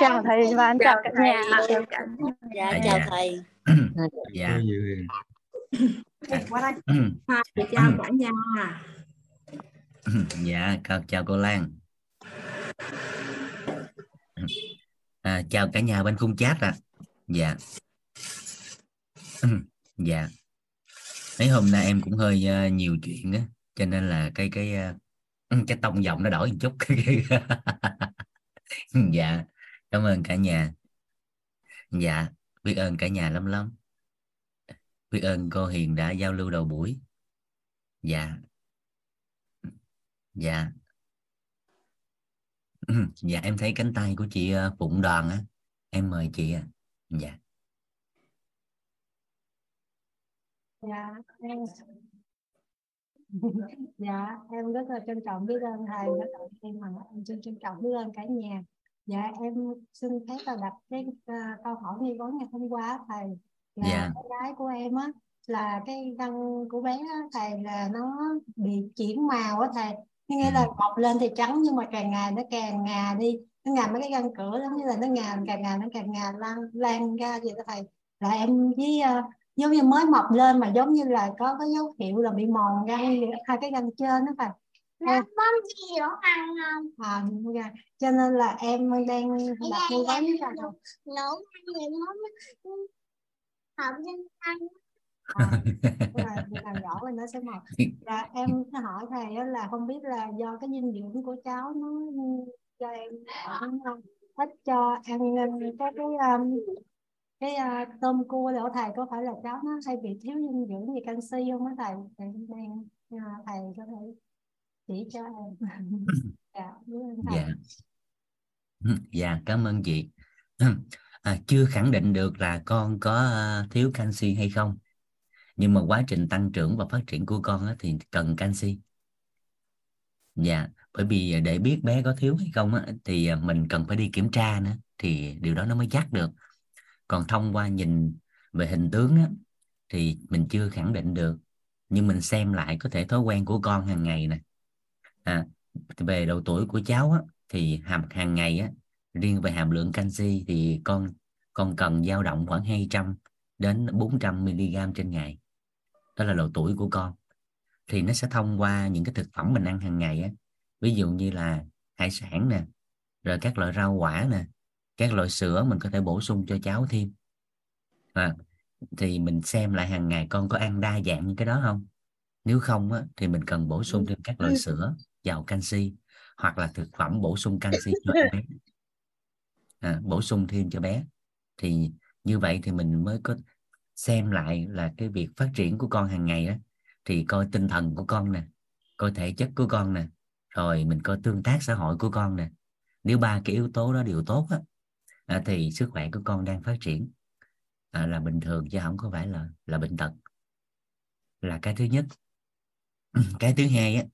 chào thầy và anh chào cả nhà. Dạ À, chào dạ. thầy. Dạ. Qua đây. Chị chào cả nhà. Dạ chào, chào cô Lan. À, chào cả nhà bên khung chat ạ. Dạ. Dạ. Mấy hôm nay em cũng hơi ờ, nhiều chuyện á cho nên là cái cái ờ, cái tông giọng nó đổi một chút. Dạ cảm ơn cả nhà. Dạ biết ơn cả nhà lắm lắm. Biết ơn cô Hiền đã giao lưu đầu buổi. Dạ. Dạ. Dạ em thấy cánh tay của chị ờ, Phụng Đoàn á, em mời chị ạ. Dạ. Dạ em dạ em rất là trân trọng biết ơn thầy rất là em mà em trân trọng biết ơn cả nhà dạ em xin phép là đặt cái uh, câu hỏi nghi vấn ngày hôm qua thầy. Là Dạ. con gái của em á là cái răng của bé á, thầy là nó bị chuyển màu á thầy. Nghĩa là mọc lên thì trắng nhưng mà càng ngày nó càng ngà đi. Nó ngà mấy cái răng cửa giống như là nó ngà càng ngà nó càng ngà lan lan ra vậy đó thầy. Là em với ờ, giống như mới mọc lên mà giống như là có cái dấu hiệu là bị mòn răng hai cái răng trên đó thầy Nó bơm gì ở ăn không? à, dạ. cho nên là em đang đặt mua dạ, váy cho nấu nấu ăn thì nó hợp với ăn. à, là làm rõ rồi nó sẽ mọc dạ em hỏi thầy á là không biết là do cái dinh dưỡng của cháu nó cho em đúng không ít cho ăn có cái um, cái uh, tôm cua để thầy có phải là cháu nó hay bị thiếu dinh dưỡng gì canxi không á thầy thầy uh, thầy có thể chỉ cho em. Dạ ơn thầy. Dạ. Dạ cảm ơn chị. À, chưa khẳng định được là con có ờ, thiếu canxi hay không. Nhưng mà quá trình tăng trưởng và phát triển của con á, thì cần canxi. Dạ bởi vì để biết bé có thiếu hay không á, thì ờ, mình cần phải đi kiểm tra nữa thì điều đó nó mới chắc được. Còn thông qua nhìn về hình tướng á, thì mình chưa khẳng định được. Nhưng mình xem lại có thể thói quen của con hàng ngày nè à, về độ tuổi của cháu á, thì hàm hàng ngày á, riêng về hàm lượng canxi thì con con cần dao động khoảng 200 đến 400 mg trên ngày. Đó là độ tuổi của con. Thì nó sẽ thông qua những cái thực phẩm mình ăn hàng ngày á. Ví dụ như là hải sản nè rồi các loại rau quả nè các loại sữa mình có thể bổ sung cho cháu thêm. À, thì mình xem lại hàng ngày con có ăn đa dạng những cái đó không? Nếu không á, thì mình cần bổ sung thêm các loại sữa giàu canxi hoặc là thực phẩm bổ sung canxi cho bé. À, bổ sung thêm cho bé. Thì như vậy thì mình mới có xem lại là cái việc phát triển của con hàng ngày đó thì coi tinh thần của con nè coi thể chất của con nè rồi mình coi tương tác xã hội của con nè. Nếu ba cái yếu tố đó đều tốt á à, thì sức khỏe của con đang phát triển. À, là bình thường chứ không có phải là là bệnh tật. Là cái thứ nhất. Cái thứ hai á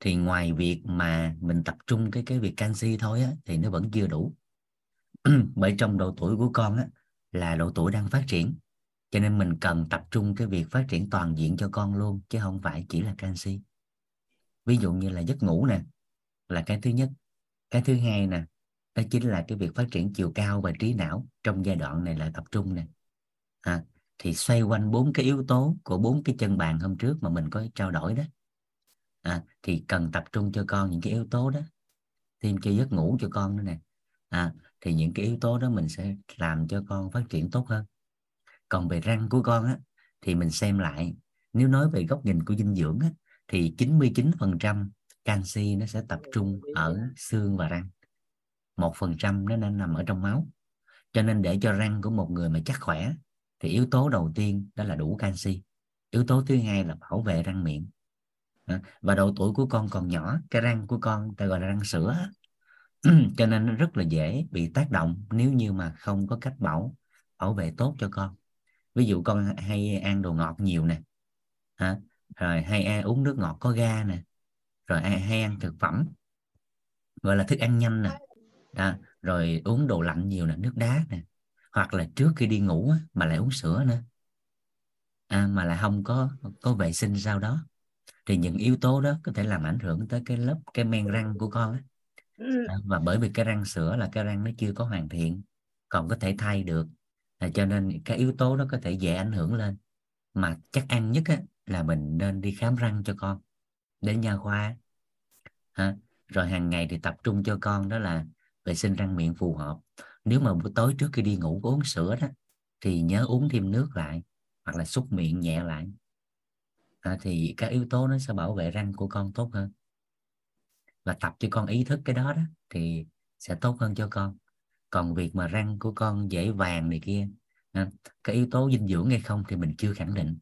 thì ngoài việc mà mình tập trung cái cái việc canxi thôi á thì nó vẫn chưa đủ. Bởi trong độ tuổi của con á là độ tuổi đang phát triển. Cho nên mình cần tập trung cái việc phát triển toàn diện cho con luôn chứ không phải chỉ là canxi. Ví dụ như là giấc ngủ nè là cái thứ nhất. Cái thứ hai nè đó chính là cái việc phát triển chiều cao và trí não. Trong giai đoạn này là tập trung nè. À, thì xoay quanh bốn cái yếu tố của bốn cái chân bàn hôm trước mà mình có trao đổi đó à, thì cần tập trung cho con những cái yếu tố đó. Thêm cho giấc ngủ cho con nữa nè. À, thì những cái yếu tố đó mình sẽ làm cho con phát triển tốt hơn. Còn về răng của con á thì mình xem lại. Nếu nói về góc nhìn của dinh dưỡng á, thì 99% canxi nó sẽ tập trung ở xương và răng. một phần trăm nó nên nằm ở trong máu. Cho nên để cho răng của một người mà chắc khỏe thì yếu tố đầu tiên đó là đủ canxi. Yếu tố thứ hai là bảo vệ răng miệng và độ tuổi của con còn nhỏ cái răng của con ta gọi là răng sữa. Cho nên nó rất là dễ bị tác động nếu như mà không có cách bảo bảo vệ tốt cho con. Ví dụ con hay ăn đồ ngọt nhiều nè à, rồi hay ăn uống nước ngọt có ga nè rồi hay, ăn thực phẩm gọi là thức ăn nhanh nè. À, rồi uống đồ lạnh nhiều nè nước đá nè. Hoặc là trước khi đi ngủ mà lại uống sữa nữa. À, mà lại không có có vệ sinh sau đó thì những yếu tố đó có thể làm ảnh hưởng tới cái lớp cái men răng của con á. ừ. và bởi vì cái răng sữa là cái răng nó chưa có hoàn thiện còn có thể thay được. À, cho nên cái yếu tố đó có thể dễ ảnh hưởng lên. Mà chắc ăn nhất á, là mình nên đi khám răng cho con đến nha khoa. Ha rồi hàng ngày thì tập trung cho con đó là vệ sinh răng miệng phù hợp. Nếu mà buổi tối trước khi đi ngủ uống sữa đó thì nhớ uống thêm nước lại hoặc là xúc miệng nhẹ lại à, thì các yếu tố nó sẽ bảo vệ răng của con tốt hơn. Và tập cho con ý thức cái đó đó thì sẽ tốt hơn cho con. Còn việc mà răng của con dễ vàng này kia à, cái yếu tố dinh dưỡng hay không thì mình chưa khẳng định.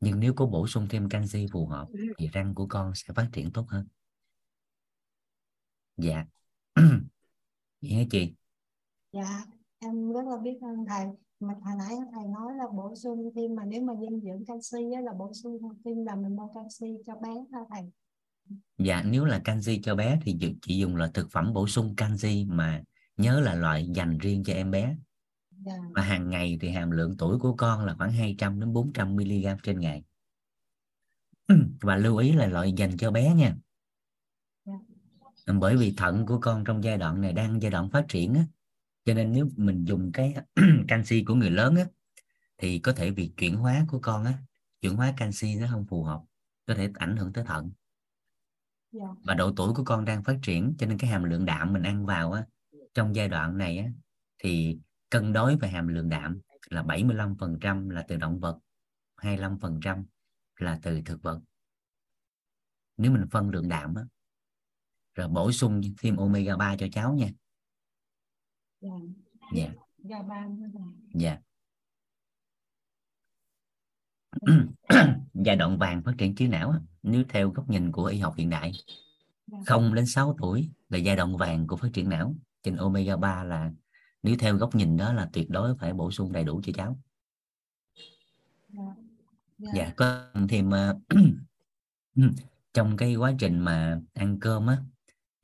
Nhưng nếu có bổ sung thêm canxi phù hợp thì răng của con sẽ phát triển tốt hơn. Dạ. Vậy hả chị? Dạ em rất là biết ơn thầy mà hồi nãy thầy nói là bổ sung thêm mà nếu mà dinh dưỡng canxi á, là bổ sung thêm là mình mua canxi cho bé hả thầy? Dạ nếu là canxi cho bé thì chị dùng là thực phẩm bổ sung canxi mà nhớ là loại dành riêng cho em bé. Dạ. Và hàng ngày thì hàm lượng tuổi của con là khoảng 200 đến 400 mg trên ngày. Và lưu ý là loại dành cho bé nha. Dạ. bởi vì thận của con trong giai đoạn này đang giai đoạn phát triển á cho nên nếu mình dùng cái canxi của người lớn á thì có thể việc chuyển hóa của con á chuyển hóa canxi nó không phù hợp có thể ảnh hưởng tới thận. Dạ. Và độ tuổi của con đang phát triển cho nên cái hàm lượng đạm mình ăn vào á trong giai đoạn này á thì cân đối về hàm lượng đạm là 75% là từ động vật 25% là từ thực vật. Nếu mình phân lượng đạm á rồi bổ sung thêm omega 3 cho cháu nha dạ. Dạ. Dạ thầy dạ. Giai đoạn vàng phát triển trí não nếu theo góc nhìn của y học hiện đại dạ. 0 đến 6 tuổi là giai đoạn vàng của phát triển não. Trên omega 3 là nếu theo góc nhìn đó là tuyệt đối phải bổ sung đầy đủ cho cháu. Dạ. Dạ. Dạ có thêm ờ, trong cái quá trình mà ăn cơm á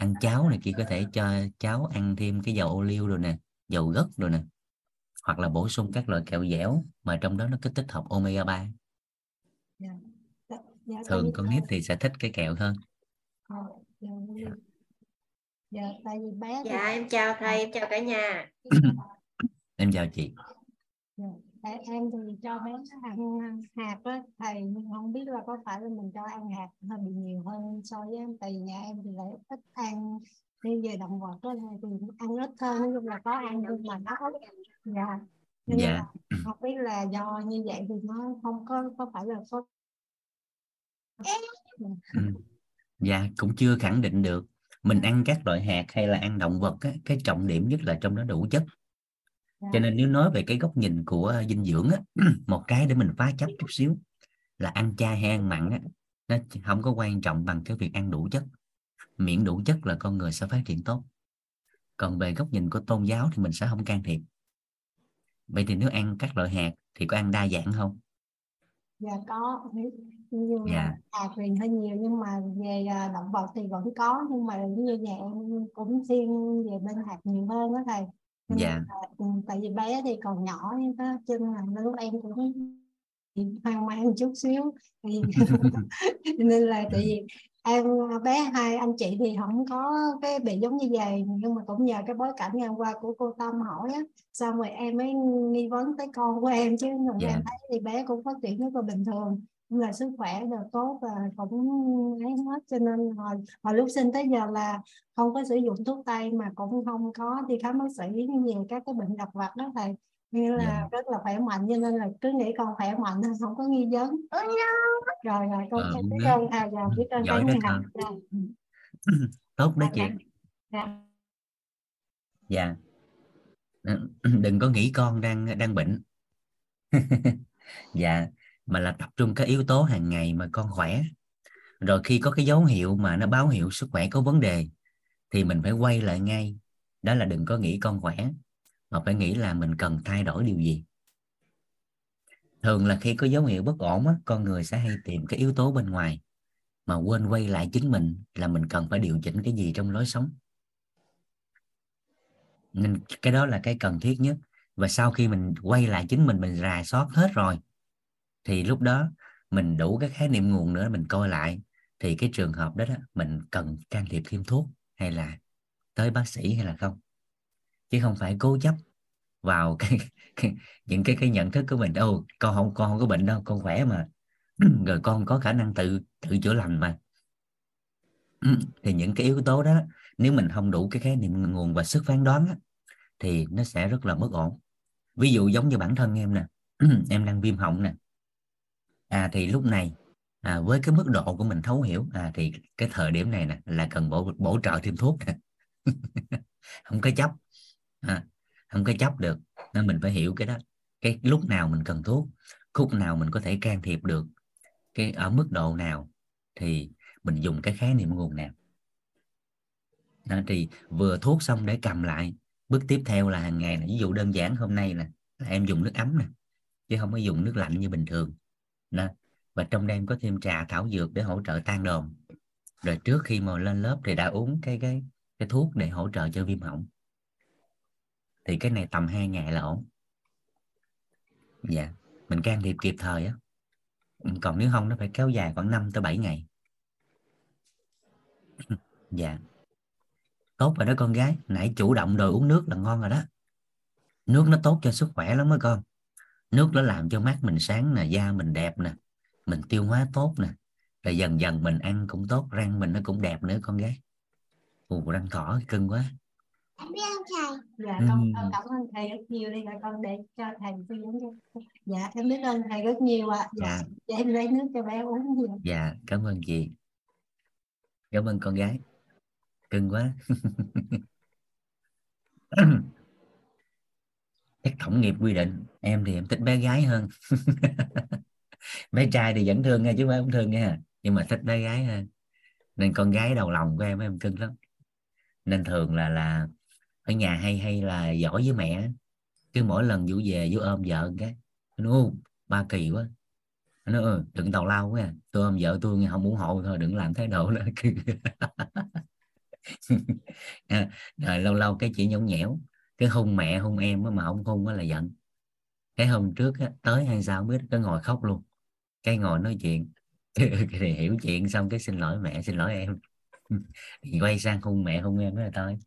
ăn cháo này kia có thể cho cháu ăn thêm cái dầu ô liu rồi nè dầu gất rồi nè hoặc là bổ sung các loại kẹo dẻo mà trong đó nó có tích hợp omega 3 dạ dạ dạ thường con nít thì sẽ thích cái kẹo hơn. Ờ, dạ, dạ tại vì bé thì dạ em chào thầy em chào cả nhà. Em chào chị Dạ, em thì cho bé ăn hạt á. Thầy nhưng không biết là có phải là mình cho ăn hạt hơi bị nhiều hơn so với em. Tại nhà em thì lại ít ăn. Đi về động vật á thì ăn ít hơn. Nói chung là có ăn nhưng mà nó ít. Dạ. Nên dạ. là không biết là do như vậy thì nó không có có phải là có ừ. dạ cũng chưa khẳng định được. Mình ăn các loại hạt hay là ăn động vật á, cái trọng điểm nhất là trong đó đủ chất cho nên nếu nói về cái góc nhìn của ờ, dinh dưỡng á, một cái để mình phá chấp chút xíu là ăn chay hay ăn mặn á, nó không có quan trọng bằng cái việc ăn đủ chất. Miễn đủ chất là con người sẽ phát triển tốt. Còn về góc nhìn của tôn giáo thì mình sẽ không can thiệp. Vậy thì nếu ăn các loại hạt thì có ăn đa dạng không? Dạ có. Nhưng mà dạ. hạt thì hơi nhiều nhưng mà về à, động vật thì vẫn có nhưng mà như nhà em cũng thiên về bên hạt nhiều hơn đó thầy dạ. Là, ừ, tại vì bé thì còn nhỏ đó cho nên là lúc em cũng hoang mang chút xíu. Nên là tại vì em bé hai anh chị thì không có cái bị giống như vậy nhưng mà cũng nhờ cái bối cảnh ngày hôm qua của cô Tâm hỏi á xong rồi em mới nghi vấn tới con của em chứ. Nhưng dạ. em thấy thì bé cũng phát triển rất là bình thường. nhưng là sức khỏe đều tốt và cũng ấy hết. Cho nên hồi, hồi lúc sinh tới giờ là không có sử dụng thuốc tây mà cũng không có đi khám bác sĩ về các cái bệnh đặc vặt đó thầy. Như là dạ. rất là khỏe mạnh cho nên là cứ nghĩ con khỏe mạnh nên không có nghi vấn. Rồi rồi con em biết ơn thầy. Và biết ơn cả nhà con. Dạ. tốt đó chị. Dạ. dạ. Ờ, đừng có nghĩ con đang đang bệnh. Dạ mà là tập trung các yếu tố hàng ngày mà con khỏe. Rồi khi có cái dấu hiệu mà nó báo hiệu sức khỏe có vấn đề thì mình phải quay lại ngay. Đó là đừng có nghĩ con khỏe mà phải nghĩ là mình cần thay đổi điều gì. Thường là khi có dấu hiệu bất ổn á, con người sẽ hay tìm cái yếu tố bên ngoài mà quên quay lại chính mình là mình cần phải điều chỉnh cái gì trong lối sống. Nên cái đó là cái cần thiết nhất. Và sau khi mình quay lại chính mình mình rà soát hết rồi thì lúc đó mình đủ cái khái niệm nguồn nữa mình coi lại. Thì cái trường hợp đó, đó mình cần can thiệp thêm thuốc hay là tới bác sĩ hay là không? Chứ không phải cố chấp vào cái, cái những cái cái nhận thức của mình. Đâu con không con không có bệnh đâu con khỏe mà. Rồi con có khả năng tự tự chữa lành mà. Thì những cái yếu tố đó nếu mình không đủ cái khái niệm nguồn và sức phán đoán thì nó sẽ rất là bất ổn. Ví dụ giống như bản thân em nè. Em đang viêm họng nè à thì lúc này à, với cái mức độ của mình thấu hiểu à thì cái thời điểm này nè là cần bổ bổ trợ thêm thuốc. Không có chấp. À, không có chấp được nên mình phải hiểu cái đó. Cái lúc nào mình cần thuốc khúc nào mình có thể can thiệp được cái ở mức độ nào thì mình dùng cái khái niệm nguồn nào. Đó, thì vừa thuốc xong để cầm lại bước tiếp theo là hàng ngày này ví dụ đơn giản hôm nay nè là em dùng nước ấm nè chứ không có dùng nước lạnh như bình thường đó. và trong đêm có thêm trà thảo dược để hỗ trợ tan đồn. Rồi trước khi mà lên lớp thì đã uống cái cái cái thuốc để hỗ trợ cho viêm họng thì cái này tầm 2 ngày là ổn. Dạ. Mình can thiệp kịp thời á. Còn nếu không nó phải kéo dài khoảng 5 tới 7 ngày. Dạ. Tốt rồi đó con gái. Nãy chủ động rồi uống nước là ngon rồi đó. Nước nó tốt cho sức khỏe lắm đó con nước nó làm cho mắt mình sáng nè da mình đẹp nè mình tiêu hóa tốt nè rồi dần dần mình ăn cũng tốt răng mình nó cũng đẹp nữa con gái. Ù răng thỏ cưng quá. Em biết không thầy? Dạ con, con cảm ơn thầy rất nhiều đi rồi con để cho thầy tư vấn cho dạ em biết ơn thầy rất nhiều ạ. À. dạ. dạ em lấy nước cho bé uống nhiều. Dạ cảm ơn chị. Cảm ơn con gái. Cưng quá. Chắc tổng nghiệp quy định em thì em thích bé gái hơn. Bé trai thì vẫn thương nha chứ không thương nha. Nhưng mà thích bé gái hơn. Nên con gái đầu lòng của em em cưng lắm. Nên thường là là ở nhà hay hay là giỏi với mẹ cứ mỗi lần vũ về vũ ôm vợ cái. Nó ba kỳ quá. Nó ừ, đừng tào lao quá à. tôi ôm vợ tôi không ủng hộ thôi đừng làm thái độ đó à, rồi lâu lâu cái chỉ nhõng nhẽo. Cái hung mẹ hung em mà không hung là giận cái hôm trước á, tới hay sao không biết cái ngồi khóc luôn. Cái ngồi nói chuyện. Thì hiểu chuyện xong cái xin lỗi mẹ xin lỗi em. Thì quay sang hung mẹ hung em đó là thôi.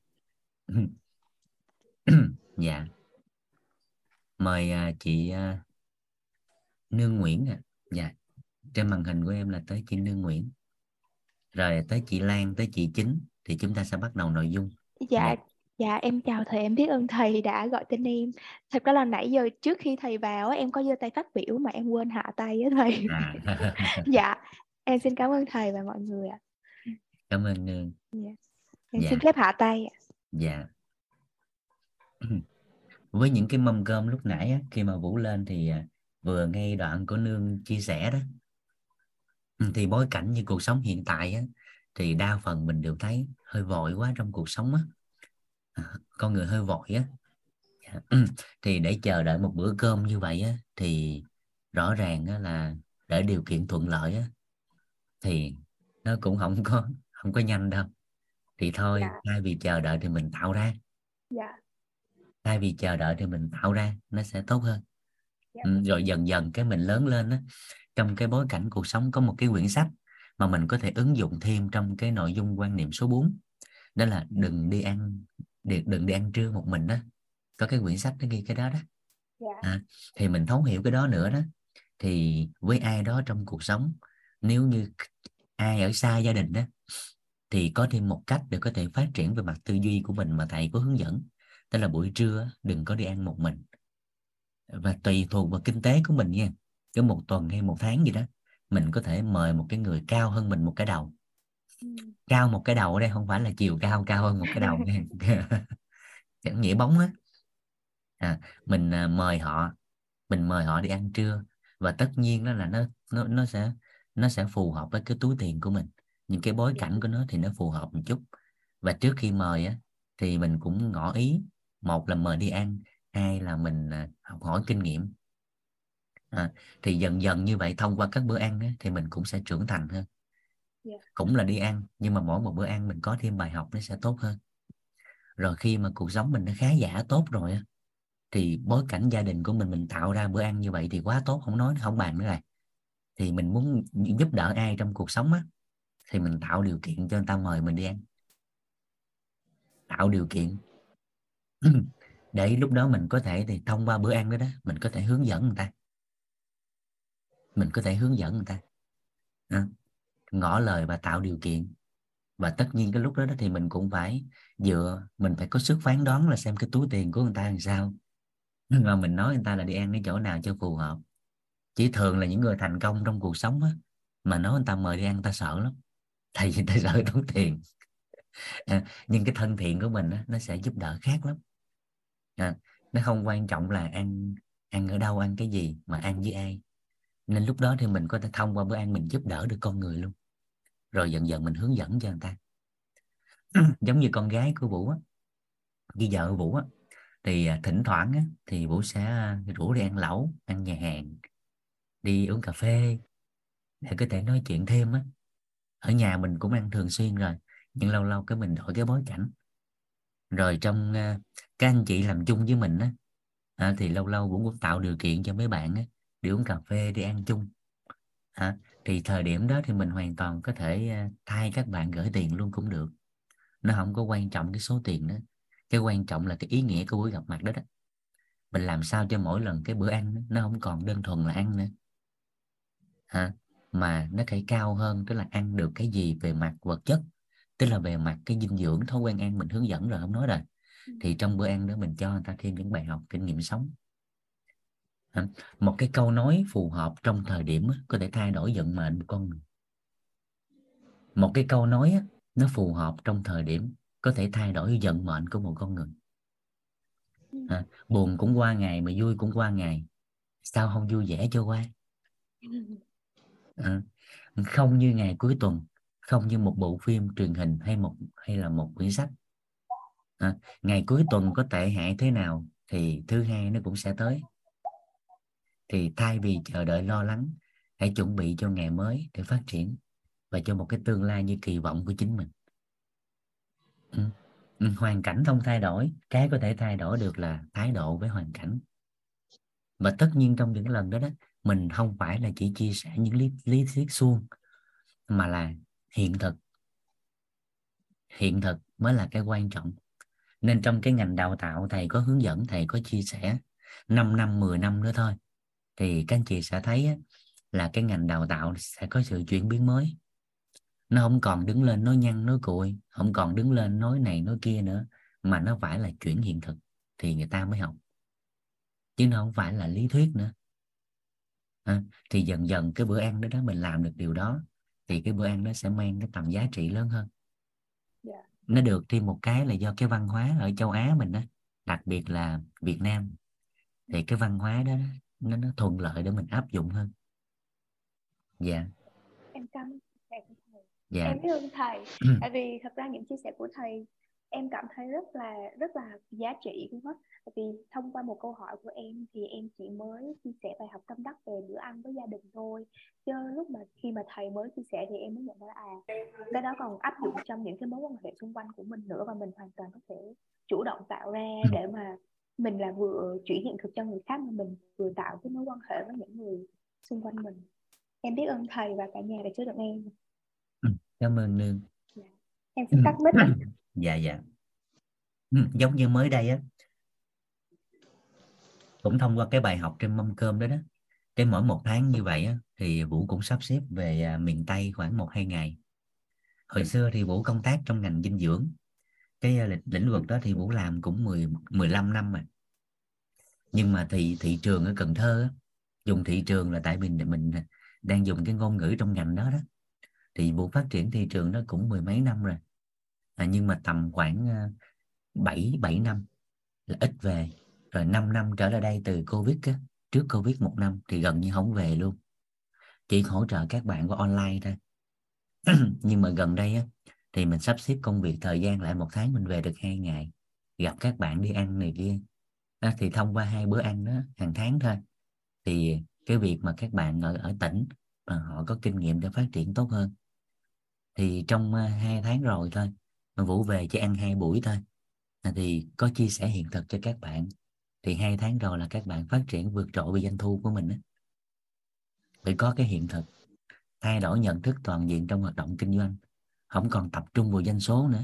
Dạ. Mời à, chị à, Nương Nguyễn à. dạ. Trên màn hình của em là tới chị Nương Nguyễn. Rồi tới chị Lan tới chị Chính. Thì chúng ta sẽ bắt đầu nội dung. Dạ. Dạ, dạ em chào thầy em biết ơn thầy đã gọi tên em. Thật ra là nãy giờ trước khi thầy vào em có giơ tay phát biểu mà em quên hạ tay á thầy. À. dạ em xin cảm ơn thầy và mọi người ạ. Cảm ơn Nương dạ. em dạ. xin phép hạ tay ạ. Dạ. Với những cái mâm cơm lúc nãy á, khi mà Vũ lên thì à, vừa nghe đoạn của Nương chia sẻ đó. Thì bối cảnh như cuộc sống hiện tại á, thì đa phần mình đều thấy hơi vội quá trong cuộc sống á con người hơi vội á. Dạ, thì để chờ đợi một bữa cơm như vậy á thì rõ ràng á, là để điều kiện thuận lợi á thì nó cũng không có không có nhanh đâu. Thì thôi dạ. thay vì chờ đợi thì mình tạo ra. Dạ. thay vì chờ đợi thì mình tạo ra nó sẽ tốt hơn. Dạ. ừ, rồi dần dần cái mình lớn lên á trong cái bối cảnh cuộc sống có một cái quyển sách mà mình có thể ứng dụng thêm trong cái nội dung quan niệm số 4 đó là đừng đi ăn đừng đi ăn trưa một mình đó. Có cái quyển sách nó ghi cái đó đó. Yeah. à, thì mình thấu hiểu cái đó nữa đó. Thì với ai đó trong cuộc sống nếu như ai ở xa gia đình đó thì có thêm một cách để có thể phát triển về mặt tư duy của mình mà thầy có hướng dẫn. Đó là buổi trưa đừng có đi ăn một mình. Và tùy thuộc vào kinh tế của mình nha. Cứ một tuần hay một tháng gì đó mình có thể mời một cái người cao hơn mình một cái đầu cao một cái đầu ở đây không phải là chiều cao cao hơn một cái đầu chẳng nghĩa bóng á. À, mình à, mời họ mình mời họ đi ăn trưa và tất nhiên đó là nó nó nó sẽ nó sẽ phù hợp với cái túi tiền của mình. Những cái bối cảnh của nó thì nó phù hợp một chút. Và trước khi mời á thì mình cũng ngỏ ý một là mời đi ăn hai là mình à, học hỏi kinh nghiệm. À, thì dần dần như vậy thông qua các bữa ăn á, thì mình cũng sẽ trưởng thành hơn yeah. Cũng là đi ăn nhưng mà mỗi một bữa ăn mình có thêm bài học nó sẽ tốt hơn. Rồi khi mà cuộc sống mình nó khá giả tốt rồi á thì bối cảnh gia đình của mình mình tạo ra bữa ăn như vậy thì quá tốt không nói không bàn nữa rồi. Thì mình muốn giúp đỡ ai trong cuộc sống á thì mình tạo điều kiện cho người ta mời mình đi ăn. Tạo điều kiện. Để lúc đó mình có thể thì thông qua bữa ăn đó đó mình có thể hướng dẫn người ta. Mình có thể hướng dẫn người ta. À, ngỏ lời và tạo điều kiện. Và tất nhiên cái lúc đó, thì mình cũng phải dựa mình phải có sức phán đoán là xem cái túi tiền của người ta làm sao. Mà mình nói người ta là đi ăn cái chỗ nào cho phù hợp. Chỉ thường là những người thành công trong cuộc sống á, mà nói người ta mời đi ăn người ta sợ lắm. Tại vì người ta sợ tốn tiền. À, nhưng cái thân thiện của mình á, nó sẽ giúp đỡ khác lắm. À, nó không quan trọng là ăn ăn ở đâu ăn cái gì mà ăn với ai. Nên lúc đó thì mình có thể thông qua bữa ăn mình giúp đỡ được con người luôn rồi dần dần mình hướng dẫn cho người ta. Giống như con gái của vũ á với vợ vũ á thì à, thỉnh thoảng á, thì vũ sẽ à, rủ đi ăn lẩu ăn nhà hàng đi uống cà phê để có thể nói chuyện thêm á. Ở nhà mình cũng ăn thường xuyên rồi nhưng lâu lâu cái mình đổi cái bối cảnh. Rồi trong uh, các anh chị làm chung với mình á à, thì lâu lâu cũng tạo điều kiện cho mấy bạn á đi uống cà phê đi ăn chung. À, thì thời điểm đó thì mình hoàn toàn có thể uh, thay các bạn gửi tiền luôn cũng được. Nó không có quan trọng cái số tiền đó. Cái quan trọng là cái ý nghĩa của buổi gặp mặt đó đó. Mình làm sao cho mỗi lần cái bữa ăn đó, nó không còn đơn thuần là ăn nữa. Hả? Mà nó phải cao hơn tức là ăn được cái gì về mặt vật chất tức là về mặt cái dinh dưỡng thói quen ăn mình hướng dẫn rồi không nói rồi. Ừ. thì trong bữa ăn đó mình cho người ta thêm những bài học kinh nghiệm sống một cái câu nói phù hợp trong thời điểm có thể thay đổi vận mệnh của con người. Một cái câu nói nó phù hợp trong thời điểm có thể thay đổi vận mệnh của một con người. À, buồn cũng qua ngày mà vui cũng qua ngày. Sao không vui vẻ cho qua? À, không như ngày cuối tuần không như một bộ phim truyền hình hay một hay là một quyển sách. À, ngày cuối tuần có tệ hại thế nào thì thứ hai nó cũng sẽ tới thì thay vì chờ đợi lo lắng hãy chuẩn bị cho ngày mới để phát triển và cho một cái tương lai như kỳ vọng của chính mình. Ừ. ừ hoàn cảnh không thay đổi cái có thể thay đổi được là thái độ với hoàn cảnh. Và tất nhiên trong những lần đó đó mình không phải là chỉ chia sẻ những lý, lý thuyết suông mà là hiện thực. Hiện thực mới là cái quan trọng. Nên trong cái ngành đào tạo thầy có hướng dẫn thầy có chia sẻ. 5 năm 10 năm nữa thôi thì các anh chị sẽ thấy là cái ngành đào tạo sẽ có sự chuyển biến mới nó không còn đứng lên nói nhăn nói cuội không còn đứng lên nói này nói kia nữa mà nó phải là chuyển hiện thực thì người ta mới học chứ nó không phải là lý thuyết nữa à, thì dần dần cái bữa ăn đó đó mình làm được điều đó thì cái bữa ăn nó sẽ mang cái tầm giá trị lớn hơn yeah. Dạ. nó được thêm một cái là do cái văn hóa ở châu Á mình đó đặc biệt là Việt Nam thì cái văn hóa đó nó nó thuận lợi để mình áp dụng hơn. Dạ. Yeah. em cảm ơn thầy. Dạ. em biết ơn thầy. Tại vì thật ra những chia sẻ của thầy em cảm thấy rất là rất là giá trị luôn á. Tại vì thông qua một câu hỏi của em thì em chỉ mới chia sẻ bài học tâm đắc về bữa ăn với gia đình thôi. Chứ lúc mà khi mà thầy mới chia sẻ thì em mới nhận ra à cái đó còn áp dụng trong những cái mối quan hệ xung quanh của mình nữa và mình hoàn toàn có thể chủ động tạo ra để mà mình là vừa chuyển hiện thực cho người khác mà mình vừa tạo cái mối quan hệ với những người xung quanh mình. Em biết ơn thầy và cả nhà đã chứa được em. Ừ, cảm ơn nương. Dạ. em sẽ tắt mic dạ dạ. Ừ, giống như mới đây á cũng thông qua cái bài học trên mâm cơm đó đó cái mỗi một tháng như vậy á, thì vũ cũng sắp xếp về à, miền tây khoảng một hai ngày. Hồi xưa thì vũ công tác trong ngành dinh dưỡng cái ờ, lĩnh, lĩnh vực đó thì vũ làm cũng 10 15 năm rồi. Nhưng mà thị thị trường ở Cần Thơ dùng thị trường là tại mình mình đang dùng cái ngôn ngữ trong ngành đó đó. Thì vụ phát triển thị trường nó cũng mười mấy năm rồi. À, nhưng mà tầm khoảng ờ, 7-7 năm là ít về. Rồi 5 năm trở lại đây từ Covid á, trước Covid một năm thì gần như không về luôn. Chỉ hỗ trợ các bạn qua online thôi. Nhưng mà gần đây á, thì mình sắp xếp công việc thời gian lại một tháng mình về được hai ngày. Gặp các bạn đi ăn này kia. Đó, thì thông qua hai bữa ăn đó hàng tháng thôi. Thì cái việc mà các bạn ở ở tỉnh mà họ có kinh nghiệm để phát triển tốt hơn. Thì trong uh, hai tháng rồi thôi mà vũ về chỉ ăn hai buổi thôi. À, thì có chia sẻ hiện thực cho các bạn. Thì hai tháng rồi là các bạn phát triển vượt trội về doanh thu của mình đó. phải có cái hiện thực. Thay đổi nhận thức toàn diện trong hoạt động kinh doanh không còn tập trung vào doanh số nữa.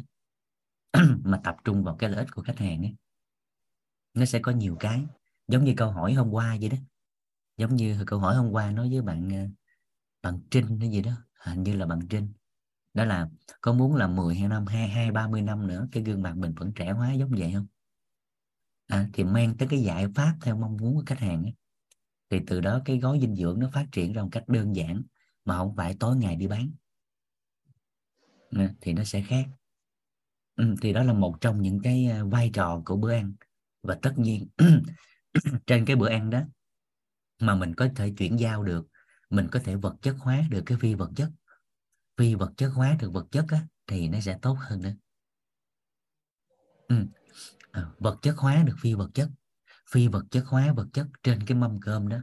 Mà tập trung vào cái lợi ích của khách hàng ấy. Nó sẽ có nhiều cái. Giống như câu hỏi hôm qua vậy đó. Giống như câu hỏi hôm qua nói với bạn ờ, bạn Trinh hay gì đó. Hình như là bạn Trinh. Đó là có muốn là 10 hay năm hai hai ba mươi năm nữa cái gương mặt mình vẫn trẻ hóa giống vậy không? À, thì mang tới cái giải pháp theo mong muốn của khách hàng ấy. thì từ đó cái gói dinh dưỡng nó phát triển ra một cách đơn giản mà không phải tối ngày đi bán thì nó sẽ khác. Ừ, thì đó là một trong những cái à, vai trò của bữa ăn. Và tất nhiên trên cái bữa ăn đó mà mình có thể chuyển giao được mình có thể vật chất hóa được cái phi vật chất phi vật chất hóa được vật chất á, thì nó sẽ tốt hơn nữa. Ừ. à, vật chất hóa được phi vật chất phi vật chất hóa vật chất trên cái mâm cơm đó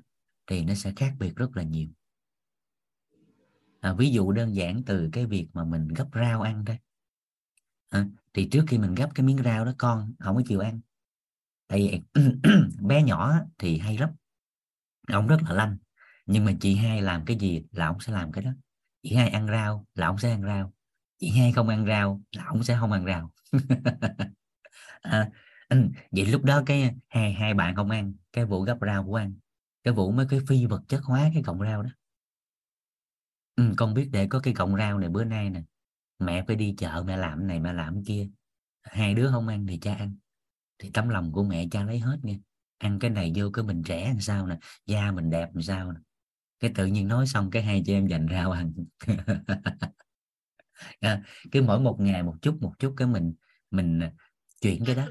thì nó sẽ khác biệt rất là nhiều à, ví dụ đơn giản từ cái việc mà mình gấp rau ăn đây à, thì trước khi mình gấp cái miếng rau đó con không có chịu ăn. Tại vì bé nhỏ thì hay lắm. Ông rất là lanh. Nhưng mà chị hai làm cái gì là ông sẽ làm cái đó. Chị hai ăn rau là ông sẽ ăn rau. Chị hai không ăn rau là ông sẽ không ăn rau. À, vậy lúc đó cái hai hai bạn không ăn cái vụ gấp rau của ăn. Cái vụ mới cái phi vật chất hóa cái cọng rau đó ừ, con biết để có cái cọng rau này bữa nay nè. Mẹ phải đi chợ mẹ làm này mẹ làm kia. Hai đứa không ăn thì cha ăn. Thì tấm lòng của mẹ cha lấy hết nha. Ăn cái này vô cái mình trẻ làm sao nè da mình đẹp làm sao nè. Cái tự nhiên nói xong cái hai chị em dành rau ăn. À, cái mỗi một ngày một chút một chút cái mình mình chuyển cái đó.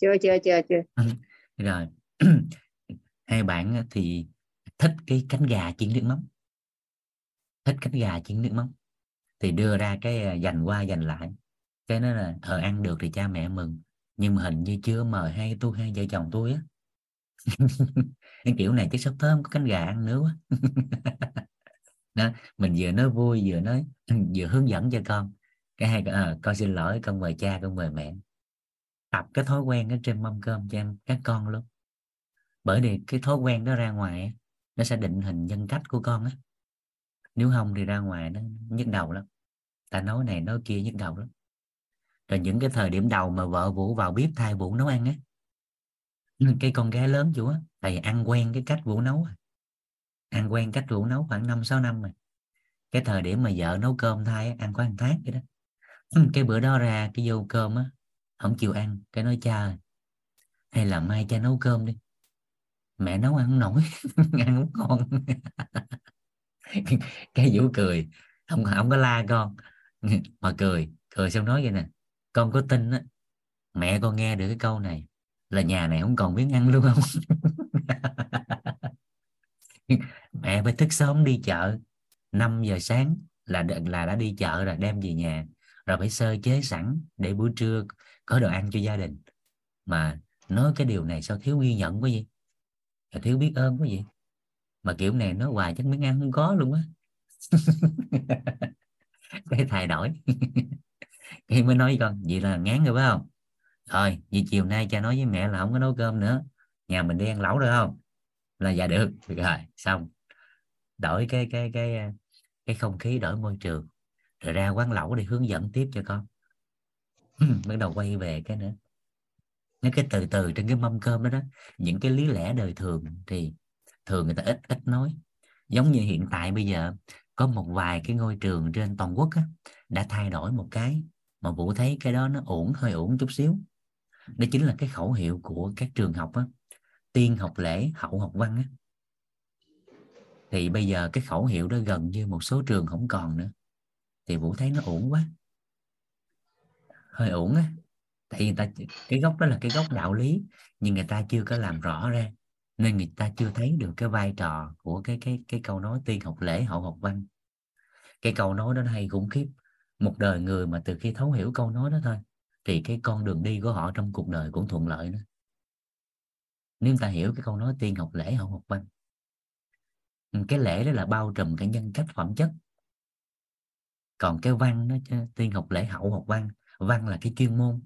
Chưa chưa chưa chưa. Ừ, rồi. Hai bạn thì thích cái cánh gà chiên nước mắm thích cánh gà chiên nước mắm thì đưa ra cái à, dành qua dành lại. Cái nó là ờ ăn được thì cha mẹ mừng nhưng mà hình như chưa mời hai tôi hai vợ chồng tôi á. Cái kiểu này cái sắp thơm có cánh gà ăn nữa quá. Đó mình vừa nói vui vừa nói vừa hướng dẫn cho con. Cái hai à, con xin lỗi con mời cha con mời mẹ. Tập cái thói quen ở trên mâm cơm cho em các con luôn. Bởi vì cái thói quen đó ra ngoài nó sẽ định hình nhân cách của con á nếu không thì ra ngoài nó nhức đầu lắm. Ta nói này, nói kia nhức đầu lắm. Rồi những cái thời điểm đầu mà vợ vũ vào bếp thay vũ nấu ăn á ừ, cái con gái lớn chủ á, thầy ăn quen cái cách vũ nấu à. ăn quen cách vũ nấu khoảng năm, sáu năm rồi. Cái thời điểm mà vợ nấu cơm thay ăn khoảng tháng vậy đó. Ừ, cái bữa đó ra cái vô cơm á, không chịu ăn, cái nói, cha hay là mai cha nấu cơm đi. Mẹ nấu ăn không nổi, ăn không ngon. cái vũ cười. Không không có la con. Mà cười cười xong nói vậy nè. Con có tin á, mẹ con nghe được cái câu này là nhà này không còn miếng ăn luôn không? Mẹ phải thức sớm đi chợ. 5 giờ sáng là là đã đi chợ rồi, đem về nhà. Rồi phải sơ chế sẵn để buổi trưa có đồ ăn cho gia đình. Mà nói cái điều này sao thiếu ghi nhận quá gì thiếu biết ơn quá gì mà kiểu này nó hoài chắc miếng ăn không có luôn á. Cái thay đổi. Khi mới nói với con, vậy là ngán rồi phải không? Thôi vì chiều nay cha nói với mẹ là không có nấu cơm nữa. Nhà mình đi ăn lẩu được không? Là dạ được. Rồi, xong. Đổi cái cái cái cái không khí, đổi môi trường. Rồi ra quán lẩu để hướng dẫn tiếp cho con. Bắt đầu quay về cái nữa. Nó cái từ từ trên cái mâm cơm đó đó. Những cái lý lẽ đời thường thì thường người ta ít ít nói. Giống như hiện tại bây giờ có một vài cái ngôi trường trên toàn quốc á, đã thay đổi một cái mà vũ thấy cái đó nó ổn hơi ổn chút xíu. Đó chính là cái khẩu hiệu của các trường học á tiên học lễ hậu học văn á. Thì bây giờ cái khẩu hiệu đó gần như một số trường không còn nữa. Thì vũ thấy nó ổn quá. Hơi ổn á. Tại vì người ta cái gốc đó là cái gốc đạo lý nhưng người ta chưa có làm rõ ra nên người ta chưa thấy được cái vai trò của cái cái cái câu nói tiên học lễ hậu học văn. Cái câu nói đó hay khủng khiếp. Một đời người mà từ khi thấu hiểu câu nói đó thôi thì cái con đường đi của họ trong cuộc đời cũng thuận lợi nữa. Nếu ta hiểu cái câu nói tiên học lễ hậu học văn cái lễ đó là bao trùm cái nhân cách phẩm chất. Còn cái văn nó tiên học lễ hậu học văn văn là cái chuyên môn.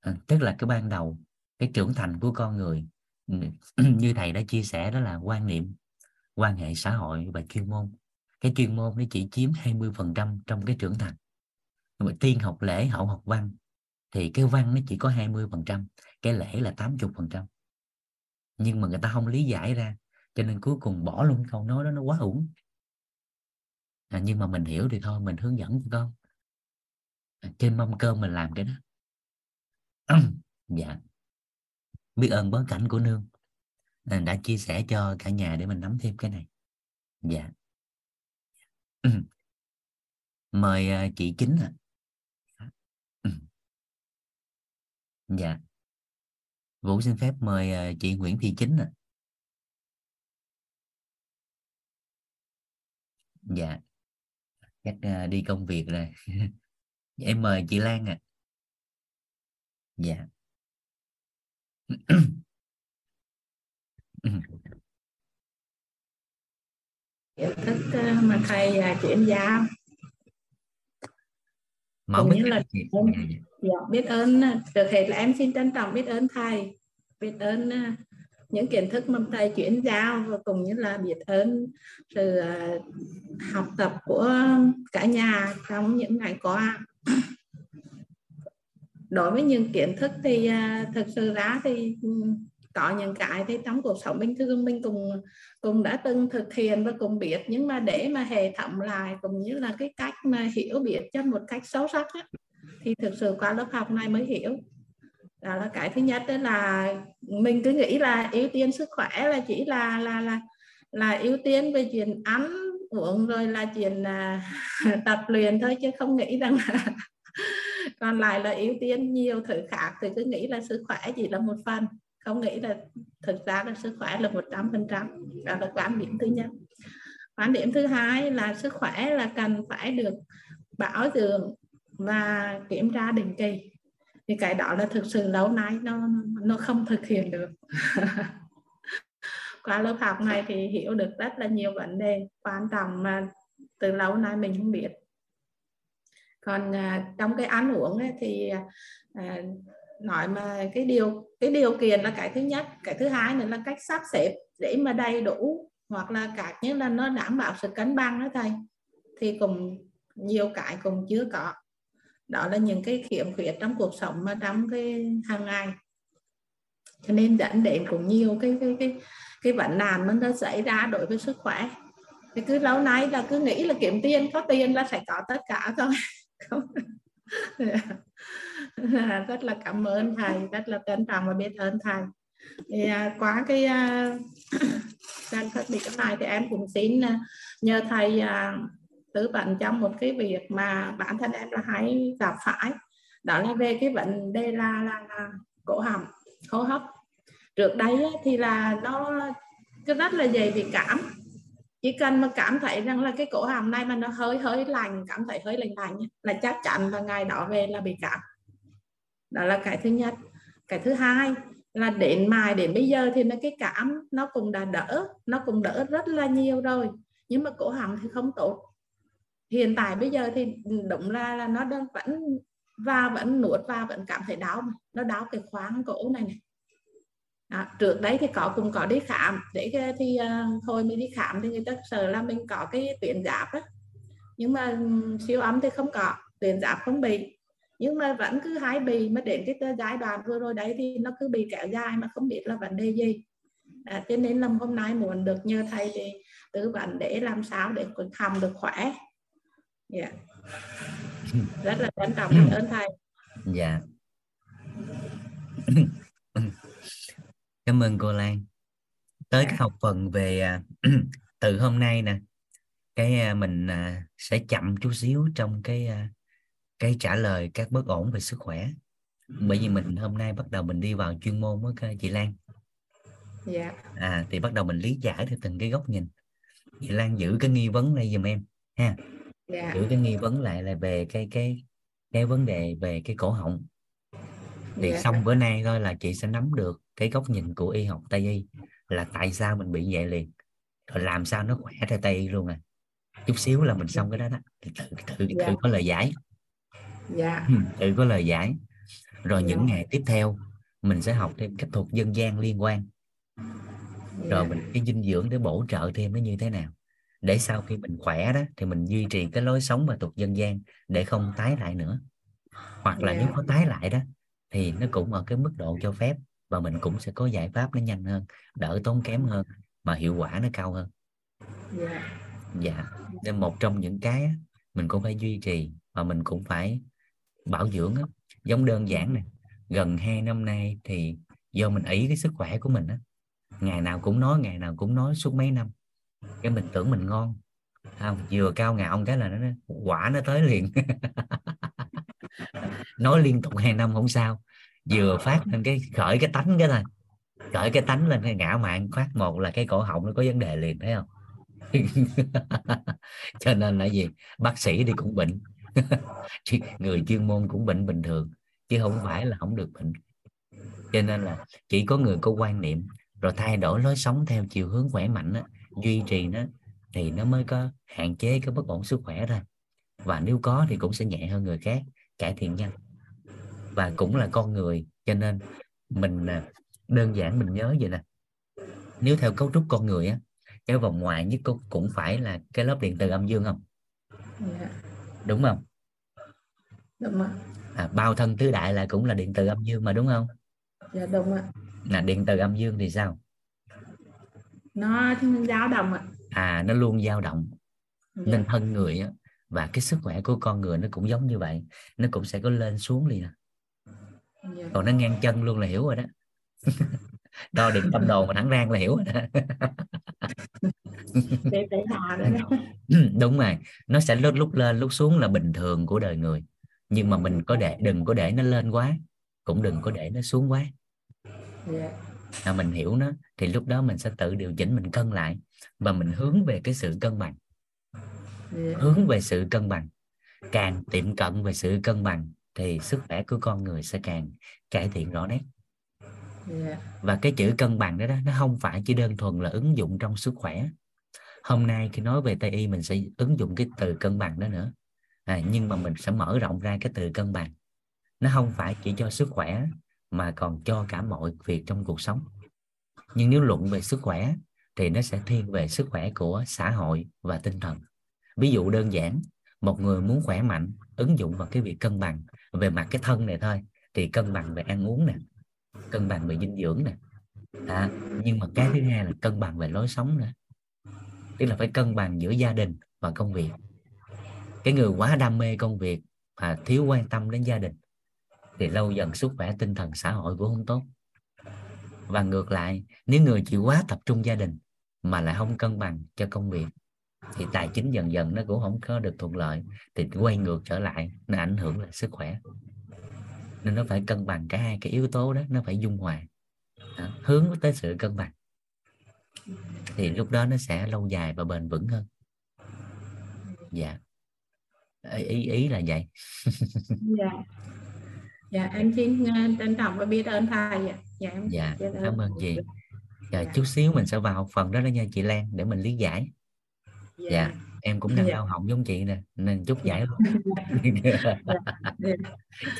À, tức là cái ban đầu cái trưởng thành của con người ừ, như thầy đã chia sẻ đó là quan niệm quan hệ xã hội và chuyên môn. Cái chuyên môn nó chỉ chiếm 20% trong cái trưởng thành. Mà tiên học lễ hậu học văn thì cái văn nó chỉ có 20 phần trăm cái lễ là 80 phần trăm. Nhưng mà người ta không lý giải ra cho nên cuối cùng bỏ luôn câu nói đó nó quá uổng. À, nhưng mà mình hiểu thì thôi mình hướng dẫn cho con. À, trên mâm cơm mình làm cái đó. Dạ biết ơn bối cảnh của nương. Đã chia sẻ cho cả nhà để mình nắm thêm cái này. Dạ. Mời à, chị chính ạ. À. dạ. Vũ xin phép mời à, chị nguyễn thị chính ạ. À. dạ. Chắc à, đi công việc rồi. Em mời chị Lan ạ. À. dạ thức mà thầy chuyển giao cũng như là dạ, biết ơn được hết là em xin trân trọng biết ơn thầy biết ơn những kiến thức mà thầy chuyển giao và cũng như là biết ơn sự học tập của cả nhà trong những ngày qua đối với những kiến thức thì à, thực sự ra thì ừ, có những cái thì trong cuộc sống bình thường mình cùng cùng đã từng thực hiện và cùng biết. Nhưng mà để mà hệ thống lại cũng như là cái cách mà hiểu biết cho một cách sâu sắc á, thì thực sự qua lớp học này mới hiểu. Đó là cái thứ nhất đó là mình cứ nghĩ là ưu tiên sức khỏe là chỉ là là là là ưu tiên về chuyện ăn uống rồi là chuyện uh, tập luyện thôi chứ không nghĩ rằng là còn lại là ưu tiên nhiều thứ khác, thì cứ nghĩ là sức khỏe chỉ là một phần, không nghĩ là thực ra là sức khỏe là một trăm phần trăm. Đó là quan điểm thứ nhất. Quan điểm thứ hai là sức khỏe là cần phải được bảo dưỡng và kiểm tra định kỳ. Thì cái đó là thực sự lâu nay nó nó không thực hiện được. Qua lớp học này thì hiểu được rất là nhiều vấn đề quan trọng mà từ lâu nay mình không biết còn à, trong cái ăn uống ấy, thì à, nói mà cái điều cái điều kiện là cái thứ nhất. Cái thứ hai nữa là cách sắp xếp để mà đầy đủ hoặc là cả như là nó đảm bảo sự cân bằng đó thầy thì cũng nhiều cái cũng chưa có. Đó là những cái khiếm khuyết trong cuộc sống mà trong cái hàng ngày. Cho nên dẫn đến cũng nhiều cái cái cái cái vấn nạn nó xảy ra đối với sức khỏe. Thì cứ lâu nay là cứ nghĩ là kiếm tiền có tiền là phải có tất cả thôi. À, rất là cảm ơn thầy rất là trân trọng và biết ơn thầy. Thì quá qua cái à, gian phát bị cái này thì em cũng xin nhờ thầy tư vấn trong một cái việc mà bản thân em là hay gặp phải. Đó là về cái vấn đề là là, là cổ họng hô hấp. Trước đây thì là nó rất là dày bị cảm chỉ cần mà cảm thấy rằng là cái cổ họng này mà nó hơi hơi lành, cảm thấy hơi lành lành là chắc chắn là ngày đó về là bị cảm. Đó là cái thứ nhất. Cái thứ hai là đến mai đến bây giờ thì nó, cái cảm nó cũng đã đỡ, nó cũng đỡ rất là nhiều rồi, nhưng mà cổ họng thì không tốt. Hiện tại bây giờ thì đúng ra là nó đang vẫn và vẫn nuốt và vẫn cảm thấy đau mà. nó đau cái khoáng cổ này này đó, trước đấy thì có cũng có đi khám để thì uh, thôi mình đi khám thì người ta sợ là mình có cái tuyến giáp đó nhưng mà siêu âm thì không có tuyến giáp không bị. Nhưng mà vẫn cứ hai bị mà đến cái giai đoạn vừa rồi đấy thì nó cứ bị kéo dài mà không biết là vấn đề gì. À, cho nên là hôm nay muốn được nhờ thầy thì tư vấn để làm sao để hầm được khỏe. Yeah. rất là trân trọng cảm ơn thầy. Dạ cảm ơn cô Lan. Tới cái học phần về à, từ hôm nay nè cái à, mình à, sẽ chậm chút xíu trong cái cái trả lời các bất ổn về sức khỏe. Bởi vì mình hôm nay bắt đầu mình đi vào chuyên môn với chị Lan. Dạ. À thì bắt đầu mình lý giải theo từng cái góc nhìn. Chị Lan giữ cái nghi vấn này giùm em ha. Dạ. giữ cái nghi vấn lại là về cái cái cái vấn đề về cái cổ họng. Thì dạ. xong bữa nay thôi là chị sẽ nắm được cái góc nhìn của y học tây y là tại sao mình bị vậy liền rồi làm sao nó khỏe theo tây y luôn à chút xíu là mình xong cái đó đó tự tự, dạ. tự có lời giải dạ. tự có lời giải rồi dạ. những ngày tiếp theo mình sẽ học thêm cách thuật dân gian liên quan rồi dạ. mình cái dinh dưỡng để bổ trợ thêm nó như thế nào để sau khi mình khỏe đó thì mình duy trì cái lối sống và tục dân gian để không tái lại nữa hoặc là Dạ. nếu có tái lại đó thì nó cũng ở cái mức độ cho phép và mình cũng sẽ có giải pháp nó nhanh hơn đỡ tốn kém hơn mà hiệu quả nó cao hơn. Dạ. Dạ. Nên một trong những cái mình cũng phải duy trì và mình cũng phải bảo dưỡng á. giống đơn giản nè gần hai năm nay thì do mình ý cái sức khỏe của mình á. Ngày nào cũng nói ngày nào cũng nói suốt mấy năm. Cái mình tưởng mình ngon. Không vừa cao ngạo cái là nó quả nó tới liền. Nói liên tục hai năm không sao vừa phát lên cái khởi cái tánh cái thôi khởi cái tánh lên cái ngã mạng phát một là cái cổ họng nó có vấn đề liền thấy không? Cho nên là gì? Bác sĩ thì cũng bệnh. Người chuyên môn cũng bệnh bình thường chứ không phải là không được bệnh. Cho nên là chỉ có người có quan niệm rồi thay đổi lối sống theo chiều hướng khỏe mạnh á, duy trì nó thì nó mới có hạn chế cái bất ổn sức khỏe thôi. Và nếu có thì cũng sẽ nhẹ hơn người khác cải thiện nhanh và cũng là con người. Cho nên mình à, đơn giản mình nhớ vậy nè. Nếu theo cấu trúc con người á cái vòng ngoài nhất cũng- cũng phải là cái lớp điện từ âm dương không? Dạ. Đúng không? Đúng ạ. À, bao thân tứ đại là cũng là điện từ âm dương mà đúng không? Dạ đúng ạ. Là điện từ âm dương thì sao? Nó dao động ạ. À nó luôn dao động. Dạ. Nên thân người á, và cái sức khỏe của con người nó cũng giống như vậy. Nó cũng sẽ có lên xuống liền dạ. Còn nó ngang chân luôn là hiểu rồi đó. Đo điện tâm đồ mà thẳng rang là hiểu rồi đó. Để để họ đó. Đó. đúng rồi. Nó sẽ lúc lúc lên lúc xuống là bình thường của đời người. Nhưng mà mình có để đừng có để nó lên quá cũng đừng có để nó xuống quá. Dạ. Là mình hiểu nó thì lúc đó mình sẽ tự điều chỉnh mình cân lại và mình hướng về cái sự cân bằng. Dạ. Hướng về sự cân bằng. Càng tiệm cận về sự cân bằng thì sức khỏe của con người sẽ càng cải thiện rõ nét. Dạ. Và cái chữ cân bằng đó, đó nó không phải chỉ đơn thuần là ứng dụng trong sức khỏe. Hôm nay khi nói về tây y mình sẽ ứng dụng cái từ cân bằng đó nữa. À, nhưng mà mình sẽ mở rộng ra cái từ cân bằng. Nó không phải chỉ cho sức khỏe mà còn cho cả mọi việc trong cuộc sống. Nhưng nếu luận về sức khỏe thì nó sẽ thiên về sức khỏe của xã hội và tinh thần. Ví dụ đơn giản một người muốn khỏe mạnh ứng dụng vào cái việc cân bằng về mặt cái thân này thôi thì cân bằng về ăn uống nè cân bằng về dinh dưỡng nè. À, nhưng mà cái thứ hai là cân bằng về lối sống nữa. Tức là phải cân bằng giữa gia đình và công việc. Cái người quá đam mê công việc và thiếu quan tâm đến gia đình thì lâu dần sức khỏe tinh thần xã hội cũng không tốt. Và ngược lại nếu người chịu quá tập trung gia đình mà lại không cân bằng cho công việc thì tài chính dần dần nó cũng không có được thuận lợi thì quay ngược trở lại nó ảnh hưởng lại sức khỏe. Nên nó phải cân bằng cả hai cái yếu tố đó nó phải dung hòa đó, hướng tới sự cân bằng. Thì lúc đó nó sẽ lâu dài và bền vững hơn. Dạ. Ý ý, ý là vậy. Dạ. Dạ em xin ờ, trân trọng và biết ơn thầy ạ. Dạ em dạ cảm ơn chị. dạ, Dạ. chút xíu mình sẽ vào phần đó đó nha chị Lan để mình lý giải dạ em cũng đang Dạ. đau họng giống chị nè nên chút giải luôn.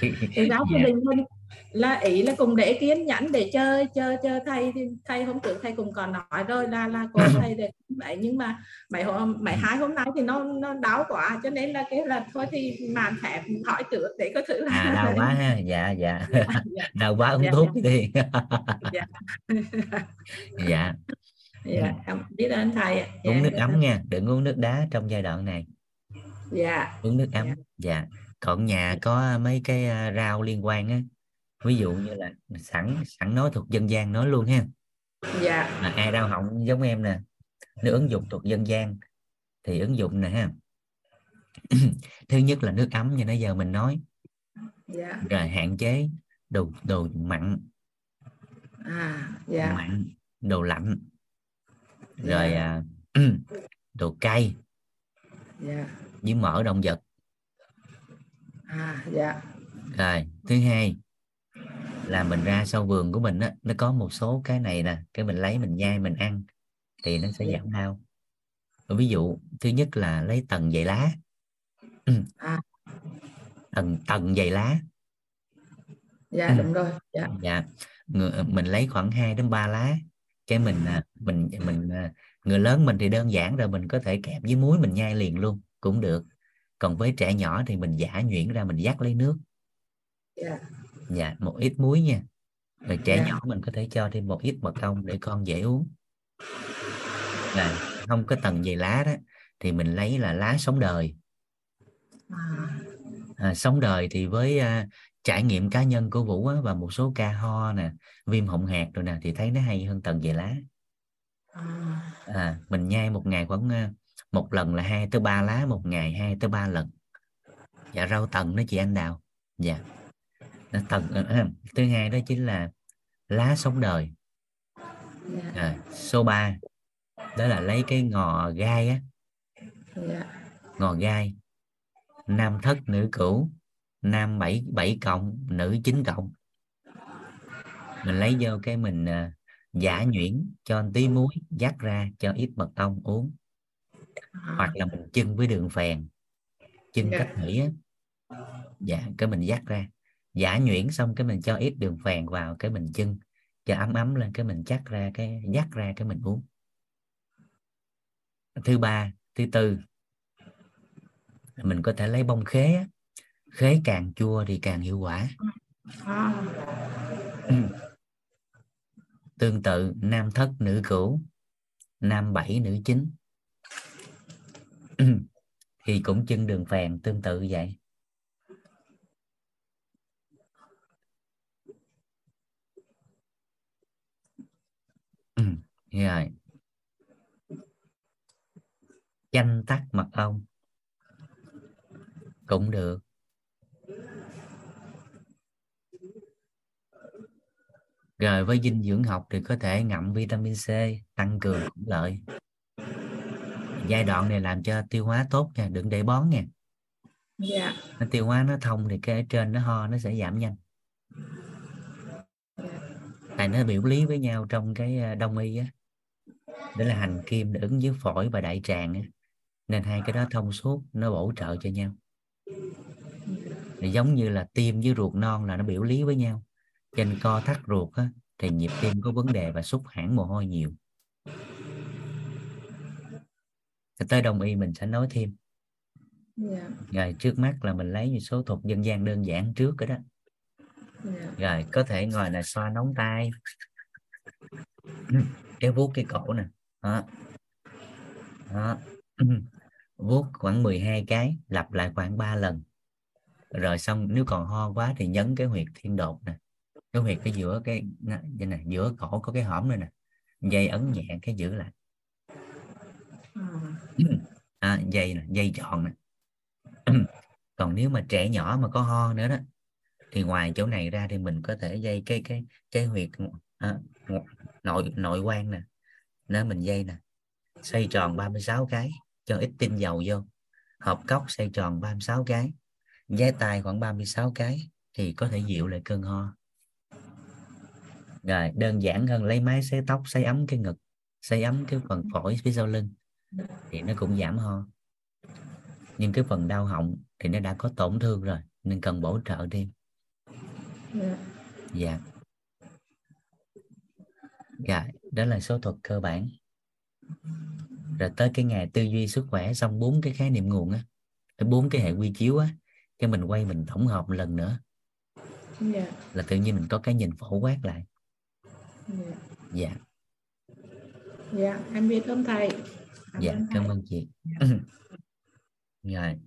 Thì giáo Dạ. đình mình là ý là cùng để kiên nhẫn để chơi chơi chơi thầy thì thầy hôm trước thầy cũng còn nói rồi là là cô thầy để vậy nhưng mà mấy hôm mấy hai hôm nay thì nó nó đau quá cho nên là cái là thôi thì màn thẹp hỏi trước để có thử là à đau quá ha. Dạ dạ. Dạ, dạ, đau quá uống Dạ, thuốc đi. Dạ. dạ dạ, em biết ơn thầy. Dạ, uống nước ấm nha đừng uống nước đá trong giai đoạn này. Dạ. Uống nước ấm Dạ. dạ. Còn nhà có mấy cái à, rau liên quan á ví dụ như là sẵn sẵn nói thuật dân gian nói luôn ha. Dạ. Mà ai đau họng giống em nè nếu ứng dụng thuật dân gian thì ứng dụng nè ha. Thứ nhất là nước ấm như nãy giờ mình nói. Dạ. Rồi hạn chế đồ đồ mặn. À dạ. Mặn đồ lạnh rồi à, đồ cay. Dạ. Với mỡ động vật. À dạ. Rồi thứ hai là mình ra sau vườn của mình á nó có một số cái này nè cái mình lấy mình nhai mình ăn thì nó sẽ giảm đau. Ví dụ thứ nhất là lấy tầng dày lá. À. tầng tầng dày lá. Dạ Ừ. đúng rồi dạ. Dạ. Mình lấy khoảng 2 đến 3 lá cái mình à, mình mình à, người lớn mình thì đơn giản rồi mình có thể kẹp với muối mình nhai liền luôn cũng được. Còn với trẻ nhỏ thì mình giả nhuyễn ra mình dắt lấy nước. Dạ. Dạ một ít muối nha. Rồi trẻ Dạ. nhỏ mình có thể cho thêm một ít mật ong để con dễ uống. Là không có tầng dày lá đó thì mình lấy là lá sống đời. À, à, sống đời thì với à, trải nghiệm cá nhân của Vũ á, và một số ca ho nè viêm họng hạt rồi nè thì thấy nó hay hơn tầng dày lá. À, à, mình nhai một ngày khoảng à, một lần là hai tới ba lá một ngày hai tới ba lần. Dạ rau tầng đó chị anh đào. Dạ. Nó tầng à, thứ hai đó chính là lá sống đời. Dạ. À, số 3 đó là lấy cái ngò gai á. Dạ. Ngò gai. Nam thất nữ cửu nam bảy bảy cộng nữ chín cộng. Mình lấy vô cái mình à, giả nhuyễn cho tí muối dắt ra cho ít mật ong uống. Hoặc là mình chưng với đường phèn. Chưng Dạ. cách thủy á. Dạ cái mình dắt ra. Giả nhuyễn xong cái mình cho ít đường phèn vào cái mình chưng. Cho ấm ấm lên cái mình chắc ra cái dắt ra cái mình uống. Thứ ba thứ tư. Mình có thể lấy bông khế á khế càng chua thì càng hiệu quả. À, tương tự nam thất nữ cửu nam bảy nữ chín ừ. thì cũng chân đường phèn tương tự vậy. Ừ, rồi. Chanh tắt mật ong. Cũng được. Rồi với dinh dưỡng học thì có thể ngậm vitamin C tăng cường cũng lợi. Giai đoạn này làm cho tiêu hóa tốt nha đừng để bón nha. Dạ. Nó tiêu hóa nó thông thì cái ở trên nó ho nó sẽ giảm nhanh. Tại nó biểu lý với nhau trong cái à, đông y á đó là hành kim để ứng với phổi và đại tràng á. Nên hai cái đó thông suốt nó bổ trợ cho nhau. Thì giống như là tim với ruột non là nó biểu lý với nhau trên co thắt ruột á, thì nhịp tim có vấn đề và xúc hãn mồ hôi nhiều. Thì tới đông y mình sẽ nói thêm. Dạ. Rồi trước mắt là mình lấy một số thuật dân gian đơn giản trước cái đó. Dạ. Rồi có thể ngồi là xoa nóng tay. Kéo vuốt cái cổ nè. Đó. Đó. vuốt khoảng 12 cái lặp lại khoảng 3 lần. Rồi xong nếu còn ho quá thì nhấn cái huyệt thiên đột nè cái huyệt cái giữa cái vậy nè giữa cổ có cái hõm này nè. Dây ấn nhẹ cái giữ lại. À, à, dây nè dây tròn nè. Còn nếu mà trẻ nhỏ mà có ho nữa đó thì ngoài chỗ này ra thì mình có thể dây cái cái cái huyệt à, nội nội quan nè. Nếu mình dây nè. Xoay tròn 36 cái cho ít tinh dầu vô. Hộp cốc xoay tròn 36 cái. Giái tai khoảng 36 cái thì có thể dịu lại cơn ho rồi đơn giản hơn lấy máy sấy tóc sấy ấm cái ngực sấy ấm cái phần phổi phía sau lưng thì nó cũng giảm ho. Nhưng cái phần đau họng thì nó đã có tổn thương rồi nên cần bổ trợ thêm. Dạ. Dạ. Dạ đó là số thuật cơ bản. Rồi tới cái ngày tư duy sức khỏe xong bốn cái khái niệm nguồn á bốn cái hệ quy chiếu á cái mình quay mình tổng hợp một lần nữa. Dạ. Là tự nhiên mình có cái nhìn phổ quát lại dạ. Dạ. Dạ em biết ơn thầy. Dạ cảm ơn chị. Rồi.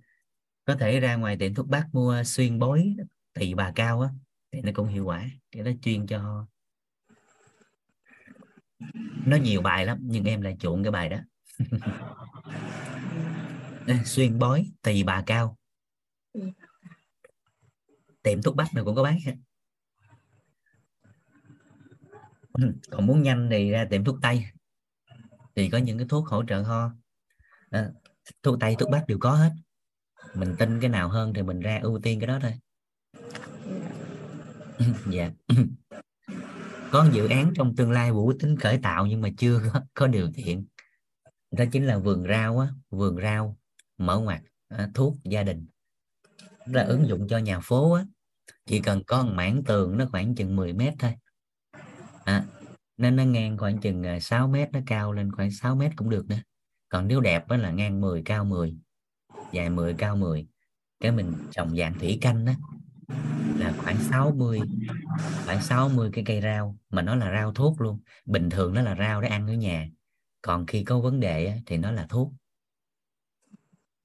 Có thể ra ngoài tiệm thuốc bắc mua xuyên bối tỳ bà cao á thì nó cũng hiệu quả cái đó chuyên cho ho nó nhiều bài lắm nhưng em lại chuộng cái bài đó. Đây, xuyên bói tỳ bà cao. Ừ. tiệm thuốc bắc nào cũng có bán hết Ừ, còn muốn nhanh thì ra tiệm thuốc tây. Thì có những cái thuốc hỗ trợ ho à, thuốc tây thuốc bắc đều có hết. Mình tin cái nào hơn thì mình ra ưu tiên cái đó thôi. Dạ. Có dự án trong tương lai vũ tính khởi tạo nhưng mà chưa có, có điều kiện. Đó chính là vườn rau á vườn rau mở ngoặt à, thuốc gia đình. Là ứng dụng cho nhà phố á. Chỉ cần có một mảng tường nó khoảng chừng 10 mét thôi à, nên nó ngang khoảng chừng à, 6 mét nó cao lên khoảng 6 mét cũng được nữa. Còn nếu đẹp đó là ngang 10 cao 10 dài 10 cao 10 cái mình trồng dạng thủy canh đó là khoảng 60 khoảng 60 cái cây rau mà nó là rau thuốc luôn. Bình thường nó là rau để ăn ở nhà. Còn khi có vấn đề thì nó là thuốc.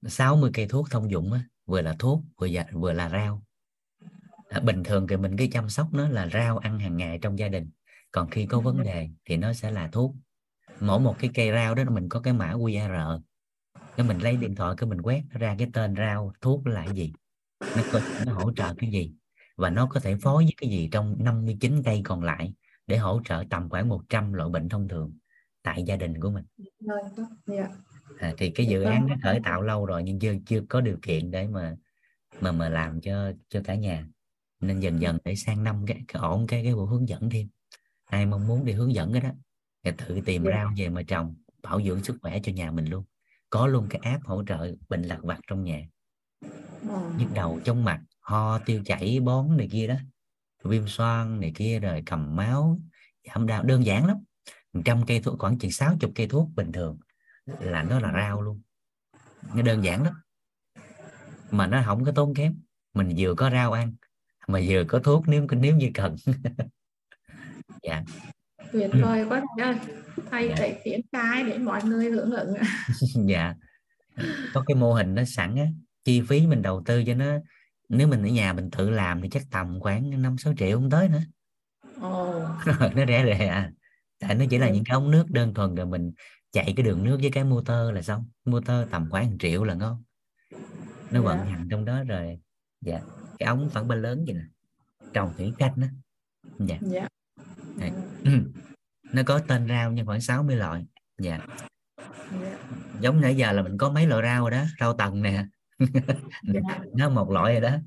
60 cây thuốc thông dụng vừa là thuốc vừa là, vừa là rau. À, bình thường thì mình cứ chăm sóc nó là rau ăn hàng ngày trong gia đình còn khi có vấn đề thì nó sẽ là thuốc. Mỗi một cái cây rau đó mình có cái mã QR cái mình lấy điện thoại cái mình quét ra cái tên rau thuốc là cái gì? Nó có, nó hỗ trợ cái gì? Và nó có thể phối với cái gì trong 59 cây còn lại để hỗ trợ tầm khoảng 100 loại bệnh thông thường tại gia đình của mình. À, thì cái dự án nó khởi tạo lâu rồi nhưng chưa chưa có điều kiện để mà mà mà làm cho cho cả nhà. Nên dần dần để sang năm cái, cái ổn cái cái bộ hướng dẫn thêm ai mong muốn đi hướng dẫn cái đó? Thì tự tìm yeah. Dạ. rau về mà trồng bảo dưỡng sức khỏe cho nhà mình luôn. Có luôn cái app hỗ trợ bệnh lặt vặt trong nhà. Nhức đầu trong mặt ho tiêu chảy bón này kia đó. Viêm xoang này kia rồi cầm máu. Giảm đau đơn giản lắm. Trăm cây thuốc khoảng chừng sáu chục cây thuốc bình thường là nó là rau luôn. Nó đơn giản lắm. Mà nó không có tốn kém. Mình vừa có rau ăn mà vừa có thuốc nếu nếu như cần dạ. Tuyệt vời quá thầy thầy dạ. phải triển khai để mọi người hưởng ứng. Dạ. Có cái mô hình nó sẵn á chi phí mình đầu tư cho nó nếu mình ở nhà mình tự làm thì chắc tầm khoảng năm sáu triệu không tới nữa. Oh. nó rẻ rẻ à. Tại nó chỉ là những cái ống nước đơn thuần rồi mình chạy cái đường nước với cái motor là xong. Motor tầm khoảng 1 triệu là ngon. Nó yeah. vận dạ. hành trong đó rồi. Dạ. Cái ống khoảng ba lớn vậy nè. Trồng thủy canh đó dạ. Yeah. nó có tên rau như khoảng 60 loại. Dạ. Yeah. giống nãy giờ là mình có mấy loại rau rồi đó rau tầng nè. Nó một loại rồi đó.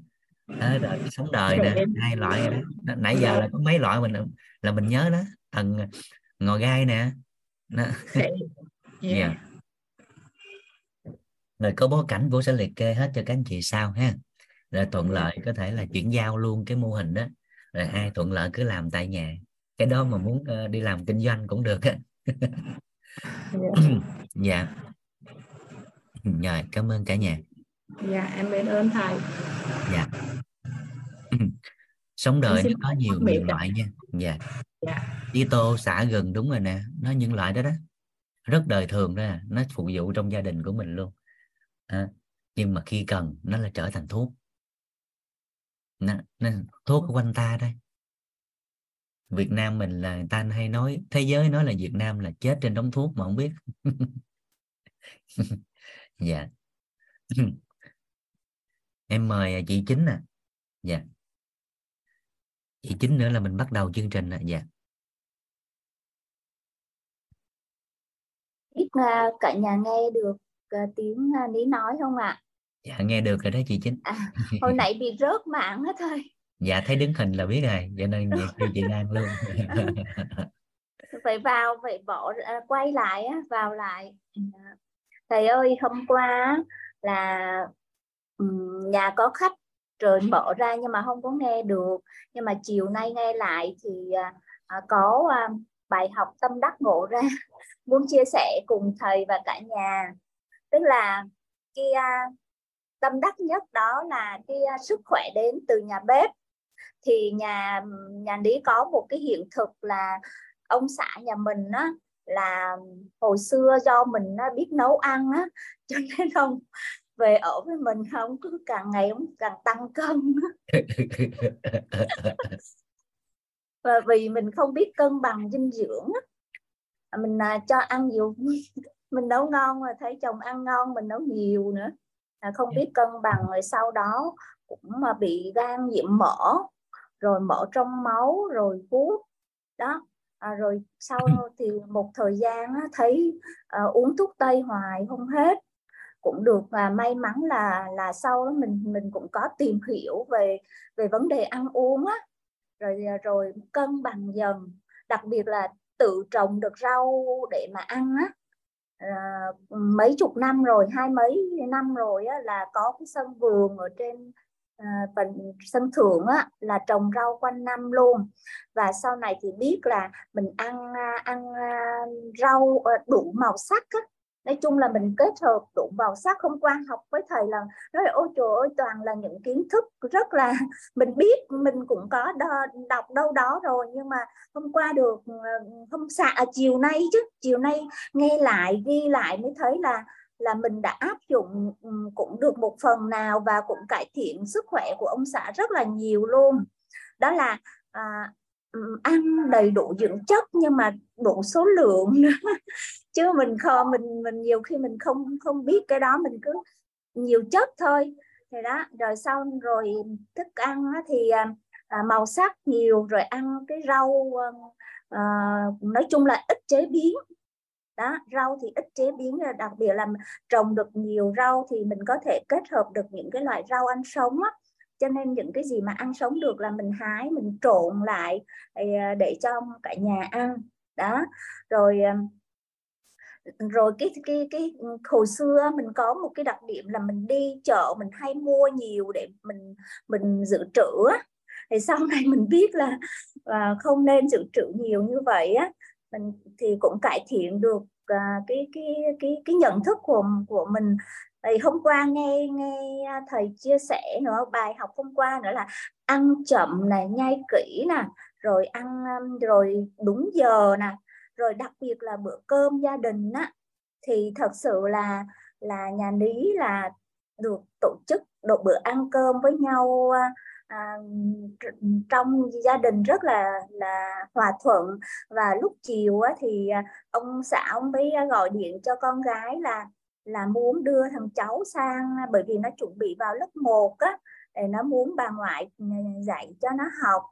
Đó, rồi sống đời nè hai loại rồi đó. Nãy giờ là có mấy loại mình là mình nhớ đó. Tầng ngò gai nè. Đó. yeah. yeah. rồi có bối cảnh vũ sẽ liệt kê hết cho các anh chị sau ha. Rồi thuận lợi có thể là chuyển giao luôn cái mô hình đó. Rồi ai thuận lợi cứ làm tại nhà cái đó mà muốn uh, đi làm kinh doanh cũng được á. Dạ. Rồi cảm ơn cả nhà. Dạ em biết ơn thầy. Dạ. Sống đời nó có nhiều nhiều loại nha. Dạ. Dạ. Tí tô xả gừng đúng rồi nè. Nó những loại đó đó. Rất đời thường đó. Nó phục vụ trong gia đình của mình luôn. À, nhưng mà khi cần nó là trở thành thuốc. Nó, nó, thuốc quanh ta đây Việt Nam mình là người ta hay nói thế giới nói là Việt Nam là chết trên đống thuốc mà không biết. Dạ. Em mời à, chị chính nè. À. dạ. Chị chính nữa là mình bắt đầu chương trình nè. Dạ. Biết uh, cả nhà nghe được uh, tiếng uh, ní nói không ạ? Dạ nghe được rồi đó chị chính. À, hồi nãy bị rớt mạng hết thôi dạ thấy đứng hình là biết rồi cho nên kêu chị Lan luôn. Phải vào phải bỏ quay lại vào lại. Thầy ơi hôm qua là nhà có khách rồi mở ra nhưng mà không có nghe được. Nhưng mà chiều nay nghe lại thì à, có à, bài học tâm đắc ngộ ra muốn chia sẻ cùng thầy và cả nhà. Tức là cái à, tâm đắc nhất đó là cái à, sức khỏe đến từ nhà bếp thì nhà nhà lý có một cái hiện thực là ông xã nhà mình á là hồi xưa do mình á, biết nấu ăn á cho nên ông về ở với mình không cứ càng ngày ông càng tăng cân và vì mình không biết cân bằng dinh dưỡng á mình à, cho ăn nhiều mình nấu ngon mà thấy chồng ăn ngon mình nấu nhiều nữa. À, không biết cân bằng rồi sau đó cũng mà bị gan nhiễm mỡ rồi mỡ trong máu rồi hút đó. À, rồi sau thì một thời gian á, thấy à, uống thuốc tây hoài không hết. Cũng được và may mắn là là sau đó mình mình cũng có tìm hiểu về về vấn đề ăn uống á. Rồi rồi cân bằng dần. Đặc biệt là tự trồng được rau để mà ăn á. À, mấy chục năm rồi hai mấy năm rồi á, là có cái sân vườn ở trên và sân thượng á, là trồng rau quanh năm luôn. Và sau này thì biết là mình ăn à, ăn à, rau ờ, đủ màu sắc á, nói chung là mình kết hợp đủ màu sắc. Hôm qua học với thầy là nói là ôi trời ơi toàn là những kiến thức rất là mình biết mình cũng có đọc đâu đó rồi. Nhưng mà hôm qua được ờ, hôm xa à, chiều nay chứ chiều nay nghe lại ghi lại mới thấy là là mình đã áp dụng cũng được một phần nào và cũng cải thiện sức khỏe của ông xã rất là nhiều luôn. Đó là à, ăn đầy đủ dưỡng chất nhưng mà đủ số lượng nữa. Chứ mình không mình mình nhiều khi mình không không biết cái đó mình cứ nhiều chất thôi. Thì đó rồi sau rồi thức ăn thì à, à, màu sắc nhiều rồi ăn cái rau à, nói chung là ít chế biến đó rau thì ít chế biến đặc biệt là trồng được nhiều rau thì mình có thể kết hợp được những cái loại rau ăn sống á. Cho nên những cái gì mà ăn sống được là mình hái mình trộn lại ờ, để cho cả nhà ăn. Đó rồi ờ, rồi cái cái cái ừ, hồi xưa mình có một cái đặc điểm là mình đi chợ mình hay mua nhiều để mình mình dự trữ á. Thì sau này mình biết là uh, không nên dự trữ nhiều như vậy á mình thì cũng cải thiện được uh, cái cái cái cái nhận thức của của mình. Thì hôm qua nghe nghe thầy chia sẻ nữa bài học hôm qua nữa là ăn chậm này nhai kỹ nè rồi ăn um, rồi đúng giờ nè rồi đặc biệt là bữa cơm gia đình á thì thật sự là là nhà lý là được tổ chức độ bữa ăn cơm với nhau à, à, trong gia đình rất là là hòa thuận. Và lúc chiều á, thì à, ông xã ông mới gọi điện cho con gái là là muốn đưa thằng cháu sang à, bởi vì nó chuẩn bị vào lớp 1 á để nó muốn bà ngoại à, dạy cho nó học.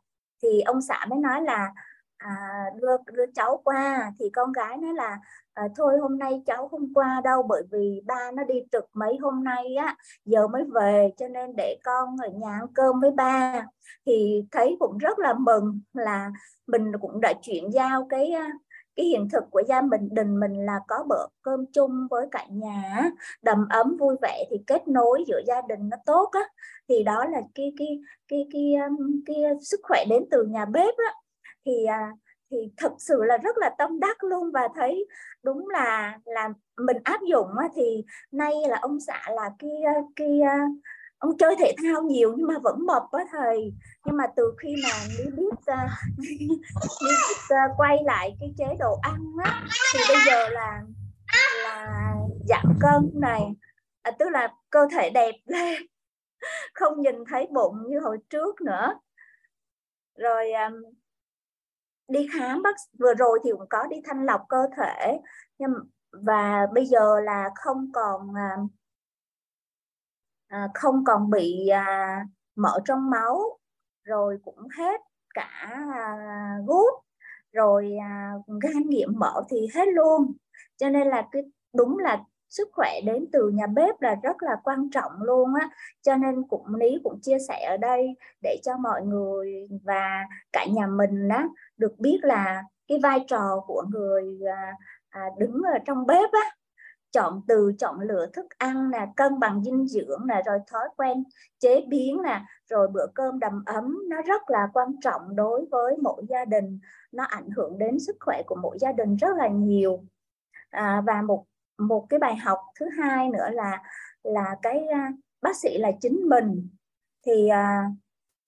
Thì ông xã mới nói là à, đưa đưa cháu qua. Thì con gái nói là à, thôi hôm nay cháu không qua đâu bởi vì ba nó đi trực mấy hôm nay á giờ mới về cho nên để con ở nhà ăn cơm với ba. Thì thấy cũng rất là mừng là mình cũng đã chuyển giao cái cái hiện thực của gia mình đình mình là có bữa cơm chung với cả nhà đầm ấm vui vẻ thì kết nối giữa gia đình nó tốt á. Thì đó là cái cái cái cái cái, cái sức khỏe đến từ nhà bếp á. Thì à, thì thực sự là rất là tâm đắc luôn và thấy đúng là là mình áp dụng thì nay là ông xã là kia kia ờ, ờ, ông chơi thể thao nhiều nhưng mà vẫn mập á thầy. Nhưng mà từ khi mà đi biết uh, đi biết uh, quay lại cái chế độ ăn á thì bây giờ là là giảm cân này à, tức là cơ thể đẹp lên không nhìn thấy bụng như hồi trước nữa. Rồi um, đi khám bác vừa rồi thì cũng có đi thanh lọc cơ thể nhưng và bây giờ là không còn à, à, không còn bị à, mỡ trong máu rồi cũng hết cả à, gút rồi à, gan nhiễm mỡ thì hết luôn. Cho nên là cái đúng là sức khỏe đến từ nhà bếp là rất là quan trọng luôn á. Cho nên cũng lý cũng chia sẻ ở đây để cho mọi người và cả nhà mình á được biết là cái vai trò của người à, à, đứng ở trong bếp á. Chọn từ chọn lựa thức ăn nè cân bằng dinh dưỡng nè rồi thói quen chế biến nè rồi bữa cơm đầm ấm nó rất là quan trọng đối với mỗi gia đình. Nó ảnh hưởng đến sức khỏe của mỗi gia đình rất là nhiều. À, và một một cái bài học thứ hai nữa là là cái à, bác sĩ là chính mình. Thì à,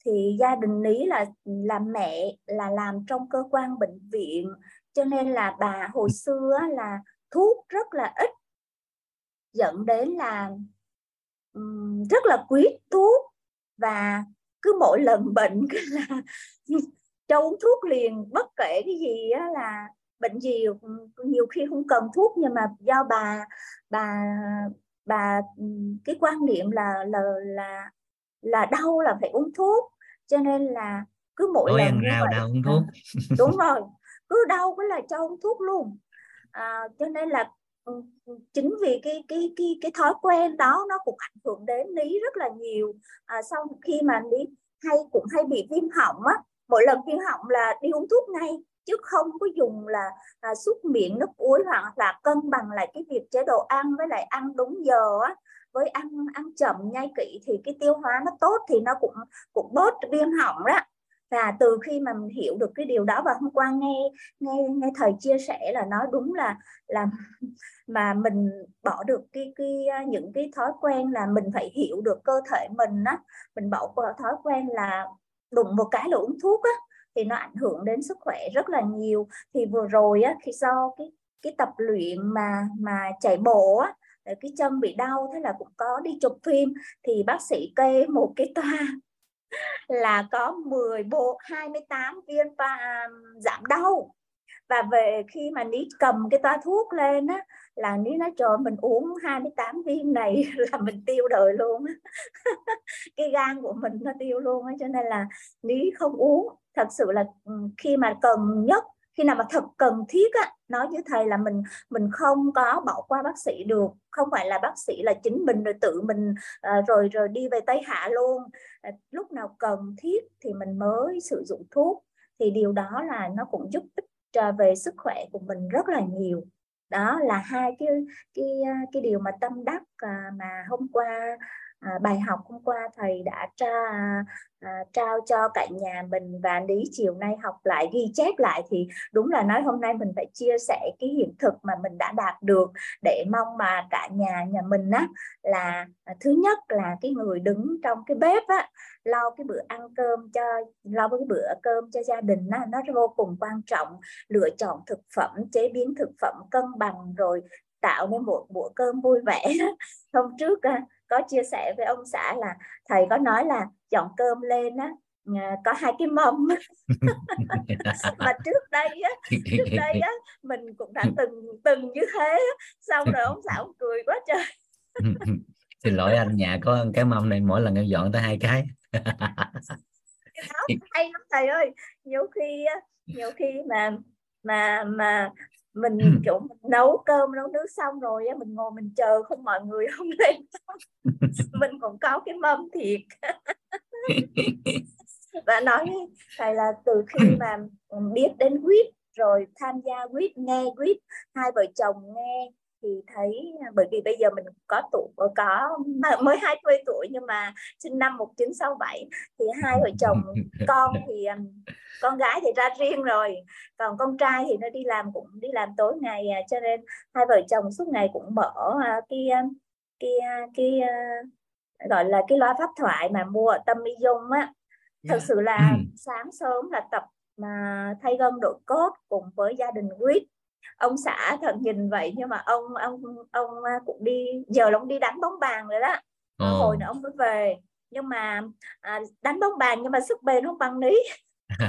thì gia đình lý là là mẹ là làm trong cơ quan bệnh viện cho nên là bà hồi xưa là thuốc rất là ít dẫn đến là rất là quý thuốc và cứ mỗi lần bệnh là cho uống thuốc liền bất kể cái gì á, là bệnh gì nhiều khi không cần thuốc nhưng mà do bà bà bà cái quan niệm là là là là đau là phải uống thuốc. Cho nên là cứ mỗi Ôi, lần như nào vậy, uống thuốc. Đúng rồi cứ đau cái là cho uống thuốc luôn. À, cho nên là Ừ, chính vì cái cái cái cái thói quen đó nó cũng ảnh hưởng đến lý rất là nhiều. À, sau khi mà lý hay cũng hay bị viêm họng á mỗi lần viêm họng là đi uống thuốc ngay chứ không có dùng là à, xúc miệng nước uối hoặc là cân bằng lại cái việc chế độ ăn với lại ăn đúng giờ á. Với ăn ăn chậm nhai kỹ thì cái tiêu hóa nó tốt thì nó cũng cũng bớt viêm họng đó. Và từ khi mà mình hiểu được cái điều đó và hôm qua nghe nghe nghe thầy chia sẻ là nói đúng là là mà mình bỏ được cái cái à, những cái thói quen là mình phải hiểu được cơ thể mình á. Mình bỏ qua thói quen là đụng một cái là uống thuốc á thì nó ảnh hưởng đến sức khỏe rất là nhiều. Thì vừa rồi á, khi do cái cái tập luyện mà mà chạy bộ á cái chân bị đau, thế là cũng có đi chụp phim. Thì bác sĩ kê một cái toa là có 10 bộ 28 viên và à, giảm đau. Và về khi mà ní cầm cái toa thuốc lên á, là ní nói, trời mình uống 28 viên này là mình tiêu đời luôn cái gan của mình nó tiêu luôn á, cho nên là ní không uống thật sự là khi mà cần nhất, khi nào mà thật cần thiết á, nói với thầy là mình mình không có bỏ qua bác sĩ được. Không phải là bác sĩ là chính mình rồi tự mình ờ, rồi rồi đi về tây hạ luôn. Ờ, lúc nào cần thiết thì mình mới sử dụng thuốc. Thì điều đó là nó cũng giúp ích về sức khỏe của mình rất là nhiều. Đó là hai cái cái ờ, cái điều mà tâm đắc mà hôm qua à, bài học hôm qua thầy đã tra à, trao cho cả nhà mình và lý chiều nay học lại ghi chép lại thì đúng là nói hôm nay mình phải chia sẻ cái hiện thực mà mình đã đạt được để mong mà cả nhà nhà mình á là à, thứ nhất là cái người đứng trong cái bếp á lo cái bữa ăn cơm cho lo cái bữa cơm cho gia đình á, nó vô cùng quan trọng. Lựa chọn thực phẩm chế biến thực phẩm cân bằng rồi tạo nên một bữa cơm vui vẻ. Hôm trước có chia sẻ với ông xã là thầy có nói là chọn cơm lên á à, có hai cái mâm. Mà trước đây á trước đây á mình cũng đã từng từng như thế xong rồi ông xã ông cười quá trời. Xin lỗi anh nhà có cái mâm này mỗi lần em dọn tới hai cái. Cái đó hay lắm thầy ơi. Nhiều khi nhiều khi mà mà mà mình ừ. kiểu mình nấu cơm nấu nước xong rồi á mình ngồi mình chờ không mọi người không lên mình cũng có cái mâm thiệt và nói thầy là từ khi mà biết đến quýt rồi tham gia quýt nghe quýt hai vợ chồng nghe thì thấy bởi vì bây giờ mình có tuổi có mới 20 tuổi nhưng mà sinh năm 1967 thì hai vợ chồng con thì con gái thì ra riêng rồi còn con trai thì nó đi làm cũng đi làm tối ngày à, cho nên hai vợ chồng suốt ngày cũng mở à, cái à, cái cái, cái gọi là cái loa pháp thoại mà mua ở tâm y dung á. Thật sự là sáng sớm là tập mà thay gân đội cốt cùng với gia đình quýt ông xã thật nhìn vậy nhưng mà ông ông ông cũng đi giờ ông đi đánh bóng bàn rồi đó. Oh. hồi nữa ông mới về. Nhưng mà à, đánh bóng bàn nhưng mà sức bền không bằng ní.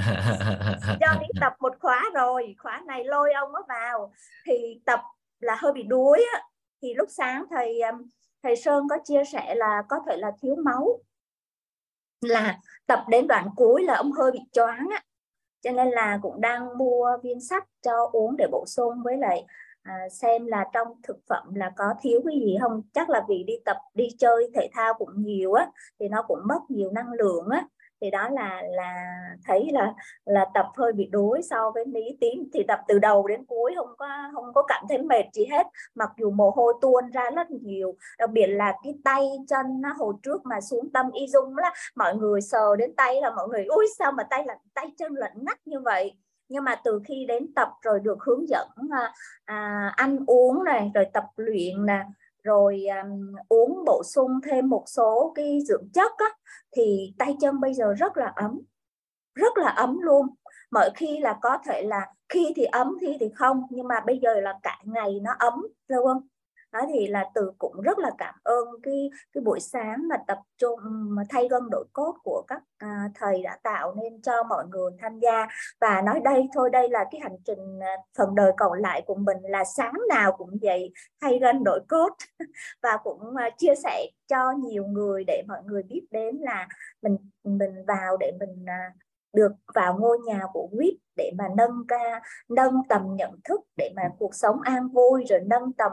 Do đi tập một khóa rồi khóa này lôi ông nó vào. Thì tập là hơi bị đuối á. Thì lúc sáng thầy um, thầy Sơn có chia sẻ là có thể là thiếu máu. Là tập đến đoạn cuối là ông hơi bị choáng á. Cho nên là cũng đang mua viên sắt cho uống để bổ sung với lại à, xem là trong thực phẩm là có thiếu cái gì không? Chắc là vì đi tập đi chơi thể thao cũng nhiều á thì nó cũng mất nhiều năng lượng á. Thì đó là là thấy là là tập hơi bị đuối so với lý tím thì tập từ đầu đến cuối không có không có cảm thấy mệt gì hết. Mặc dù mồ hôi tuôn ra rất nhiều đặc biệt là cái tay chân nó hồi trước mà xuống tâm y dung là mọi người sờ đến tay là mọi người ui sao mà tay lạnh tay chân lạnh ngắt như vậy? Nhưng mà từ khi đến tập rồi được hướng dẫn à, à ăn uống này rồi tập luyện nè rồi um, uống bổ sung thêm một số cái dưỡng chất á, thì tay chân bây giờ rất là ấm rất là ấm luôn. Mọi khi là có thể là khi thì ấm khi thì không nhưng mà bây giờ là cả ngày nó ấm luôn đó thì là từ cũng rất là cảm ơn cái cái buổi sáng mà tập trung mà thay gân đổi cốt của các à, thầy đã tạo nên cho mọi người tham gia. Và nói đây thôi đây là cái hành trình à, phần đời còn lại của mình là sáng nào cũng vậy thay gân đổi cốt. Và cũng à, chia sẻ cho nhiều người để mọi người biết đến là mình mình vào để mình à, được vào ngôi nhà của quýt để mà nâng ca nâng tầm nhận thức để mà cuộc sống an vui rồi nâng tầm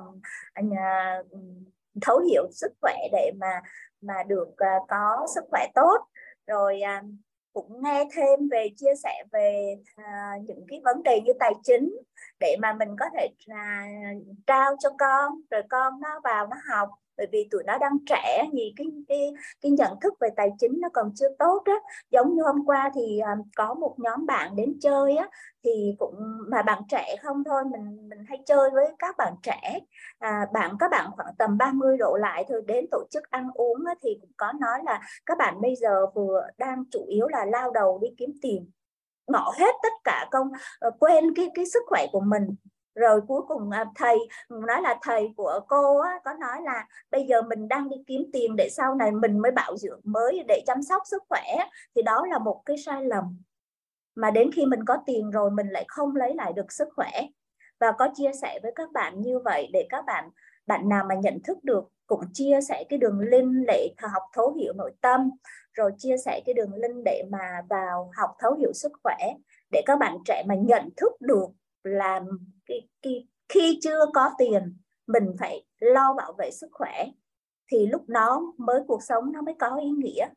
à, nhà, thấu hiểu sức khỏe để mà mà được uh, có sức khỏe tốt. Rồi uh, cũng nghe thêm về chia sẻ về uh, những cái vấn đề như tài chính để mà mình có thể uh, trao cho con rồi con nó vào nó học bởi vì tụi nó đang trẻ thì cái cái cái nhận thức về tài chính nó còn chưa tốt á. Giống như hôm qua thì um, có một nhóm bạn đến chơi á thì cũng mà bạn trẻ không thôi mình mình hay chơi với các bạn trẻ. À, bạn các bạn khoảng tầm 30 độ lại thôi đến tổ chức ăn uống á, thì cũng có nói là các bạn bây giờ vừa đang chủ yếu là lao đầu đi kiếm tiền. Bỏ hết tất cả công uh, quên cái cái sức khỏe của mình rồi cuối cùng à, thầy nói là thầy của cô á, có nói là bây giờ mình đang đi kiếm tiền để sau này mình mới bảo dưỡng mới để chăm sóc sức khỏe thì đó là một cái sai lầm. Mà đến khi mình có tiền rồi mình lại không lấy lại được sức khỏe. Và có chia sẻ với các bạn như vậy để các bạn bạn nào mà nhận thức được cũng chia sẻ cái đường link để học thấu hiểu nội tâm rồi chia sẻ cái đường link để mà vào học thấu hiểu sức khỏe để các bạn trẻ mà nhận thức được là cái, cái, khi chưa có tiền mình phải lo bảo vệ sức khỏe thì lúc đó mới cuộc sống nó mới có ý nghĩa.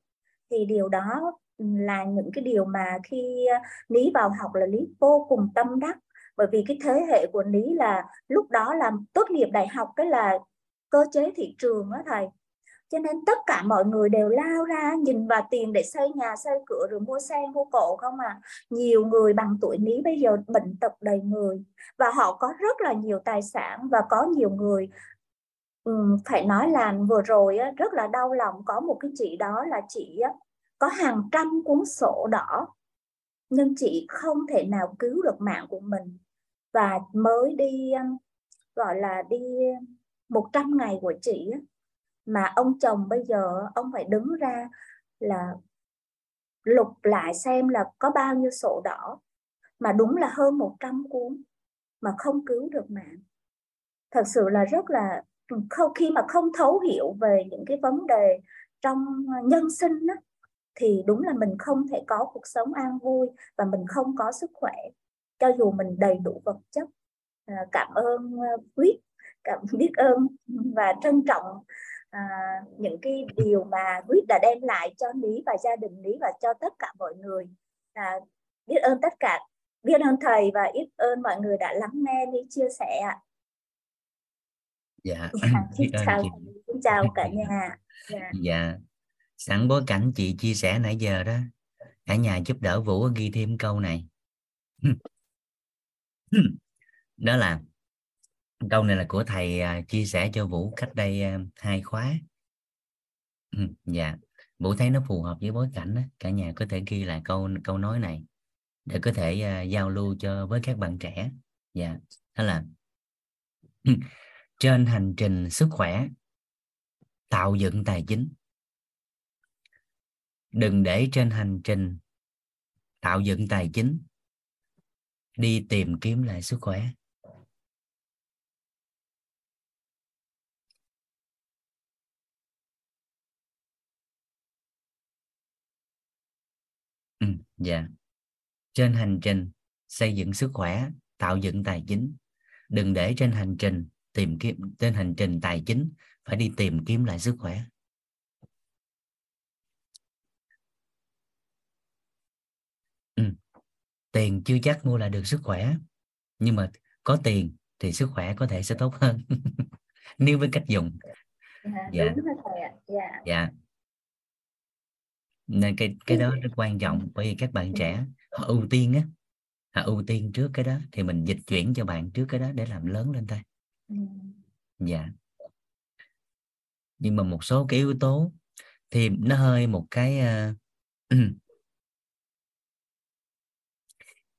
Thì điều đó là những cái điều mà khi lý vào học là lý vô cùng tâm đắc. Bởi vì cái thế hệ của lý là lúc đó là tốt nghiệp đại học cái là cơ chế thị trường đó thầy cho nên tất cả mọi người đều lao ra nhìn vào tiền để xây nhà xây cửa rồi mua xe mua cổ không à. Nhiều người bằng tuổi ní bây giờ bệnh tật đầy người và họ có rất là nhiều tài sản và có nhiều người um, phải nói là vừa rồi á, rất là đau lòng. Có một cái chị đó là chị á, có hàng trăm cuốn sổ đỏ nhưng chị không thể nào cứu được mạng của mình và mới đi gọi là đi 100 ngày của chị á, mà ông chồng bây giờ ông phải đứng ra là lục lại xem là có bao nhiêu sổ đỏ. Mà đúng là hơn 100 cuốn mà không cứu được mạng. Thật sự là rất là không khi mà không thấu hiểu về những cái vấn đề trong nhân sinh đó, thì đúng là mình không thể có cuộc sống an vui và mình không có sức khỏe. Cho dù mình đầy đủ vật chất à, cảm ơn à, quyết cảm biết ơn và trân trọng à, những cái điều mà quyết đã đem lại cho lý và gia đình lý và cho tất cả mọi người. À, biết ơn tất cả biết ơn thầy và biết ơn mọi người đã lắng nghe lý chia sẻ ạ. Dạ. Xin chào xin chào cả nhà. Dạ. dạ. Sẵn bối cảnh chị chia sẻ nãy giờ đó. Cả nhà giúp đỡ vũ ghi thêm câu này. Đó là câu này là của thầy à, chia sẻ cho vũ cách đây à, hai khóa. Ừ, dạ. Vũ thấy nó phù hợp với bối cảnh đó. cả nhà có thể ghi lại câu câu nói này để có thể uh, giao lưu cho với các bạn trẻ. Dạ đó là trên hành trình sức khỏe tạo dựng tài chính. Đừng để trên hành trình tạo dựng tài chính đi tìm kiếm lại sức khỏe ừ, dạ. Trên hành trình xây dựng sức khỏe tạo dựng tài chính. Đừng để trên hành trình tìm kiếm trên hành trình tài chính phải đi tìm kiếm lại sức khỏe. Ừ. tiền chưa chắc mua lại được sức khỏe nhưng mà có tiền thì sức khỏe có thể sẽ tốt hơn. Nếu với cách dùng. Dạ, dạ. đúng rồi thầy ạ dạ. dạ nên cái cái đó rất quan trọng bởi vì các bạn trẻ họ ưu tiên á họ ưu tiên trước cái đó thì mình dịch chuyển cho bạn trước cái đó để làm lớn lên thôi. Dạ. Nhưng mà một số cái yếu tố thì nó hơi một cái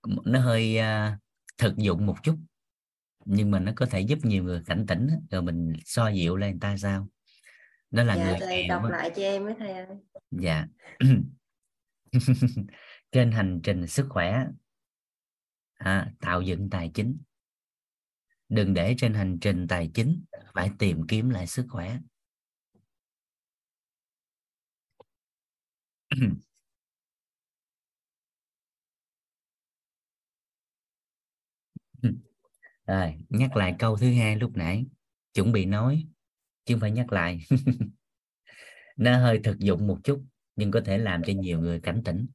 uh, nó hơi uh, thực dụng một chút nhưng mà nó có thể giúp nhiều người cảnh tỉnh rồi mình so dịu lên người ta sao đó là dạ, người thầy đọc đó. lại cho em với thầy ơi dạ. Trên hành trình sức khỏe à, tạo dựng tài chính. Đừng để trên hành trình tài chính phải tìm kiếm lại sức khỏe. Rồi nhắc lại câu thứ hai lúc nãy. Chuẩn bị nói chứ không phải nhắc lại. Nó hơi thực dụng một chút, nhưng có thể làm cho nhiều người cảnh tỉnh.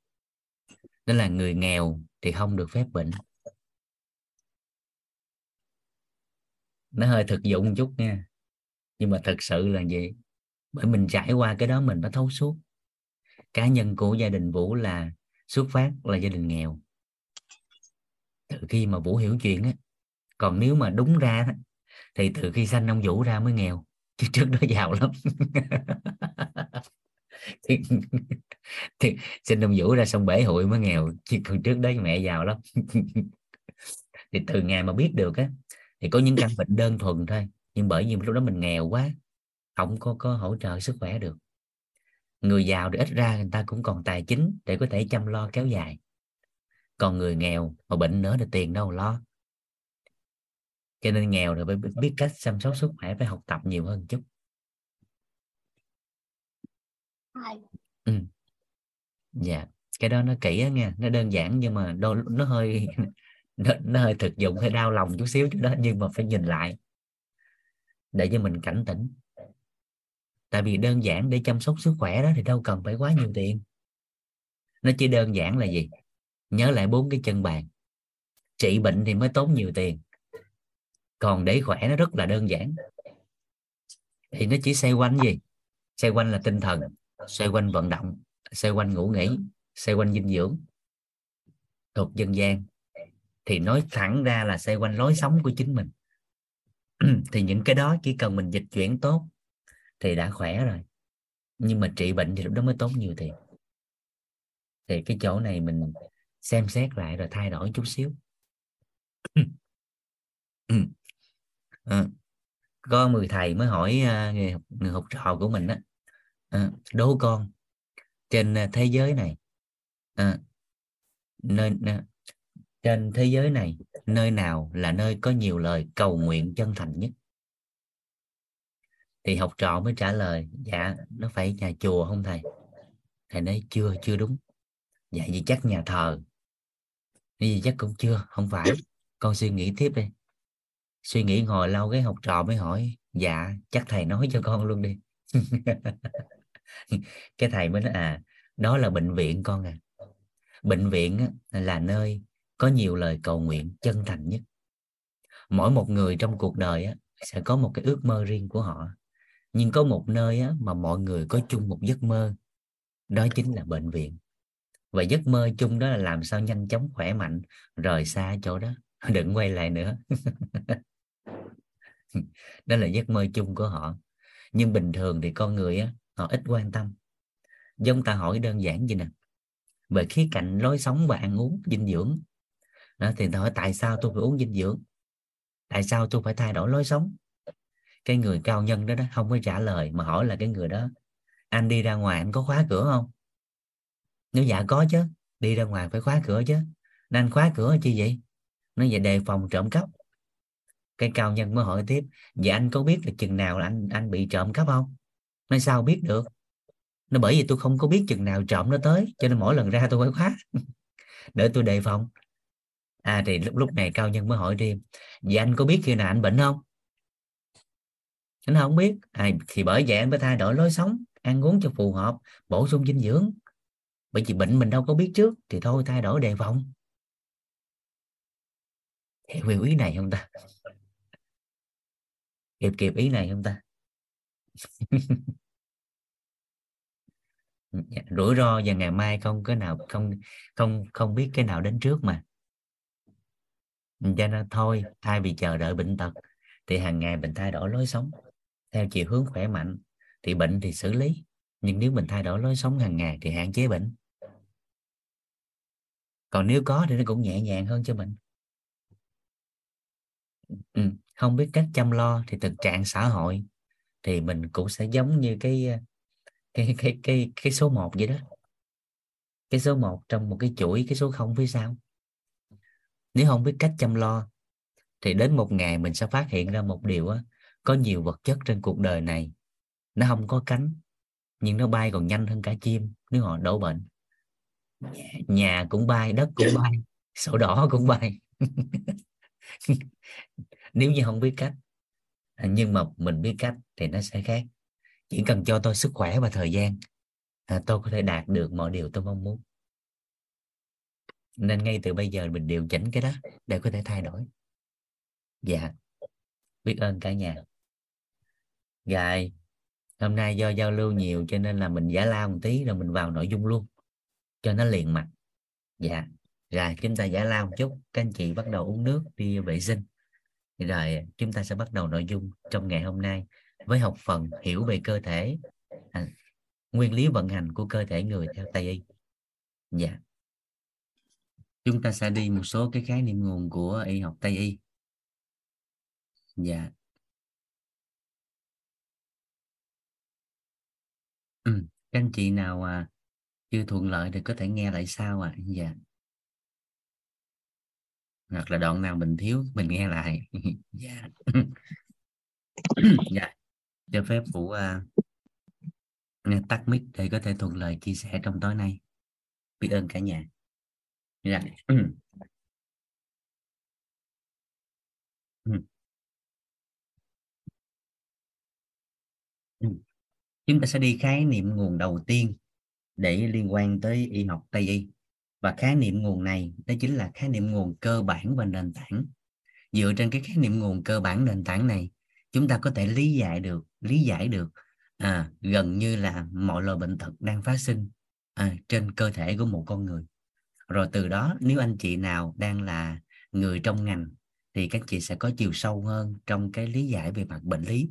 Đó là người nghèo thì không được phép bệnh. Nó hơi thực dụng một chút nha, nhưng mà thật sự là gì? Bởi mình trải qua cái đó mình mới thấu suốt. Cá nhân của gia đình vũ là xuất phát là gia đình nghèo. Từ khi mà vũ hiểu chuyện á, còn nếu mà đúng ra thì từ khi sanh ông vũ ra mới nghèo chứ trước đó giàu lắm. Thì, thì xin ông vũ ra xong bể hội mới nghèo. Chứ còn trước đó mẹ giàu lắm. Thì từ ngày mà biết được á thì có những căn bệnh đơn thuần thôi. Nhưng bởi vì lúc đó mình nghèo quá không có có hỗ trợ sức khỏe được. Người giàu thì ít ra người ta cũng còn tài chính để có thể chăm lo kéo dài. Còn người nghèo mà bệnh nữa thì tiền đâu lo cho nên nghèo rồi phải biết cách chăm sóc sức khỏe phải học tập nhiều hơn chút. Ừ. dạ. Cái đó nó kỹ á nha nó đơn giản nhưng mà đôi nó hơi nó, nó hơi thực dụng hơi đau lòng chút xíu chứ đó nhưng mà phải nhìn lại. Để cho mình cảnh tỉnh. Tại vì đơn giản để chăm sóc sức khỏe đó thì đâu cần phải quá nhiều tiền. Nó chỉ đơn giản là gì? Nhớ lại bốn cái chân bàn. Trị bệnh thì mới tốn nhiều tiền còn để khỏe nó rất là đơn giản. Thì nó chỉ xoay quanh gì? Xoay quanh là tinh thần, xoay quanh vận động, xoay quanh ngủ nghỉ, xoay quanh dinh dưỡng, thuộc dân gian. Thì nói thẳng ra là xoay quanh lối sống của chính mình. Thì những cái đó chỉ cần mình dịch chuyển tốt thì đã khỏe rồi. Nhưng mà trị bệnh thì lúc đó mới tốn nhiều tiền. Thì cái chỗ này mình xem xét lại rồi thay đổi chút xíu. Ừ à, có 10 thầy mới hỏi à, người, người học trò của mình đó à, ừ, đố con trên à, thế giới này à, nơi trên thế giới này nơi nào là nơi có nhiều lời cầu nguyện chân thành nhất? Thì học trò mới trả lời dạ nó phải nhà chùa không thầy? Thầy nói chưa chưa đúng. Dạ vậy chắc nhà thờ. Như chắc cũng chưa không phải. Con suy nghĩ tiếp đi suy nghĩ ngồi lâu cái học trò mới hỏi dạ chắc thầy nói cho con luôn đi. Cái thầy mới nói à đó là bệnh viện con à. Bệnh viện là nơi có nhiều lời cầu nguyện chân thành nhất. Mỗi một người trong cuộc đời sẽ có một cái ước mơ riêng của họ. Nhưng có một nơi mà mọi người có chung một giấc mơ, đó chính là bệnh viện. Và giấc mơ chung đó là làm sao nhanh chóng, khỏe mạnh, rời xa chỗ đó, đừng quay lại nữa. đó là giấc mơ chung của họ. Nhưng bình thường thì con người á họ ít quan tâm. Giống ta hỏi đơn giản gì nè. Về khía cạnh lối sống và ăn uống dinh dưỡng. Đó, thì ta hỏi tại sao tôi phải uống dinh dưỡng? Tại sao tôi phải thay đổi lối sống? Cái người cao nhân đó đó không có trả lời mà hỏi là cái người đó anh đi ra ngoài anh có khóa cửa không? Nếu dạ có chứ. Đi ra ngoài phải khóa cửa chứ. Nên anh khóa cửa chi vậy? Nó vậy dạ, đề phòng trộm cắp cái cao nhân mới hỏi tiếp vậy anh có biết là chừng nào là anh anh bị trộm cắp không? Nói sao biết được? Nó bởi vì tôi không có biết chừng nào trộm nó tới cho nên mỗi lần ra tôi phải khóa. Để tôi đề phòng. À thì lúc lúc này cao nhân mới hỏi thêm vậy anh có biết khi nào anh bệnh không? Anh không biết. À, thì bởi vậy anh phải thay đổi lối sống ăn uống cho phù hợp bổ sung dinh dưỡng. Bởi vì bệnh mình đâu có biết trước thì thôi thay đổi đề phòng. Hiểu ý này không ta? Kịp kịp ý này không ta? Dạ, rủi ro và ngày mai không cái nào, không không không biết cái nào đến trước mà. Cho nên thôi, thay vì chờ đợi bệnh tật, thì hàng ngày mình thay đổi lối sống. Theo chiều hướng khỏe mạnh, thì bệnh thì xử lý. Nhưng nếu mình thay đổi lối sống hàng ngày thì hạn chế bệnh. Còn nếu có thì nó cũng nhẹ nhàng hơn cho mình. Ừ không biết cách chăm lo thì thực trạng xã hội thì mình cũng sẽ giống như cái ờ, cái cái cái cái số 1 vậy đó. Cái số 1 trong một cái chuỗi, cái số không phía sau. Nếu không biết cách chăm lo thì đến một ngày mình sẽ phát hiện ra một điều á, có nhiều vật chất trên cuộc đời này, nó không có cánh, nhưng nó bay còn nhanh hơn cả chim nếu họ đổ bệnh. Nhà cũng bay, đất cũng bay, sổ đỏ cũng bay. nếu như không biết cách à, nhưng mà mình biết cách thì nó sẽ khác. Chỉ cần cho tôi sức khỏe và thời gian à, tôi có thể đạt được mọi điều tôi mong muốn. Nên ngay từ bây giờ mình điều chỉnh cái đó để có thể thay đổi. Dạ biết ơn cả nhà. Rồi hôm nay do giao lưu nhiều cho nên là mình giả lao một tí rồi mình vào nội dung luôn cho nó liền mặt dạ rồi chúng ta giả lao một chút. Các anh chị bắt đầu uống nước đi vệ sinh rồi chúng ta sẽ bắt đầu nội dung trong ngày hôm nay với học phần hiểu về cơ thể. À, nguyên lý vận hành của cơ thể người theo tây y. Dạ. Chúng ta sẽ đi một số cái khái niệm nguồn của y học tây y. Dạ. Ừ. các anh chị nào à, chưa thuận lợi thì có thể nghe lại sau ạ. À. dạ hoặc là đoạn nào mình thiếu mình nghe lại. Dạ. Dạ. Cho phép vũ uh, tắt mic để có thể thuận lợi chia sẻ trong tối nay. Biết ơn cả nhà. Dạ. Chúng ta sẽ đi khái niệm nguồn đầu tiên để liên quan tới y học tây y và khái niệm nguồn này đó chính là khái niệm nguồn cơ bản và nền tảng. Dựa trên cái khái niệm nguồn cơ bản nền tảng này chúng ta có thể lý giải được lý giải được à, gần như là mọi loại bệnh tật đang phát sinh à, trên cơ thể của một con người. Rồi từ đó nếu anh chị nào đang là người trong ngành thì các chị sẽ có chiều sâu hơn trong cái lý giải về mặt bệnh lý.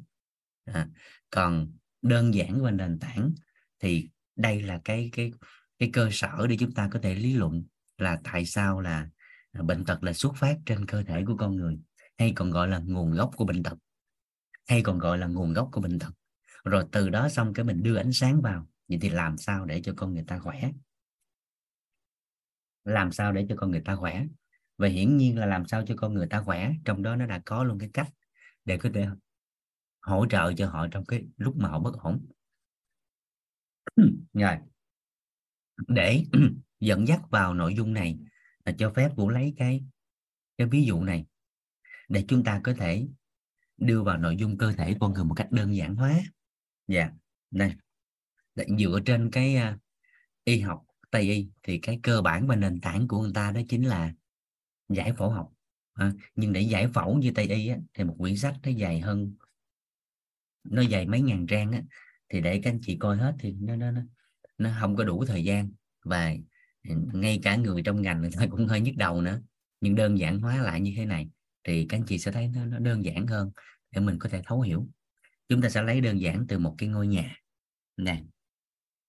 À, còn đơn giản và nền tảng thì đây là cái cái cái cơ sở để chúng ta có thể lý luận là tại sao là bệnh tật là xuất phát trên cơ thể của con người, hay còn gọi là nguồn gốc của bệnh tật, hay còn gọi là nguồn gốc của bệnh tật. Rồi từ đó xong cái mình đưa ánh sáng vào. Vậy thì làm sao để cho con người ta khỏe? Làm sao để cho con người ta khỏe? Và hiển nhiên là làm sao cho con người ta khỏe, trong đó nó đã có luôn cái cách để có thể hỗ trợ cho họ trong cái lúc mà họ bất ổn. Rồi để dẫn dắt vào nội dung này là cho phép vũ lấy cái cái ví dụ này để chúng ta có thể đưa vào nội dung cơ thể con người một cách đơn giản hóa dạ yeah. đây để dựa trên cái uh, y học tây y thì cái cơ bản và nền tảng của người ta đó chính là giải phẫu học à, nhưng để giải phẫu như tây y á, thì một quyển sách nó dài hơn nó dài mấy ngàn trang á, thì để các anh chị coi hết thì nó nó nó nó không có đủ thời gian. Và ừ, ngay cả người trong ngành người ta cũng hơi nhức đầu nữa. Nhưng đơn giản hóa lại như thế này thì các anh chị sẽ thấy nó, nó đơn giản hơn để mình có thể thấu hiểu. Chúng ta sẽ lấy đơn giản từ một cái ngôi nhà. Nè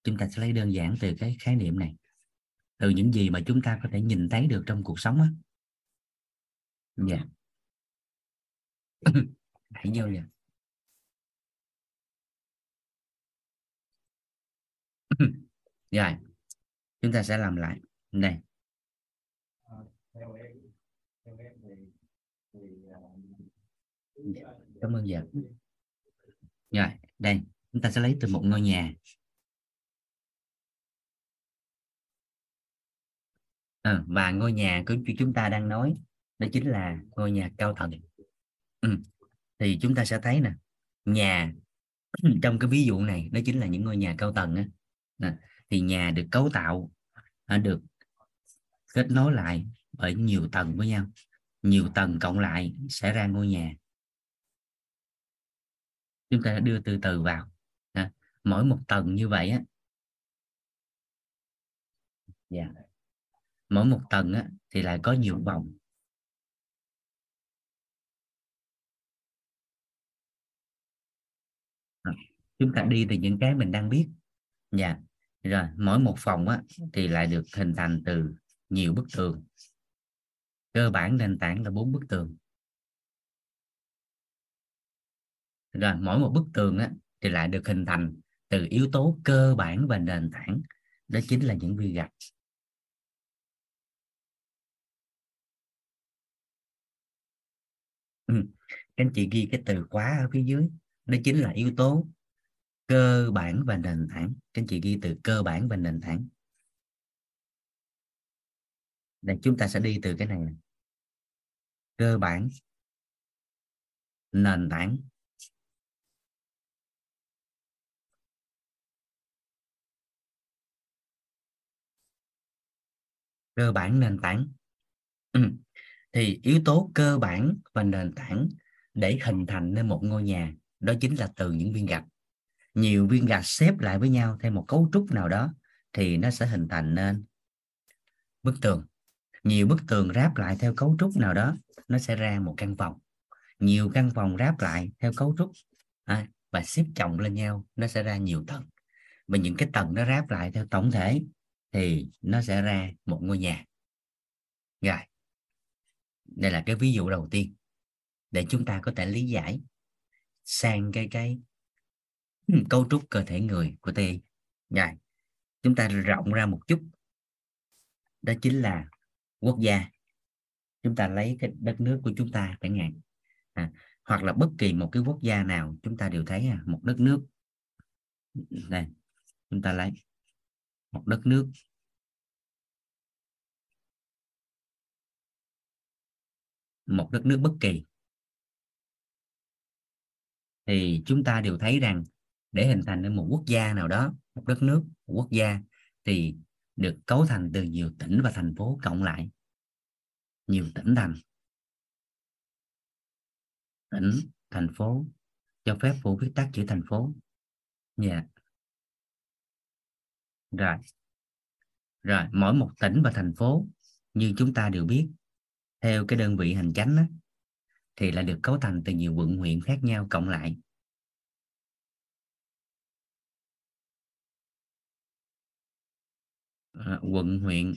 chúng ta sẽ lấy đơn giản từ cái khái niệm này. Từ những gì mà chúng ta có thể nhìn thấy được trong cuộc sống á. Dạ. Hãy vô vậy rồi chúng ta sẽ làm lại. Này. Cảm ơn giờ. Rồi đây chúng ta sẽ lấy từ một ngôi nhà. À, và ngôi nhà của chúng ta đang nói đó chính là ngôi nhà cao tầng. Ừ. thì chúng ta sẽ thấy nè nhà trong cái ví dụ này đó chính là những ngôi nhà cao tầng á thì nhà được cấu tạo à, được kết nối lại bởi nhiều tầng với nhau nhiều tầng cộng lại sẽ ra ngôi nhà chúng ta đưa từ từ vào mỗi một tầng như vậy á yeah. Dạ. mỗi một tầng á, thì lại có nhiều vòng chúng ta đi từ những cái mình đang biết dạ rồi mỗi một phòng á, thì lại được hình thành từ nhiều bức tường. Cơ bản nền tảng là bốn bức tường. Rồi mỗi một bức tường á, thì lại được hình thành từ yếu tố cơ bản và nền tảng. Đó chính là những viên gạch. Ừ. các anh chị ghi cái từ khóa ở phía dưới. Đó chính là yếu tố cơ bản và nền tảng. Các anh chị ghi từ cơ bản và nền tảng. Đây chúng ta sẽ đi từ cái này, này. cơ bản nền tảng. Cơ bản nền tảng. Ừ. thì yếu tố cơ bản và nền tảng để hình thành nên một ngôi nhà đó chính là từ những viên gạch nhiều viên gạch xếp lại với nhau theo một cấu trúc nào đó thì nó sẽ hình thành nên bức tường. Nhiều bức tường ráp lại theo cấu trúc nào đó nó sẽ ra một căn phòng. Nhiều căn phòng ráp lại theo cấu trúc à, và xếp chồng lên nhau nó sẽ ra nhiều tầng. Và những cái tầng nó ráp lại theo tổng thể thì nó sẽ ra một ngôi nhà. Rồi đây là cái ví dụ đầu tiên để chúng ta có thể lý giải sang cái cái cấu trúc cơ thể người của TI rồi chúng ta rộng ra một chút. Đó chính là quốc gia. Chúng ta lấy cái đất nước của chúng ta chẳng hạn. À, hoặc là bất kỳ một cái quốc gia nào chúng ta đều thấy à, một đất nước. Đây chúng ta lấy một đất nước. Một đất nước bất kỳ. Thì chúng ta đều thấy rằng để hình thành nên một quốc gia nào đó một đất nước một quốc gia thì được cấu thành từ nhiều tỉnh và thành phố cộng lại. Nhiều tỉnh thành. Tỉnh thành phố cho phép phụ viết tắt chữ thành phố. Dạ. Yeah. rồi. Rồi mỗi một tỉnh và thành phố như chúng ta đều biết theo cái đơn vị hành chánh đó, thì là được cấu thành từ nhiều quận huyện khác nhau cộng lại. À, quận huyện.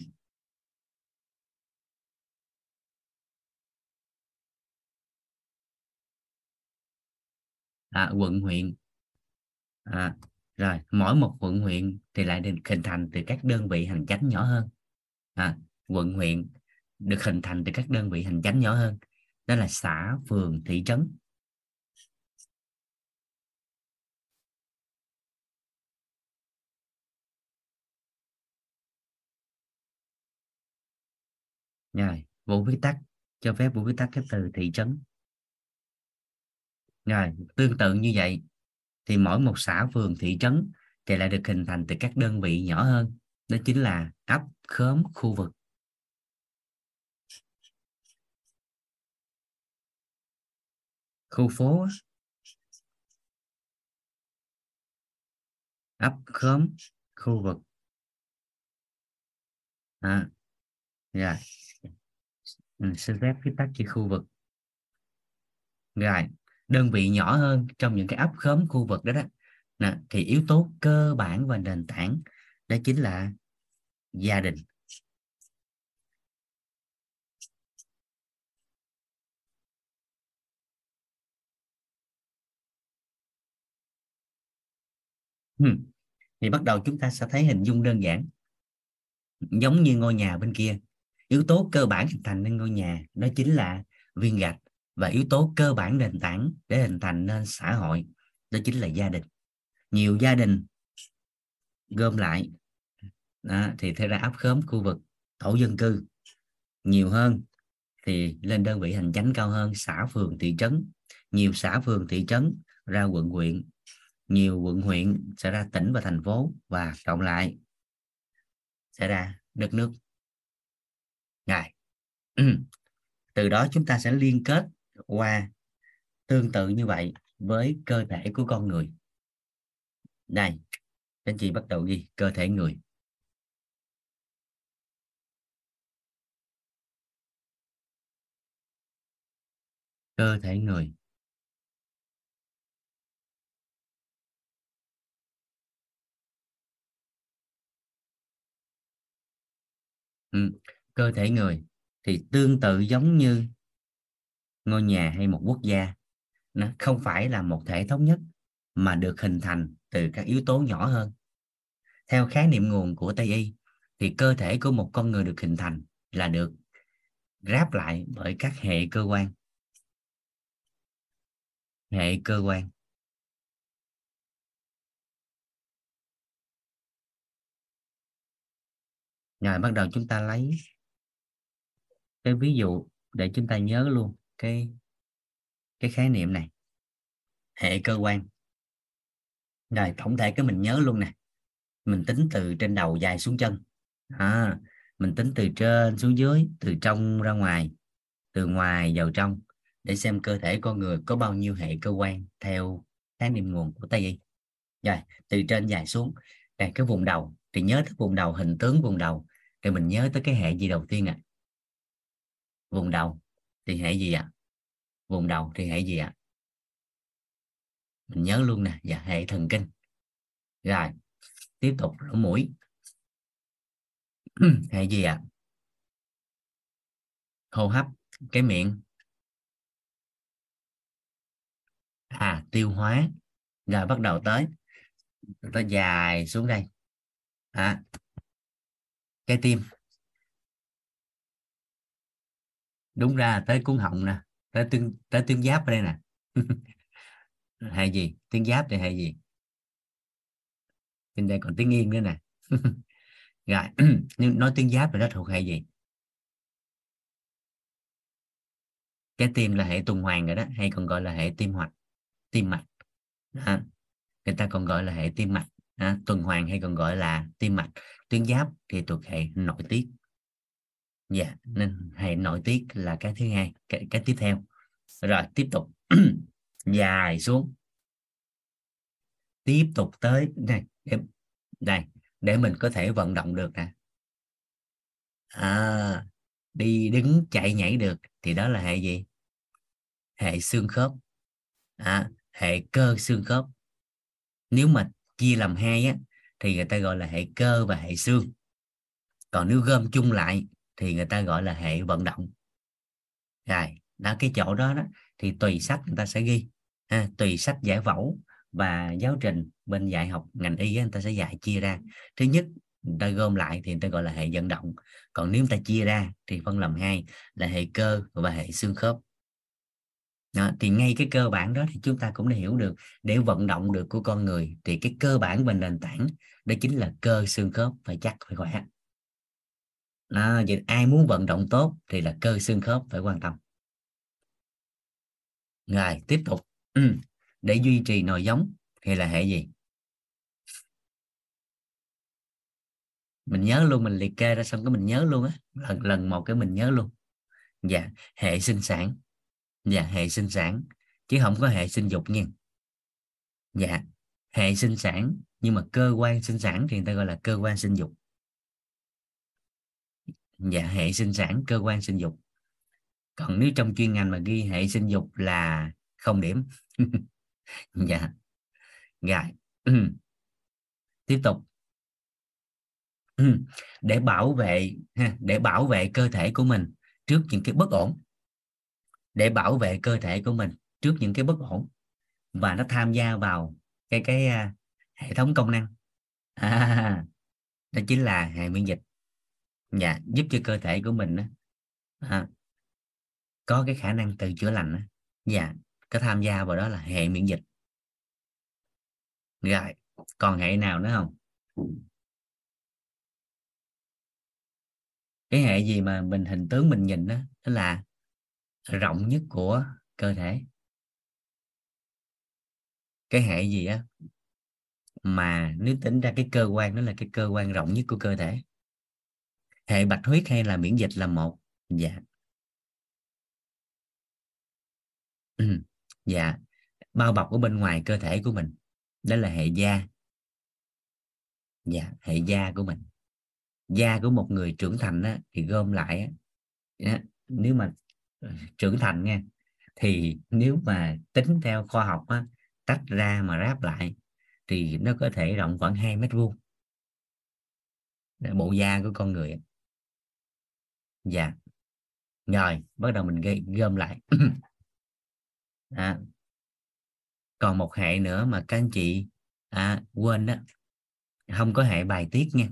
À, quận huyện. À, rồi mỗi một quận huyện thì lại được hình thành từ các đơn vị hành chánh nhỏ hơn. À, quận huyện được hình thành từ các đơn vị hành chánh nhỏ hơn. Đó là xã phường thị trấn. Rồi vũ viết tắt cho phép vũ viết tắt cái từ thị trấn. Rồi tương tự như vậy thì mỗi một xã phường thị trấn thì lại được hình thành từ các đơn vị nhỏ hơn. Đó chính là ấp khóm khu vực. Khu phố. Ấp khóm khu vực. À, yeah mình xin phép viết tắt chữ khu vực. Rồi đơn vị nhỏ hơn trong những cái ấp khóm khu vực đó đó. Nè, thì yếu tố cơ bản và nền tảng đó chính là gia đình. Hmm. thì bắt đầu chúng ta sẽ thấy hình dung đơn giản. Giống như ngôi nhà bên kia yếu tố cơ bản hình thành nên ngôi nhà đó chính là viên gạch và yếu tố cơ bản nền tảng để hình thành nên xã hội đó chính là gia đình. Nhiều gia đình gom lại đó, thì thế ra áp khóm khu vực tổ dân cư. Nhiều hơn thì lên đơn vị hành chánh cao hơn xã phường thị trấn. Nhiều xã phường thị trấn ra quận huyện. Nhiều quận huyện sẽ ra tỉnh và thành phố và cộng lại sẽ ra đất nước ngài. Ừ. Từ đó chúng ta sẽ liên kết qua tương tự như vậy với cơ thể của con người. Đây anh chị bắt đầu ghi cơ thể người. Cơ thể người. Ừ cơ thể người thì tương tự giống như ngôi nhà hay một quốc gia. Nó không phải là một thể thống nhất, mà được hình thành từ các yếu tố nhỏ hơn. Theo khái niệm nguồn của tây y, thì cơ thể của một con người được hình thành là được ráp lại bởi các hệ cơ quan. Hệ cơ quan. Rồi bắt đầu chúng ta lấy cái ví dụ để chúng ta nhớ luôn cái cái khái niệm này. Hệ cơ quan. Rồi tổng thể cái mình nhớ luôn nè. Mình tính từ trên đầu dài xuống chân. À, mình tính từ trên xuống dưới từ trong ra ngoài từ ngoài vào trong để xem cơ thể con người có bao nhiêu hệ cơ quan theo khái niệm nguồn của tây y. Rồi từ trên dài xuống. Đây cái vùng đầu. Thì nhớ tới vùng đầu hình tướng vùng đầu. Thì mình nhớ tới cái hệ gì đầu tiên ạ? à? Vùng đầu thì hệ gì ạ? À? vùng đầu thì hệ gì ạ? À? mình nhớ luôn nè dạ hệ thần kinh. Rồi tiếp tục lỗ mũi. Hệ gì ạ? À? hô hấp cái miệng. À tiêu hóa. Rồi bắt đầu tới. Nó dài xuống đây. À, cái tim. Đúng ra tới cuốn họng nè, tới tương, tới tuyến giáp ở đây nè. Hay gì? Tuyến giáp thì hay gì? Trên đây còn tiếng yên nữa nè. Rồi, nhưng nói tuyến giáp thì nó thuộc hệ gì? Cái tim là hệ tuần hoàn rồi đó, hay còn gọi là hệ tim mạch tim mạch. Đó. người ta còn gọi là hệ tim mạch. Đó. tuần hoàn hay còn gọi là tim mạch. Tuyến giáp thì thuộc hệ nội tiết dạ yeah. nên hệ nội tiết là cái thứ hai cái, cái tiếp theo. Rồi tiếp tục. Dài xuống. Tiếp tục tới này để, đây để mình có thể vận động được nè. À, đi đứng chạy nhảy được thì đó là hệ gì? Hệ xương khớp. À, hệ cơ xương khớp. Nếu mà chia làm hai á thì người ta gọi là hệ cơ và hệ xương. Còn nếu gom chung lại thì người ta gọi là hệ vận động. Rồi đó cái chỗ đó đó thì tùy sách người ta sẽ ghi. Ha, tùy sách giải phẫu và giáo trình bên dạy học ngành y người ta sẽ dạy chia ra. Thứ nhất người ta gom lại thì người ta gọi là hệ vận động. Còn nếu người ta chia ra thì phân làm hai là hệ cơ và hệ xương khớp. Đó, thì ngay cái cơ bản đó thì chúng ta cũng đã hiểu được để vận động được của con người thì cái cơ bản và nền tảng đó chính là cơ xương khớp phải chắc phải khỏe à, vậy ai muốn vận động tốt thì là cơ xương khớp phải quan tâm. Rồi tiếp tục. Ừ, để duy trì nồi giống thì là hệ gì? Mình nhớ luôn mình liệt kê ra xong cái mình nhớ luôn á lần lần một cái mình nhớ luôn. Dạ hệ sinh sản. Dạ hệ sinh sản chứ không có hệ sinh dục nha. Dạ hệ sinh sản nhưng mà cơ quan sinh sản thì người ta gọi là cơ quan sinh dục dạ hệ sinh sản cơ quan sinh dục. Còn nếu trong chuyên ngành mà ghi hệ sinh dục là không điểm. Dạ. Dạ tiếp tục. Để bảo vệ để bảo vệ cơ thể của mình trước những cái bất ổn. Để bảo vệ cơ thể của mình trước những cái bất ổn. Và nó tham gia vào cái cái uh, hệ thống công năng. À, đó chính là hệ miễn dịch dạ giúp cho cơ thể của mình à, có cái khả năng tự chữa lành dạ có tham gia vào đó là hệ miễn dịch. Rồi còn hệ nào nữa không? Cái hệ gì mà mình hình tướng mình nhìn đó, đó là rộng nhất của cơ thể. Cái hệ gì á mà nếu tính ra cái cơ quan đó là cái cơ quan rộng nhất của cơ thể? Hệ bạch huyết hay là miễn dịch là một? Dạ. Ừ. dạ. Bao bọc ở bên ngoài cơ thể của mình. Đó là hệ da. Dạ hệ da của mình. Da của một người trưởng thành á, thì gom lại á, dạ, nếu mà ờ, trưởng thành nha thì nếu mà tính theo khoa học á, tách ra mà ráp lại thì nó có thể rộng khoảng 2 mét vuông. Bộ da của con người dạ. Rồi bắt đầu mình gây gom lại. À, còn một hệ nữa mà các anh chị à, quên đó. Không có hệ bài tiết nha.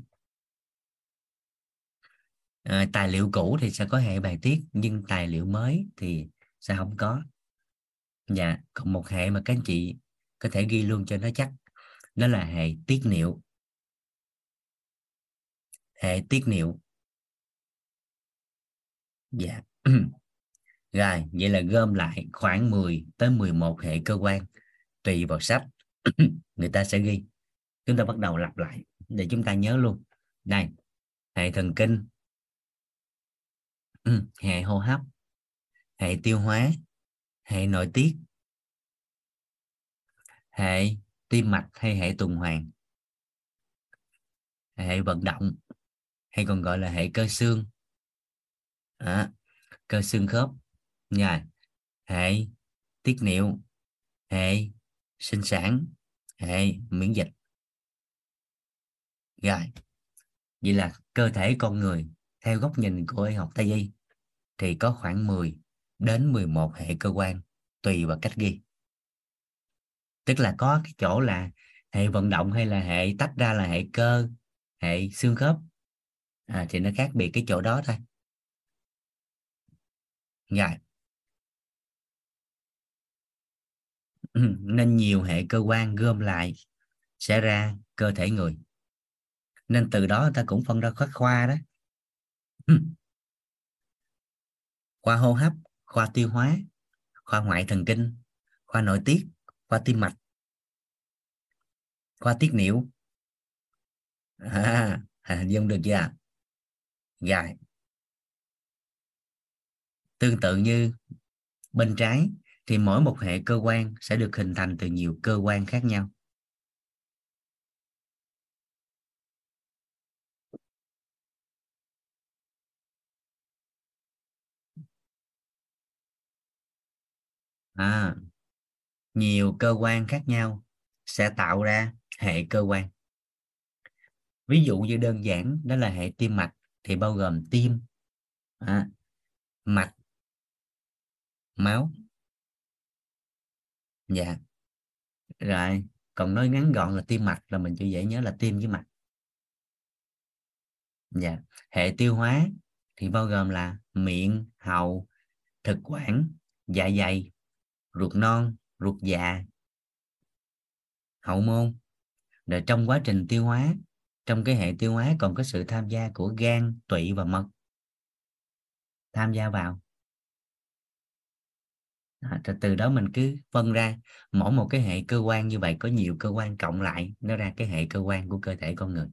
À, tài liệu cũ thì sẽ có hệ bài tiết nhưng tài liệu mới thì sẽ không có. Dạ còn một hệ mà các anh chị có thể ghi luôn cho nó chắc đó là hệ tiết niệu. Hệ tiết niệu dạ. Rồi, vậy là gom lại khoảng 10 tới 11 hệ cơ quan, tùy vào sách. Người ta sẽ ghi. Chúng ta bắt đầu lặp lại, để chúng ta nhớ luôn. Đây hệ thần kinh. Ừ, hệ hô hấp. Hệ tiêu hóa. Hệ nội tiết. Hệ tim mạch hay hệ tuần hoàn. Hệ vận động. Hay còn gọi là hệ cơ xương à, cơ xương khớp. Nha. Hệ. Tiết niệu. Hệ. Sinh sản. Hệ. Miễn dịch. Rồi. Vậy là cơ thể con người theo góc nhìn của y học tây y thì có khoảng 10 đến 11 hệ cơ quan tùy vào cách ghi. Tức là có cái chỗ là hệ vận động hay là hệ tách ra là hệ cơ hệ xương khớp. À, thì nó khác biệt cái chỗ đó thôi rồi nên nhiều hệ cơ quan gom lại sẽ ra cơ thể người. Nên từ đó người ta cũng phân ra các khoa đó. Khoa hô hấp khoa tiêu hóa khoa ngoại thần kinh khoa nội tiết khoa tim mạch khoa tiết niệu. À, hình dung được chưa rồi tương tự như bên trái thì mỗi một hệ cơ quan sẽ được hình thành từ nhiều cơ quan khác nhau. À, nhiều cơ quan khác nhau sẽ tạo ra hệ cơ quan. Ví dụ như đơn giản đó là hệ tim mạch thì bao gồm tim à, mạch máu. Dạ. Rồi, còn nói ngắn gọn là tim mạch, là mình chỉ dễ nhớ là tim với mạch. Dạ. Hệ tiêu hóa thì bao gồm là miệng hậu thực quản dạ dày, ruột non, ruột già hậu môn. Rồi trong quá trình tiêu hóa, trong cái hệ tiêu hóa còn có sự tham gia của gan, tụy và mật. Tham gia vào à, từ đó mình cứ phân ra. Mỗi một cái hệ cơ quan như vậy có nhiều cơ quan cộng lại nó ra cái hệ cơ quan của cơ thể con người.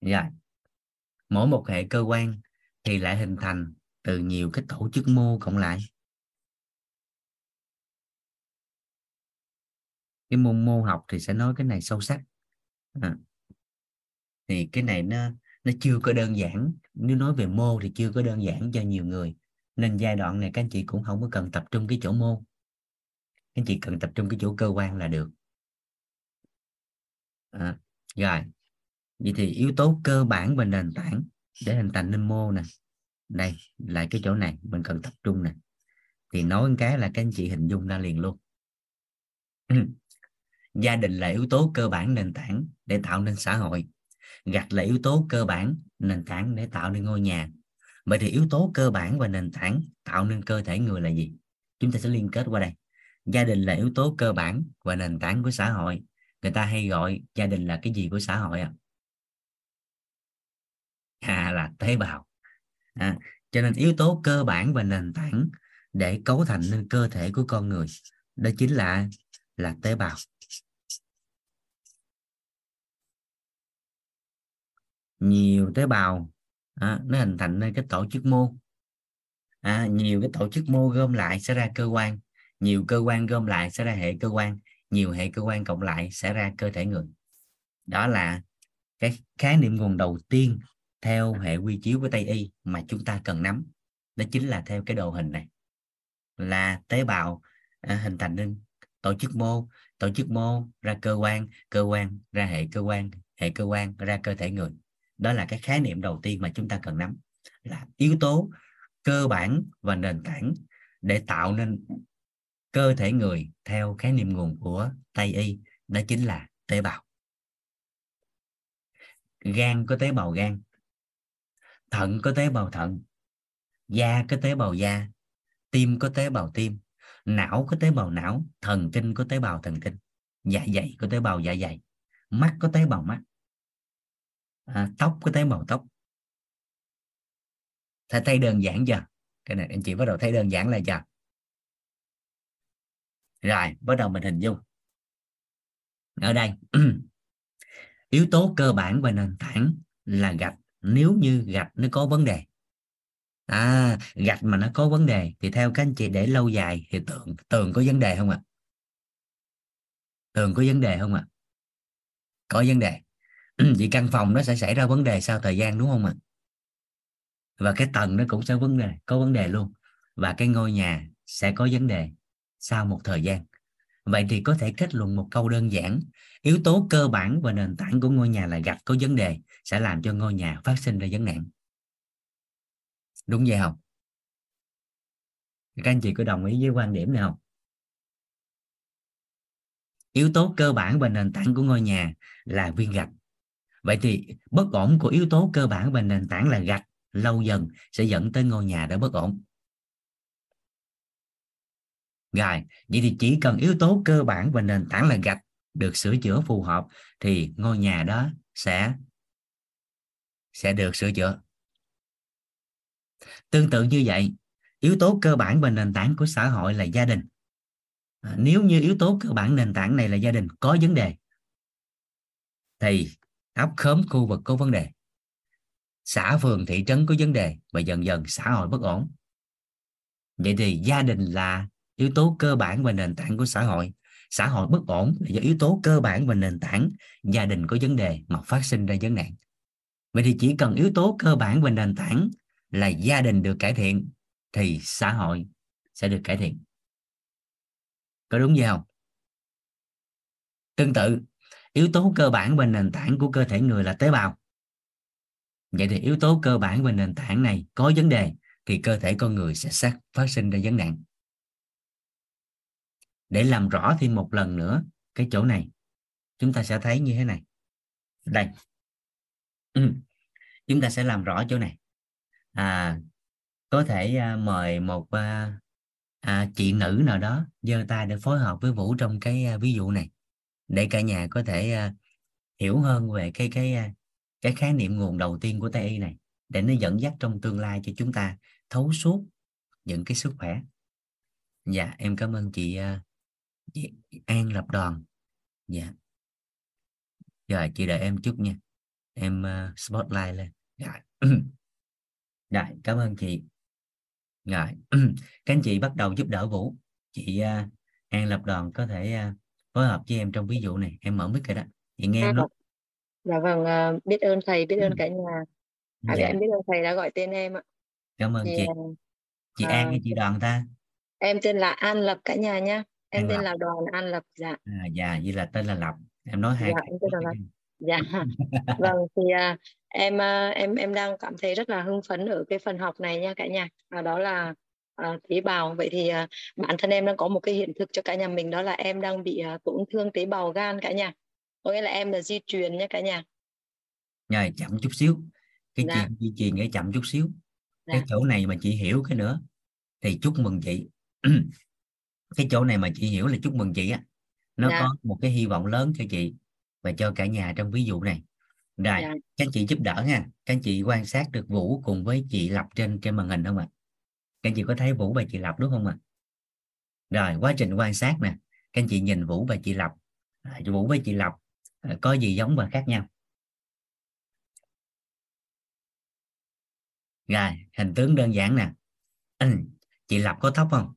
Rồi mỗi một hệ cơ quan thì lại hình thành từ nhiều cái tổ chức mô cộng lại. Cái môn mô học thì sẽ nói cái này sâu sắc. À. thì cái này nó nó chưa có đơn giản. Nếu nói về mô thì chưa có đơn giản cho nhiều người nên giai đoạn này các anh chị cũng không có cần tập trung cái chỗ mô các anh chị cần tập trung cái chỗ cơ quan là được. À, rồi. Vậy thì yếu tố cơ bản và nền tảng để hình thành nên mô nè. Đây là cái chỗ này mình cần tập trung nè. Thì nói một cái là các anh chị hình dung ra liền luôn. Gia đình là yếu tố cơ bản nền tảng để tạo nên xã hội. Gạch là yếu tố cơ bản nền tảng để tạo nên ngôi nhà vậy thì yếu tố cơ bản và nền tảng tạo nên cơ thể người là gì? Chúng ta sẽ liên kết qua đây. Gia đình là yếu tố cơ bản và nền tảng của xã hội. Người ta hay gọi gia đình là cái gì của xã hội à, à là tế bào. À, cho nên yếu tố cơ bản và nền tảng để cấu thành nên cơ thể của con người đó chính là là tế bào. Nhiều tế bào à, nó hình thành nên cái tổ chức mô à, nhiều cái tổ chức mô gom lại sẽ ra cơ quan nhiều cơ quan gom lại sẽ ra hệ cơ quan nhiều hệ cơ quan cộng lại sẽ ra cơ thể người. Đó là cái khái niệm nguồn đầu tiên theo hệ quy chiếu của tây y mà chúng ta cần nắm. Đó chính là theo cái đồ hình này. Là tế bào à, hình thành nên tổ chức mô tổ chức mô ra cơ quan cơ quan ra hệ cơ quan hệ cơ quan ra cơ thể người đó là cái khái niệm đầu tiên mà chúng ta cần nắm. Là yếu tố cơ bản và nền tảng để tạo nên cơ thể người theo khái niệm nguồn của Tây y, đó chính là tế bào. Gan có tế bào gan, thận có tế bào thận, da có tế bào da, tim có tế bào tim, não có tế bào não, thần kinh có tế bào thần kinh dạ dày có tế bào dạ dày, mắt có tế bào mắt à, tóc có tế bào tóc. Thấy, thấy đơn giản chưa? Cái này anh chị bắt đầu thấy đơn giản là chưa rồi bắt đầu mình hình dung. Ở đây yếu tố cơ bản và nền tảng là gạch. Nếu như gạch nó có vấn đề à gạch mà nó có vấn đề thì theo các anh chị để lâu dài thì tường tường có vấn đề không ạ? Tường có vấn đề không ạ? À? có vấn đề. vì căn phòng nó sẽ xảy ra vấn đề sau thời gian, đúng không ạ? À? và cái tầng nó cũng sẽ vấn đề, có vấn đề luôn. Và cái ngôi nhà sẽ có vấn đề sau một thời gian. Vậy thì có thể kết luận một câu đơn giản. Yếu tố cơ bản và nền tảng của ngôi nhà là gạch có vấn đề sẽ làm cho ngôi nhà phát sinh ra vấn nạn. Đúng vậy không? Các anh chị có đồng ý với quan điểm này không? Yếu tố cơ bản và nền tảng của ngôi nhà là viên gạch vậy thì bất ổn của yếu tố cơ bản và nền tảng là gạch, lâu dần sẽ dẫn tới ngôi nhà đã bất ổn. Rồi, vậy thì chỉ cần yếu tố cơ bản và nền tảng là gạch được sửa chữa phù hợp thì ngôi nhà đó sẽ sẽ được sửa chữa. Tương tự như vậy, yếu tố cơ bản và nền tảng của xã hội là gia đình. À, nếu như yếu tố cơ bản nền tảng này là gia đình, có vấn đề, thì ấp khóm khu vực có vấn đề. Xã phường, thị trấn có vấn đề và dần dần xã hội bất ổn. Vậy thì gia đình là yếu tố cơ bản và nền tảng của xã hội. Xã hội bất ổn là do yếu tố cơ bản và nền tảng gia đình có vấn đề mà phát sinh ra vấn nạn. Vậy thì chỉ cần yếu tố cơ bản và nền tảng là gia đình được cải thiện thì xã hội sẽ được cải thiện. Có đúng vậy không? Tương tự yếu tố cơ bản và nền tảng của cơ thể người là tế bào. Vậy thì yếu tố cơ bản và nền tảng này có vấn đề thì cơ thể con người sẽ xác phát sinh ra vấn nạn. Để làm rõ thêm một lần nữa cái chỗ này chúng ta sẽ thấy như thế này. Đây. Ừ. chúng ta sẽ làm rõ chỗ này. À có thể à, mời một à, à, chị nữ nào đó giơ tay để phối hợp với vũ trong cái à, ví dụ này để cả nhà có thể uh, hiểu hơn về cái cái uh, cái khái niệm nguồn đầu tiên của tây y này để nó dẫn dắt trong tương lai cho chúng ta thấu suốt những cái sức khỏe. Dạ em cảm ơn chị, uh, chị An lập đoàn. Dạ. Rồi chị đợi em chút nha. Em uh, spotlight lên. Dạ. Dạ cảm ơn chị. Rồi. Các anh chị bắt đầu giúp đỡ vũ. Chị uh, An lập đoàn có thể uh, phối hợp với em trong ví dụ này em mở mic rồi đó. Chị nghe em đó dạ vâng uh, biết ơn thầy biết ơn cả nhà. À, dạ. em biết ơn thầy đã gọi tên em ạ. Cảm ơn thì, chị. chị à, An hay chị Đoàn ta? em tên là An Lập cả nhà nha. Em An tên Lập. là Đoàn An Lập dạ. À, dạ vậy là tên là Lập. Em nói hai dạ, em tên là Lập. dạ. Vâng thì uh, em uh, em em đang cảm thấy rất là hưng phấn ở cái phần học này nha cả nhà. Và đó là uh, tế bào. Vậy thì uh, bản thân em đang có một cái hiện thực cho cả nhà mình đó là em đang bị uh, tổn thương tế bào gan cả nhà. Có nghĩa là em là di truyền nha cả nhà. Rồi chậm chút xíu. Cái dạ. chuyện di truyền để chậm chút xíu. Dạ. cái chỗ này mà chị hiểu cái nữa thì chúc mừng chị. Cái chỗ này mà chị hiểu là chúc mừng chị á nó dạ. có một cái hy vọng lớn cho chị và cho cả nhà trong ví dụ này. Rồi dạ. các chị giúp đỡ nha. Các chị quan sát được vũ cùng với chị lập trên trên màn hình không ạ các anh chị có thấy vũ và chị lập đúng không ạ? Rồi, quá trình quan sát nè. Các anh chị nhìn vũ và chị lập vũ với chị lập ờ, có gì giống và khác nhau? Rồi, hình tướng đơn giản nè. Ừ, chị lập có tóc không?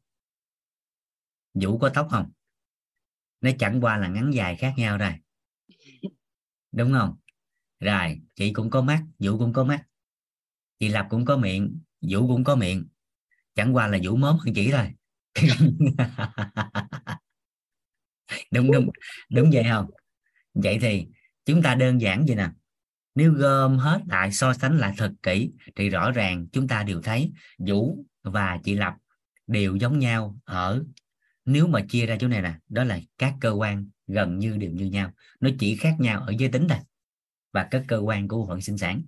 Vũ có tóc không? Nó chẳng qua là ngắn dài khác nhau rồi. Đúng không? Rồi, chị cũng có mắt, vũ cũng có mắt. Chị lập cũng có miệng, vũ cũng có miệng chẳng qua là vũ mớm hơn chị thôi. Đúng đúng đúng vậy không? Vậy thì chúng ta đơn giản vậy nè. Nếu gom hết lại so sánh lại thật kỹ thì rõ ràng chúng ta đều thấy vũ và chị lập đều giống nhau ở, nếu mà chia ra chỗ này nè, đó là các cơ quan gần như đều như nhau. Nó chỉ khác nhau ở giới tính thôi và các cơ quan của bộ phận sinh sản.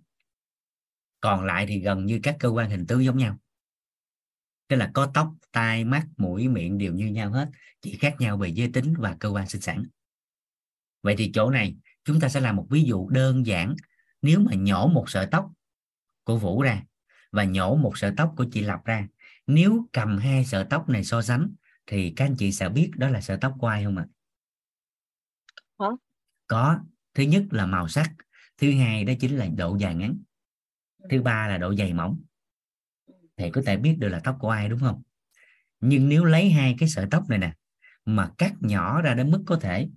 Còn lại thì gần như các cơ quan hình tướng giống nhau tức là có tóc tai mắt mũi miệng đều như nhau hết chỉ khác nhau về giới tính và cơ quan sinh sản. Vậy thì chỗ này chúng ta sẽ làm một ví dụ đơn giản. Nếu mà nhổ một sợi tóc của vũ ra và nhổ một sợi tóc của chị lập ra nếu cầm hai sợi tóc này so sánh thì các anh chị sẽ biết đó là sợi tóc của ai không ạ? Có. Có. Thứ nhất là màu sắc thứ hai đó chính là độ dài ngắn thứ ba là độ dày mỏng thì có thể biết được là tóc của ai đúng không? Nhưng nếu lấy hai cái sợi tóc này nè mà cắt nhỏ ra đến mức có thể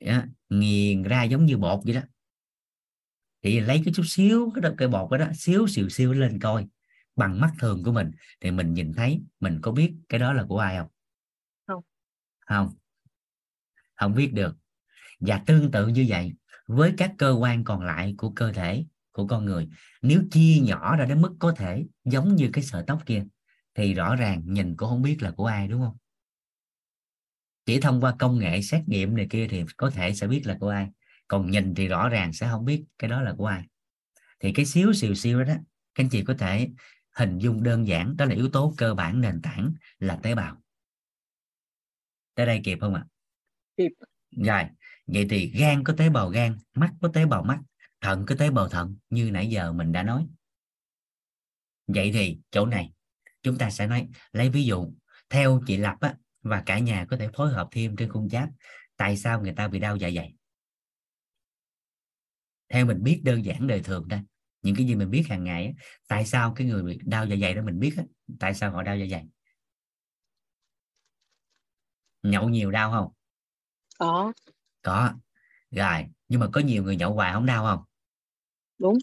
đó, nghiền ra giống như bột vậy đó thì lấy cái chút xíu cái, cái bột đó, đó xíu xìu xíu lên coi bằng mắt thường của mình. Thì mình nhìn thấy mình có biết cái đó là của ai không? Không. Không. Không biết được. Và tương tự như vậy với các cơ quan còn lại của cơ thể của con người. Nếu chia nhỏ ra đến mức có thể giống như cái sợi tóc kia thì rõ ràng nhìn cũng không biết là của ai đúng không? Chỉ thông qua công nghệ xét nghiệm này kia thì có thể sẽ biết là của ai. Còn nhìn thì rõ ràng sẽ không biết cái đó là của ai. Thì cái xíu xìu xìu đó, đó các anh chị có thể hình dung đơn giản đó là yếu tố cơ bản nền tảng là tế bào. Tới đây kịp không ạ? Kịp. Rồi vậy thì gan có tế bào gan mắt có tế bào mắt thận có tế bào thận như nãy giờ mình đã nói. Vậy thì chỗ này chúng ta sẽ nói lấy ví dụ theo chị lập á, và cả nhà có thể phối hợp thêm trên khung chat tại sao người ta bị đau dạ dày? Theo mình biết đơn giản đời thường đây những cái gì mình biết hàng ngày á, tại sao cái người bị đau dạ dày đó mình biết á, tại sao họ đau dạ dày? Nhậu nhiều đau không? Có. Có. Rồi nhưng mà có nhiều người nhậu hoài không đau không đúng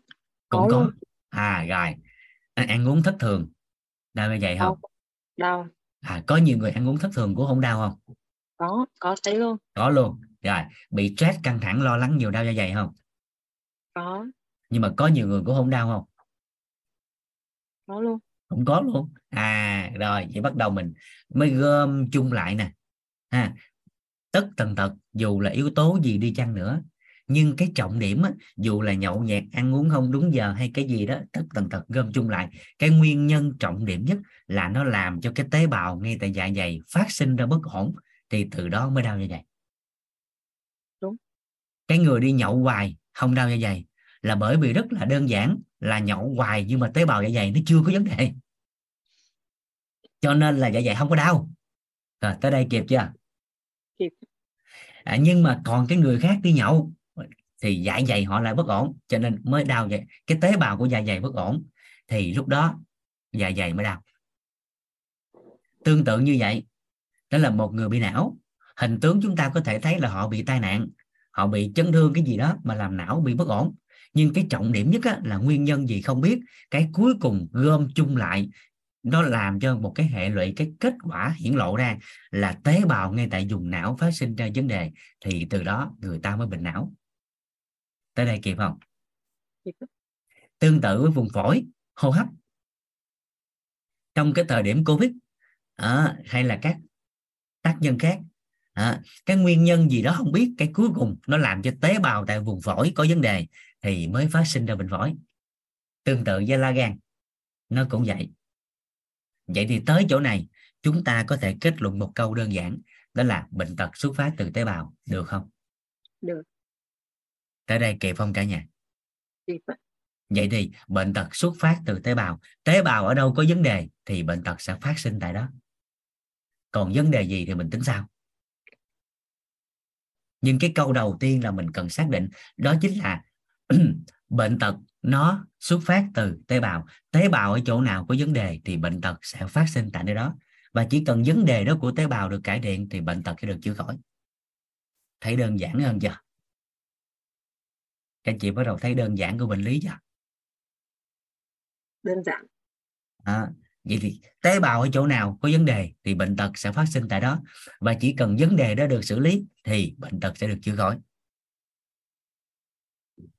cũng có có. Luôn. à rồi. À, ăn uống thất thường. Đau dạ dày không? Đau à có nhiều người ăn uống thất thường cũng không đau không? Có có thấy luôn. Có luôn. Rồi bị stress căng thẳng lo lắng nhiều đau dạ dày không? Có. Nhưng mà có nhiều người cũng không đau không? Có luôn. Không có luôn. À rồi vậy bắt đầu mình mới gom chung lại nè. Ha tất tần tật dù là yếu tố gì đi chăng nữa nhưng cái trọng điểm á, dù là nhậu nhẹt ăn uống không đúng giờ hay cái gì đó tất tần tật gom chung lại. Cái nguyên nhân trọng điểm nhất là nó làm cho cái tế bào ngay tại dạ dày phát sinh ra bất ổn thì từ đó mới đau dạ dày. Đúng. Cái người đi nhậu hoài không đau dạ dày là bởi vì rất là đơn giản là nhậu hoài nhưng mà tế bào dạ dày nó chưa có vấn đề. Cho nên là dạ dày không có đau. Rồi tới đây kịp chưa? Kịp. À, nhưng mà còn cái người khác đi nhậu thì dạ dày họ lại bất ổn. Cho nên mới đau vậy. Cái tế bào của dạ dày bất ổn thì lúc đó dạ dày mới đau. Tương tự như vậy đó là một người bị não. Hình tướng chúng ta có thể thấy là họ bị tai nạn họ bị chấn thương cái gì đó mà làm não bị bất ổn. Nhưng cái trọng điểm nhất á, là nguyên nhân gì không biết. Cái cuối cùng gom chung lại nó làm cho một cái hệ lụy cái kết quả hiển lộ ra là tế bào ngay tại vùng não phát sinh ra vấn đề. Thì từ đó người ta mới bệnh não tới đây kịp không? Tương tự với vùng phổi hô hấp. Trong cái thời điểm covid à, hay là các tác nhân khác à, cái nguyên nhân gì đó không biết cái cuối cùng nó làm cho tế bào tại vùng phổi có vấn đề thì mới phát sinh ra bệnh phổi. Tương tự với la gan nó cũng vậy. Vậy thì tới chỗ này chúng ta có thể kết luận một câu đơn giản đó là bệnh tật xuất phát từ tế bào được không? Được tới đây kịp không cả nhà? Vậy thì bệnh tật xuất phát từ tế bào. Tế bào ở đâu có vấn đề thì bệnh tật sẽ phát sinh tại đó. Còn vấn đề gì thì mình tính sao nhưng cái câu đầu tiên là mình cần xác định đó chính là bệnh tật nó xuất phát từ tế bào. Tế bào ở chỗ nào có vấn đề thì bệnh tật sẽ phát sinh tại nơi đó. Và chỉ cần vấn đề đó của tế bào được cải thiện thì bệnh tật sẽ được chữa khỏi. Thấy đơn giản hơn chưa các anh chị bắt đầu thấy đơn giản của bệnh lý chưa? Đơn giản. À, vậy thì tế bào ở chỗ nào có vấn đề thì bệnh tật sẽ phát sinh tại đó. Và chỉ cần vấn đề đó được xử lý thì bệnh tật sẽ được chữa khỏi.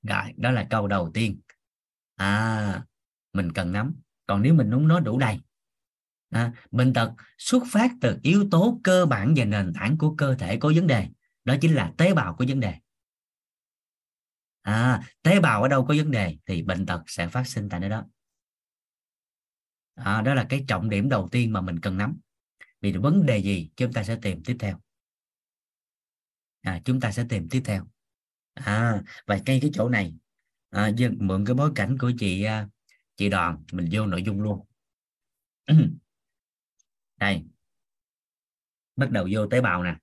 Rồi đó là câu đầu tiên. À mình cần nắm. Còn nếu mình muốn nói đủ đầy. À, bệnh tật xuất phát từ yếu tố cơ bản và nền tảng của cơ thể có vấn đề. Đó chính là tế bào có vấn đề à, tế bào ở đâu có vấn đề thì bệnh tật sẽ phát sinh tại nơi đó. À, đó là cái trọng điểm đầu tiên mà mình cần nắm. Vì vấn đề gì chúng ta sẽ tìm tiếp theo. À, chúng ta sẽ tìm tiếp theo. À và cái cái chỗ này à, dân mượn cái bối cảnh của chị à, chị đoàn mình vô nội dung luôn. Đây. Bắt đầu vô tế bào nè.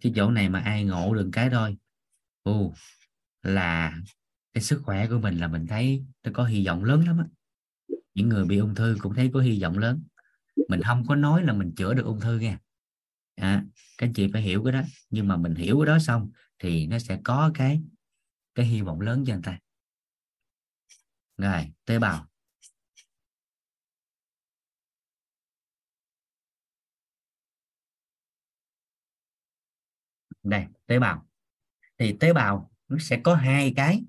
Cái chỗ này mà ai ngộ được cái thôi. Ồ, là cái sức khỏe của mình là mình thấy nó có hy vọng lớn lắm á. Những người bị ung thư cũng thấy có hy vọng lớn. Mình không có nói là mình chữa được ung thư nha. À, các chị phải hiểu cái đó. Nhưng mà mình hiểu cái đó xong thì nó sẽ có cái cái hy vọng lớn cho người ta. Rồi tế bào. Đây tế bào. Thì tế bào nó sẽ có hai cái.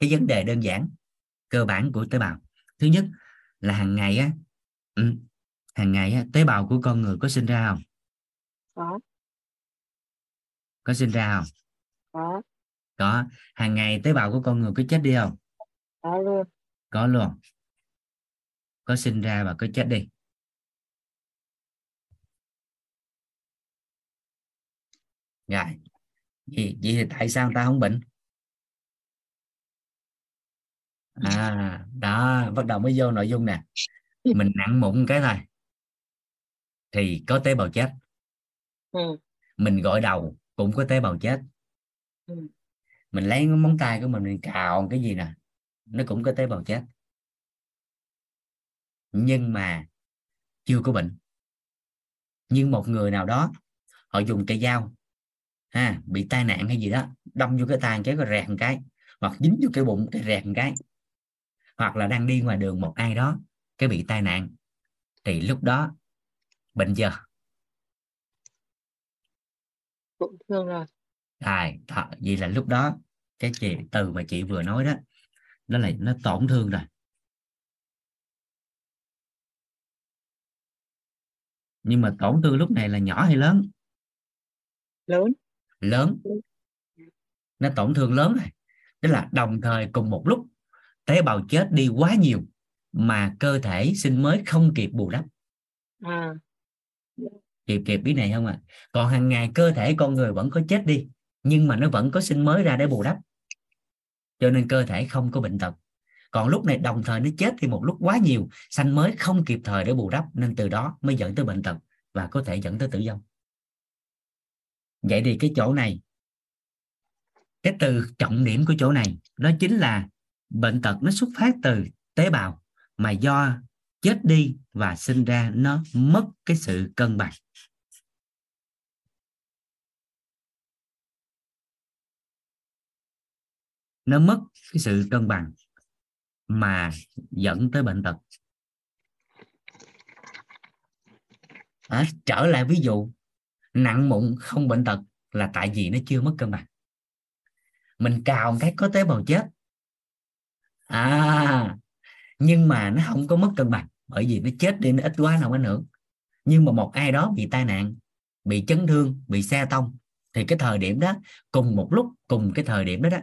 Cái vấn đề đơn giản cơ bản của tế bào. Thứ nhất là hàng ngày á ừ, hàng ngày á, tế bào của con người có sinh ra không? Có. Có sinh ra không? Có. Có. Hàng ngày tế bào của con người có chết đi không? Có luôn. Có luôn. Có sinh ra và có chết đi. Rồi vậy, vậy thì tại sao ta không bệnh? À đó bắt đầu mới vô nội dung nè. Mình nặng mụn cái thôi. Thì có tế bào chết. Ừ. mình gọi đầu cũng có tế bào chết. Ừ. mình lấy móng tay của mình mình cào cái gì nè nó cũng có tế bào chết. Nhưng mà chưa có bệnh. Nhưng một người nào đó họ dùng cây dao ha bị tai nạn hay gì đó đâm vô cái tay cái có rẹt một cái hoặc dính vô cái bụng cái rẹt một cái. Hoặc là đang đi ngoài đường một ai đó cái bị tai nạn thì lúc đó bệnh chưa cũng thương rồi. À, th- vậy là lúc đó cái chị từ mà chị vừa nói đó nó là nó tổn thương rồi. Nhưng mà tổn thương lúc này là nhỏ hay lớn? Lớn lớn. Nó tổn thương lớn này. Tức là đồng thời cùng một lúc tế bào chết đi quá nhiều mà cơ thể sinh mới không kịp bù đắp. À. Kịp kịp biết này không ạ? À? còn hàng ngày cơ thể con người vẫn có chết đi nhưng mà nó vẫn có sinh mới ra để bù đắp. Cho nên cơ thể không có bệnh tật. Còn lúc này đồng thời nó chết thì một lúc quá nhiều sanh mới không kịp thời để bù đắp nên từ đó mới dẫn tới bệnh tật và có thể dẫn tới tử vong vậy thì cái chỗ này cái từ trọng điểm của chỗ này đó chính là bệnh tật nó xuất phát từ tế bào mà do chết đi và sinh ra nó mất cái sự cân bằng. Nó mất cái sự cân bằng mà dẫn tới bệnh tật. À, trở lại ví dụ nặng mụn không bệnh tật là tại vì nó chưa mất cân bằng. Mình cào cái có tế bào chết. À nhưng mà nó không có mất cân bằng bởi vì nó chết đi nó ít quá nào ảnh hưởng. Nhưng mà một ai đó bị tai nạn bị chấn thương bị xe tông thì cái thời điểm đó cùng một lúc cùng cái thời điểm đó đó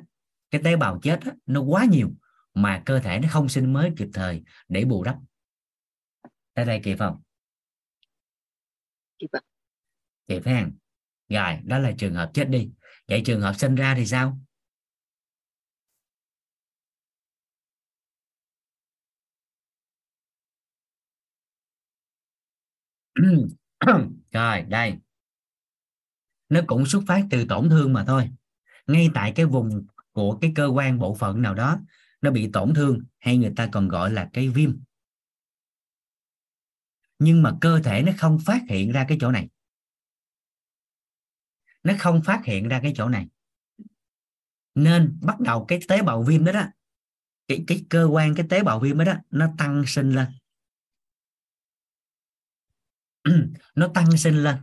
cái tế bào chết đó, nó quá nhiều mà cơ thể nó không sinh mới kịp thời để bù đắp. Tới đây kịp không kịp ạ chị phải không rồi, đó là trường hợp chết đi. Vậy trường hợp sinh ra thì sao? Rồi, đây. Nó cũng xuất phát từ tổn thương mà thôi. Ngay tại cái vùng của cái cơ quan bộ phận nào đó, nó bị tổn thương hay người ta còn gọi là cái viêm. Nhưng mà cơ thể nó không phát hiện ra cái chỗ này nó không phát hiện ra cái chỗ này. Nên bắt đầu cái tế bào viêm đó đó cái cái cơ quan cái tế bào viêm đó, đó nó tăng sinh lên. Nó tăng sinh lên.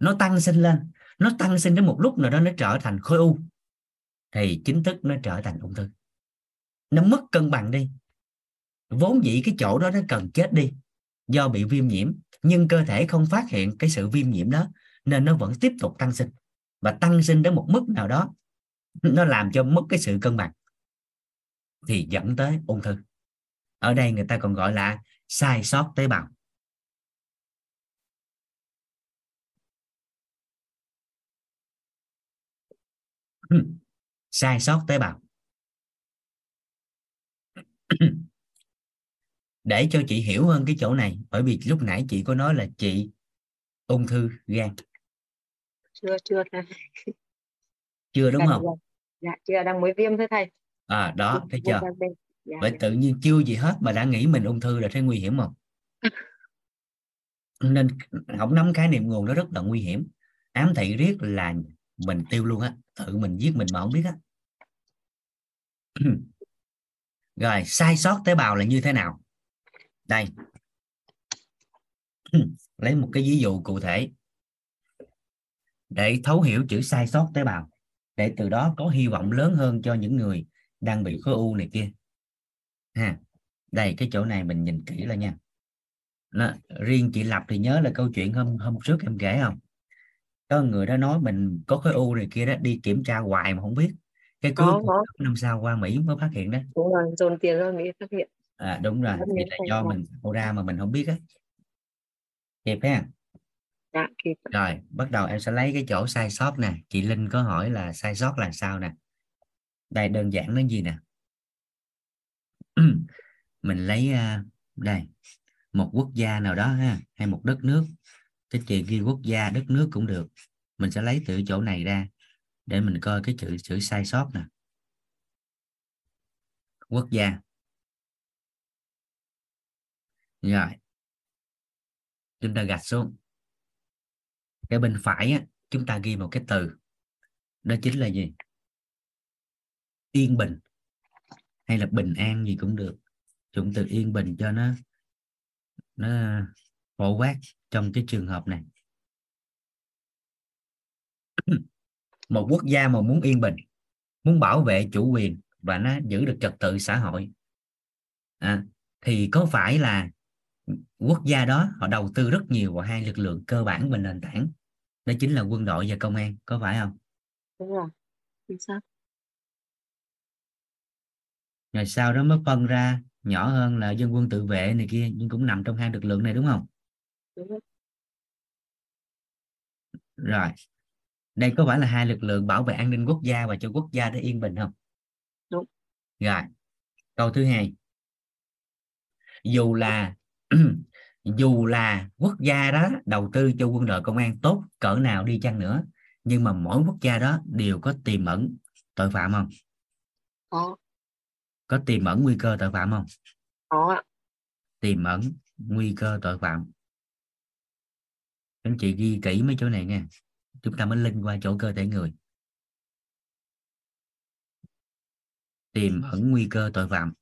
Nó tăng sinh lên. Nó tăng sinh đến một lúc nào đó nó trở thành khối u thì chính thức nó trở thành ung thư. Nó mất cân bằng đi. Vốn dĩ cái chỗ đó nó cần chết đi do bị viêm nhiễm nhưng cơ thể không phát hiện cái sự viêm nhiễm đó nên nó vẫn tiếp tục tăng sinh. Và tăng sinh đến một mức nào đó, nó làm cho mất cái sự cân bằng, thì dẫn tới ung thư. Ở đây người ta còn gọi là sai sót tế bào. Sai sót tế bào. Để cho chị hiểu hơn cái chỗ này, bởi vì lúc nãy chị có nói là chị ung thư gan chưa chưa. Thầy chưa đúng đang, không? dạ. Chưa đang mới viêm thôi thầy. À đó thấy chưa? dạ, dạ. tự nhiên chưa gì hết mà đã nghĩ mình ung thư là thấy nguy hiểm không? Nên không nắm khái niệm nguồn nó rất là nguy hiểm. Ám thị riết là mình tiêu luôn á tự mình giết mình mà không biết á. Rồi sai sót tế bào là như thế nào? Đây. Lấy một cái ví dụ cụ thể để thấu hiểu chữ sai sót tế bào để từ đó có hy vọng lớn hơn cho những người đang bị khối u này kia. Ha đây cái chỗ này mình nhìn kỹ là nha. Nó, riêng chị lập thì nhớ là câu chuyện hôm hôm trước em kể không? Có người đó nói mình có khối u này kia đó đi kiểm tra hoài mà không biết. Cái cuối có, có. năm sau qua Mỹ mới phát hiện đó. Đúng rồi dồn tiền ra Mỹ phát hiện. À đúng rồi thì là do mình ra mà mình không biết á. Kịp ha dạ, kịp. rồi bắt đầu em sẽ lấy cái chỗ sai sót nè. Chị Linh có hỏi là sai sót là sao nè? Đây đơn giản nó gì nè? Mình lấy à, đây một quốc gia nào đó ha hay một đất nước. Cái chị ghi quốc gia đất nước cũng được. Mình sẽ lấy từ chỗ này ra để mình coi cái chữ chữ sai sót nè. Quốc gia. Rồi. Chúng ta gạch xuống cái bên phải á, chúng ta ghi một cái từ. Đó chính là gì? Yên bình. Hay là bình an gì cũng được. Dùng từ yên bình cho nó nó phổ quát trong cái trường hợp này. Một quốc gia mà muốn yên bình muốn bảo vệ chủ quyền và nó giữ được trật tự xã hội à, thì có phải là quốc gia đó họ đầu tư rất nhiều vào hai lực lượng cơ bản và nền tảng. Đó chính là quân đội và công an có phải không? Đúng rồi chính xác. Rồi sau đó mới phân ra nhỏ hơn là dân quân tự vệ này kia nhưng cũng nằm trong hai lực lượng này đúng không? Đúng rồi. rồi đây có phải là hai lực lượng bảo vệ an ninh quốc gia và cho quốc gia để yên bình không? Đúng. Rồi câu thứ hai. Dù là dù là quốc gia đó đầu tư cho quân đội công an tốt cỡ nào đi chăng nữa nhưng mà mỗi quốc gia đó đều có tiềm ẩn tội phạm không? Có. Có tiềm ẩn nguy cơ tội phạm không? Có tiềm ẩn nguy cơ tội phạm. Anh chị ghi kỹ mấy chỗ này nha chúng ta mới linh qua chỗ cơ thể người. Tiềm ẩn nguy cơ tội phạm.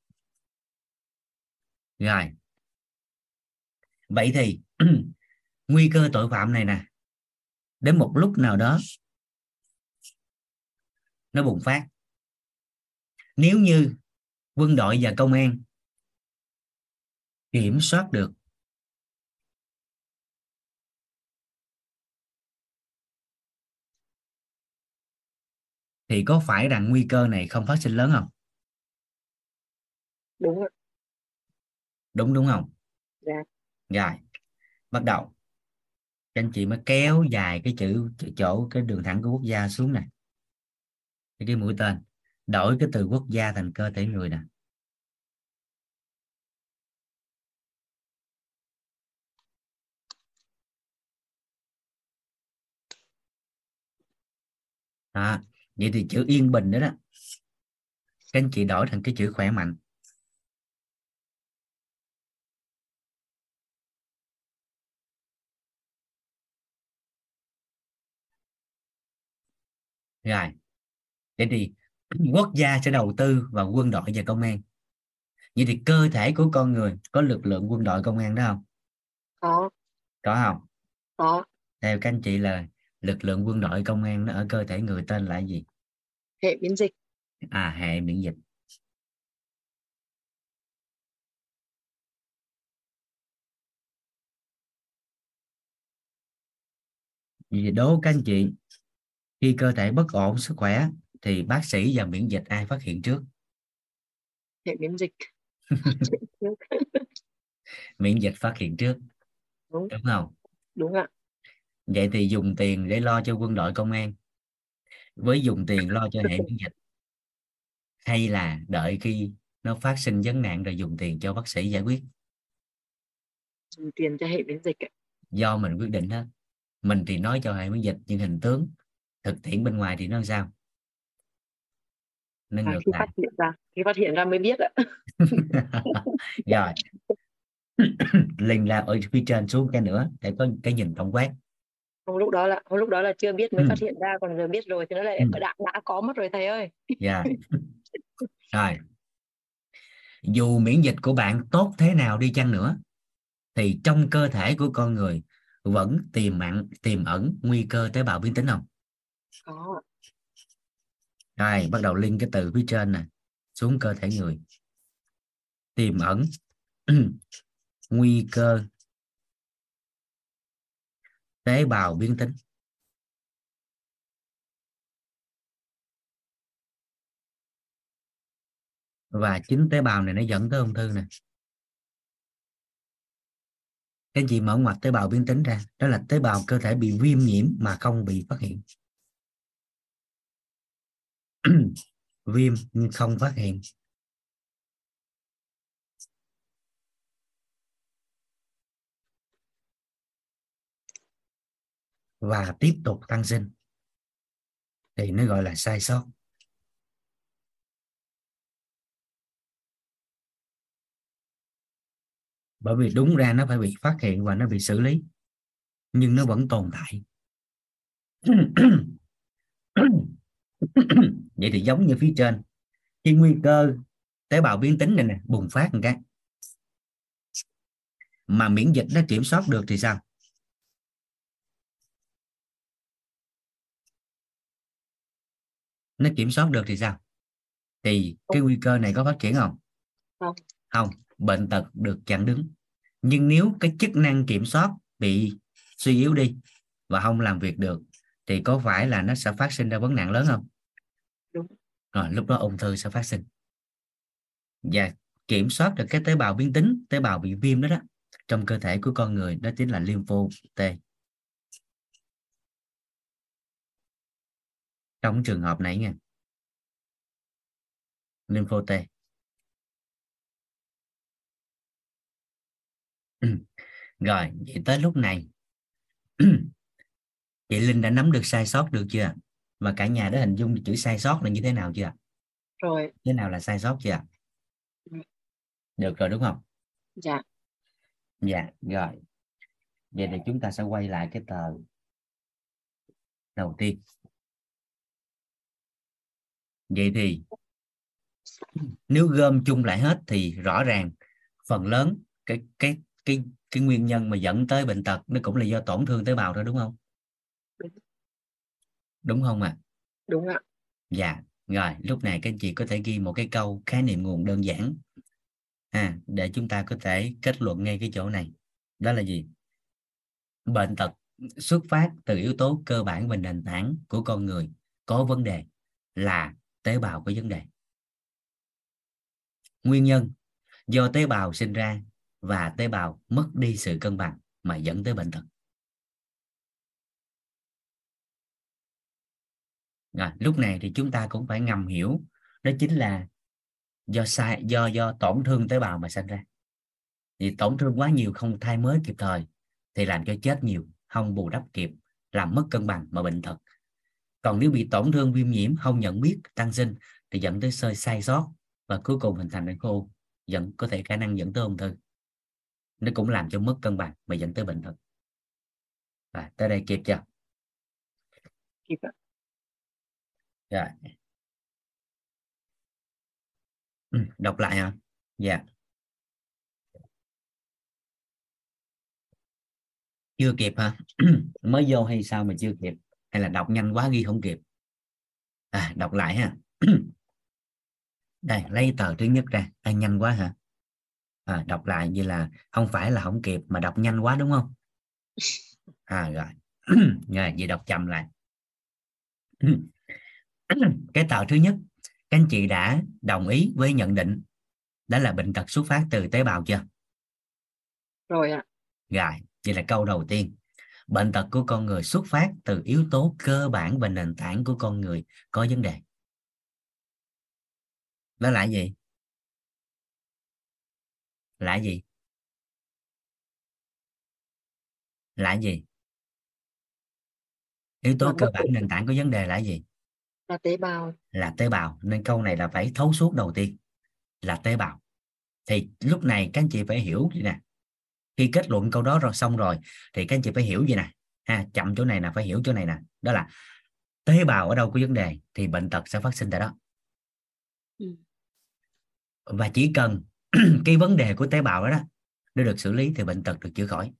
Rồi vậy thì nguy cơ tội phạm này nè đến một lúc nào đó nó bùng phát. Nếu như quân đội và công an kiểm soát được thì có phải rằng nguy cơ này không phát sinh lớn không? Đúng rồi. đúng đúng không? Dạ rồi bắt đầu. Các anh chị mới kéo dài cái chữ chỗ cái đường thẳng của quốc gia xuống này cái mũi tên. Đổi cái từ quốc gia thành cơ thể người nè. À, vậy thì chữ yên bình đó đó. Các anh chị đổi thành cái chữ khỏe mạnh. Rồi. Vậy thì quốc gia sẽ đầu tư vào quân đội và công an. Vậy thì cơ thể của con người có lực lượng quân đội công an đó không? Có. Có không? Có. Theo các anh chị là lực lượng quân đội công an nó ở cơ thể người tên là gì? Hệ miễn dịch. À hệ miễn dịch. Vì đố các anh chị khi cơ thể bất ổn sức khỏe thì bác sĩ và miễn dịch ai phát hiện trước? Hệ miễn dịch. Miễn dịch phát hiện trước. Đúng. Đúng không? Đúng ạ. Vậy thì dùng tiền để lo cho quân đội công an. Với dùng tiền lo cho hệ miễn dịch. Hay là đợi khi nó phát sinh vấn nạn rồi dùng tiền cho bác sĩ giải quyết? Dùng tiền cho hệ miễn dịch ạ. do mình quyết định hết mình thì nói cho hệ miễn dịch nhưng hình tướng thực tiễn bên ngoài thì nó làm sao? Nên à, ngược khi lại. phát hiện ra khi phát hiện ra mới biết ạ. Rồi. Lên là ở phía trên xuống cái nữa để có cái nhìn tổng quát. Không lúc đó là không lúc đó là chưa biết mới ừ. phát hiện ra còn giờ biết rồi thì nó lại ừ. đã đã có mất rồi thầy ơi. Dạ. Yeah. rồi. Dù miễn dịch của bạn tốt thế nào đi chăng nữa thì trong cơ thể của con người vẫn tiềm ẩn tiềm ẩn nguy cơ tế bào biến tính không rồi bắt đầu liên cái từ phía trên nè, xuống cơ thể người. Tiềm ẩn. Nguy cơ. Tế bào biến tính. Và chính tế bào này nó dẫn tới ung thư nè. Cái gì mở ngoặt tế bào biến tính ra? Đó là tế bào cơ thể bị viêm nhiễm mà không bị phát hiện. viêm nhưng không phát hiện. Và tiếp tục tăng sinh. Thì nó gọi là sai sót. Bởi vì đúng ra nó phải bị phát hiện và nó bị xử lý. Nhưng nó vẫn tồn tại. vậy thì giống như phía trên khi nguy cơ tế bào biến tính này nè bùng phát một cái. Mà miễn dịch nó kiểm soát được thì sao? Nó kiểm soát được thì sao? Thì cái nguy cơ này có phát triển không? Không. Không bệnh tật được chặn đứng. Nhưng nếu cái chức năng kiểm soát bị suy yếu đi và không làm việc được thì có phải là nó sẽ phát sinh ra vấn nạn lớn không rồi lúc đó ung thư sẽ phát sinh. Và kiểm soát được cái tế bào biến tính, tế bào bị viêm đó đó, trong cơ thể của con người đó chính là lympho T. Trong trường hợp này nha, lympho T. Ừ, rồi, vậy tới lúc này, chị Linh đã nắm được sai sót được chưa mà cả nhà đã hình dung chữ sai sót là như thế nào chưa rồi. Thế nào là sai sót chưa ừ. được rồi đúng không? Dạ. Dạ rồi. Vậy thì chúng ta sẽ quay lại cái tờ đầu tiên. Vậy thì nếu gom chung lại hết thì rõ ràng phần lớn cái cái cái cái nguyên nhân mà dẫn tới bệnh tật nó cũng là do tổn thương tế bào thôi đúng không đúng không ạ? À? đúng ạ. Dạ rồi lúc này các anh chị có thể ghi một cái câu khái niệm nguồn đơn giản. À, để chúng ta có thể kết luận ngay cái chỗ này. Đó là gì? Bệnh tật xuất phát từ yếu tố cơ bản và nền tảng của con người có vấn đề là tế bào có vấn đề. Nguyên nhân do tế bào sinh ra và tế bào mất đi sự cân bằng mà dẫn tới bệnh tật rồi, lúc này thì chúng ta cũng phải ngầm hiểu. Đó chính là do sai do do tổn thương tế bào mà sinh ra. Thì tổn thương quá nhiều không thay mới kịp thời thì làm cho chết nhiều không bù đắp kịp làm mất cân bằng mà bệnh thật còn nếu bị tổn thương viêm nhiễm không nhận biết tăng sinh thì dẫn tới sơi sai sót và cuối cùng hình thành bệnh khô dẫn có thể khả năng dẫn tới ung thư. Nó cũng làm cho mất cân bằng mà dẫn tới bệnh thật à, tới đây kịp chưa? Kịp ạ rồi. Ừ, đọc lại hả? Dạ. Chưa kịp hả? Mới vô hay sao mà chưa kịp? Hay là đọc nhanh quá ghi không kịp? À, đọc lại ha. Đây lấy tờ thứ nhất ra. À, nhanh quá hả? À, đọc lại như là không phải là không kịp mà đọc nhanh quá đúng không? À rồi. Rồi vậy đọc chậm lại cái tờ thứ nhất các anh chị đã đồng ý với nhận định đó là bệnh tật xuất phát từ tế bào chưa? Rồi ạ. Rồi vậy là câu đầu tiên. Bệnh tật của con người xuất phát từ yếu tố cơ bản và nền tảng của con người có vấn đề. Đó là gì? Là gì? Là gì? Yếu tố cơ bản nền tảng có vấn đề là gì là tế bào. Là tế bào. Nên câu này là phải thấu suốt đầu tiên. Là tế bào. Thì lúc này các anh chị phải hiểu gì nè? Khi kết luận câu đó rồi xong rồi thì các anh chị phải hiểu gì nè? Ha chậm chỗ này nè phải hiểu chỗ này nè. Đó là tế bào ở đâu có vấn đề thì bệnh tật sẽ phát sinh tại đó. Ừ. và chỉ cần cái vấn đề của tế bào đó, đó nó được xử lý thì bệnh tật được chữa khỏi.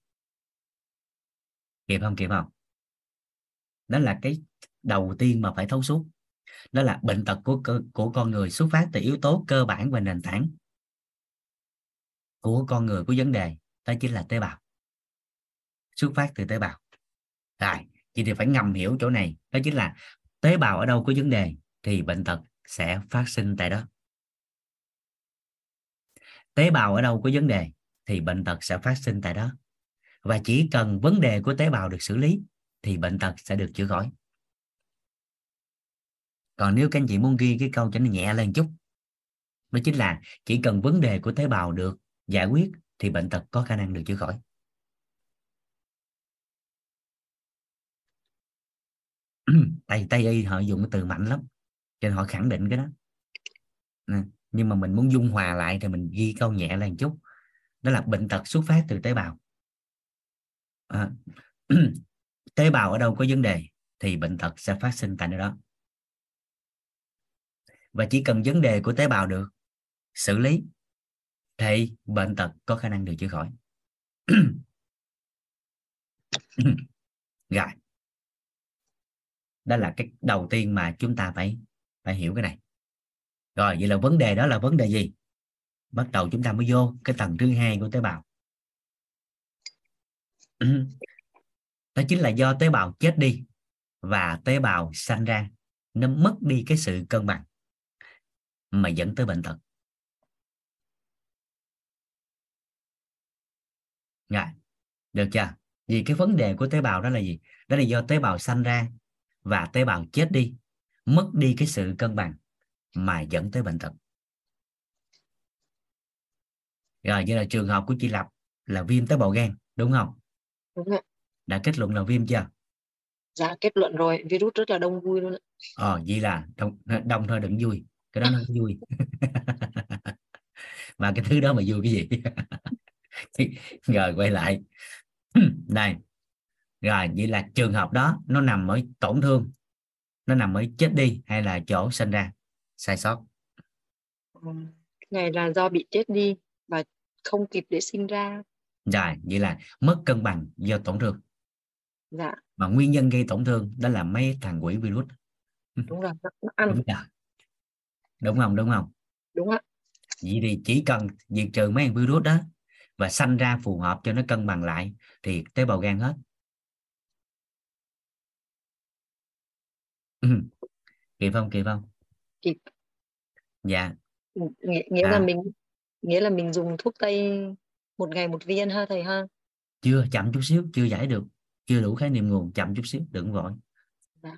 Kịp không? Kịp không? Đó là cái đầu tiên mà phải thấu suốt đó là bệnh tật của của con người xuất phát từ yếu tố cơ bản và nền tảng của con người của vấn đề, đó chính là tế bào. Xuất phát từ tế bào. Rồi chị thì phải ngầm hiểu chỗ này, đó chính là tế bào ở đâu có vấn đề thì bệnh tật sẽ phát sinh tại đó. Tế bào ở đâu có vấn đề thì bệnh tật sẽ phát sinh tại đó. Và chỉ cần vấn đề của tế bào được xử lý thì bệnh tật sẽ được chữa khỏi còn nếu các anh chị muốn ghi cái câu cho nó nhẹ lên chút đó chính là chỉ cần vấn đề của tế bào được giải quyết thì bệnh tật có khả năng được chữa khỏi. Tây tây y họ dùng cái từ mạnh lắm cho nên họ khẳng định cái đó. Nhưng mà mình muốn dung hòa lại thì mình ghi câu nhẹ lên chút. Đó là bệnh tật xuất phát từ tế bào. À, tế bào ở đâu có vấn đề thì bệnh tật sẽ phát sinh tại nơi đó và chỉ cần vấn đề của tế bào được xử lý, thì bệnh tật có khả năng được chữa khỏi. Rồi. Đó là cái đầu tiên mà chúng ta phải phải hiểu cái này. Rồi, vậy là vấn đề đó là vấn đề gì? Bắt đầu chúng ta mới vô cái tầng thứ hai của tế bào. Đó chính là do tế bào chết đi và tế bào sanh ra, nó mất đi cái sự cân bằng mà dẫn tới bệnh tật Rồi, được chưa? Vì cái vấn đề của tế bào đó là gì? Đó là do tế bào sanh ra và tế bào chết đi, mất đi cái sự cân bằng mà dẫn tới bệnh tật. Rồi, như là trường hợp của chị Lập là viêm tế bào gan, đúng không? Đúng ạ. Đã kết luận là viêm chưa? Dạ, kết luận rồi, virus rất là đông vui luôn ạ. Ờ, vậy là đông, đông thôi đừng vui, cái đó nó vui. mà cái thứ đó mà vui cái gì? rồi quay lại. Này. Rồi vậy là trường hợp đó nó nằm ở tổn thương nó nằm ở chết đi hay là chỗ sinh ra? Sai sót. Này là do bị chết đi và không kịp để sinh ra. Rồi vậy là mất cân bằng do tổn thương. Dạ. Mà nguyên nhân gây tổn thương đó là mấy thằng quỷ virus. Đúng rồi nó ăn. Đúng, rồi. Đúng không đúng không? Đúng ạ. Vậy thì chỉ cần diệt trừ mấy virus đó và sanh ra phù hợp cho nó cân bằng lại thì tế bào gan hết. Kịp không kịp không? Kịp. Dạ. Nghĩa, nghĩa à. là mình nghĩa là mình dùng thuốc tây một ngày một viên ha thầy ha? Chưa chậm chút xíu chưa giải được chưa đủ khái niệm nguồn chậm chút xíu đừng vội dạ.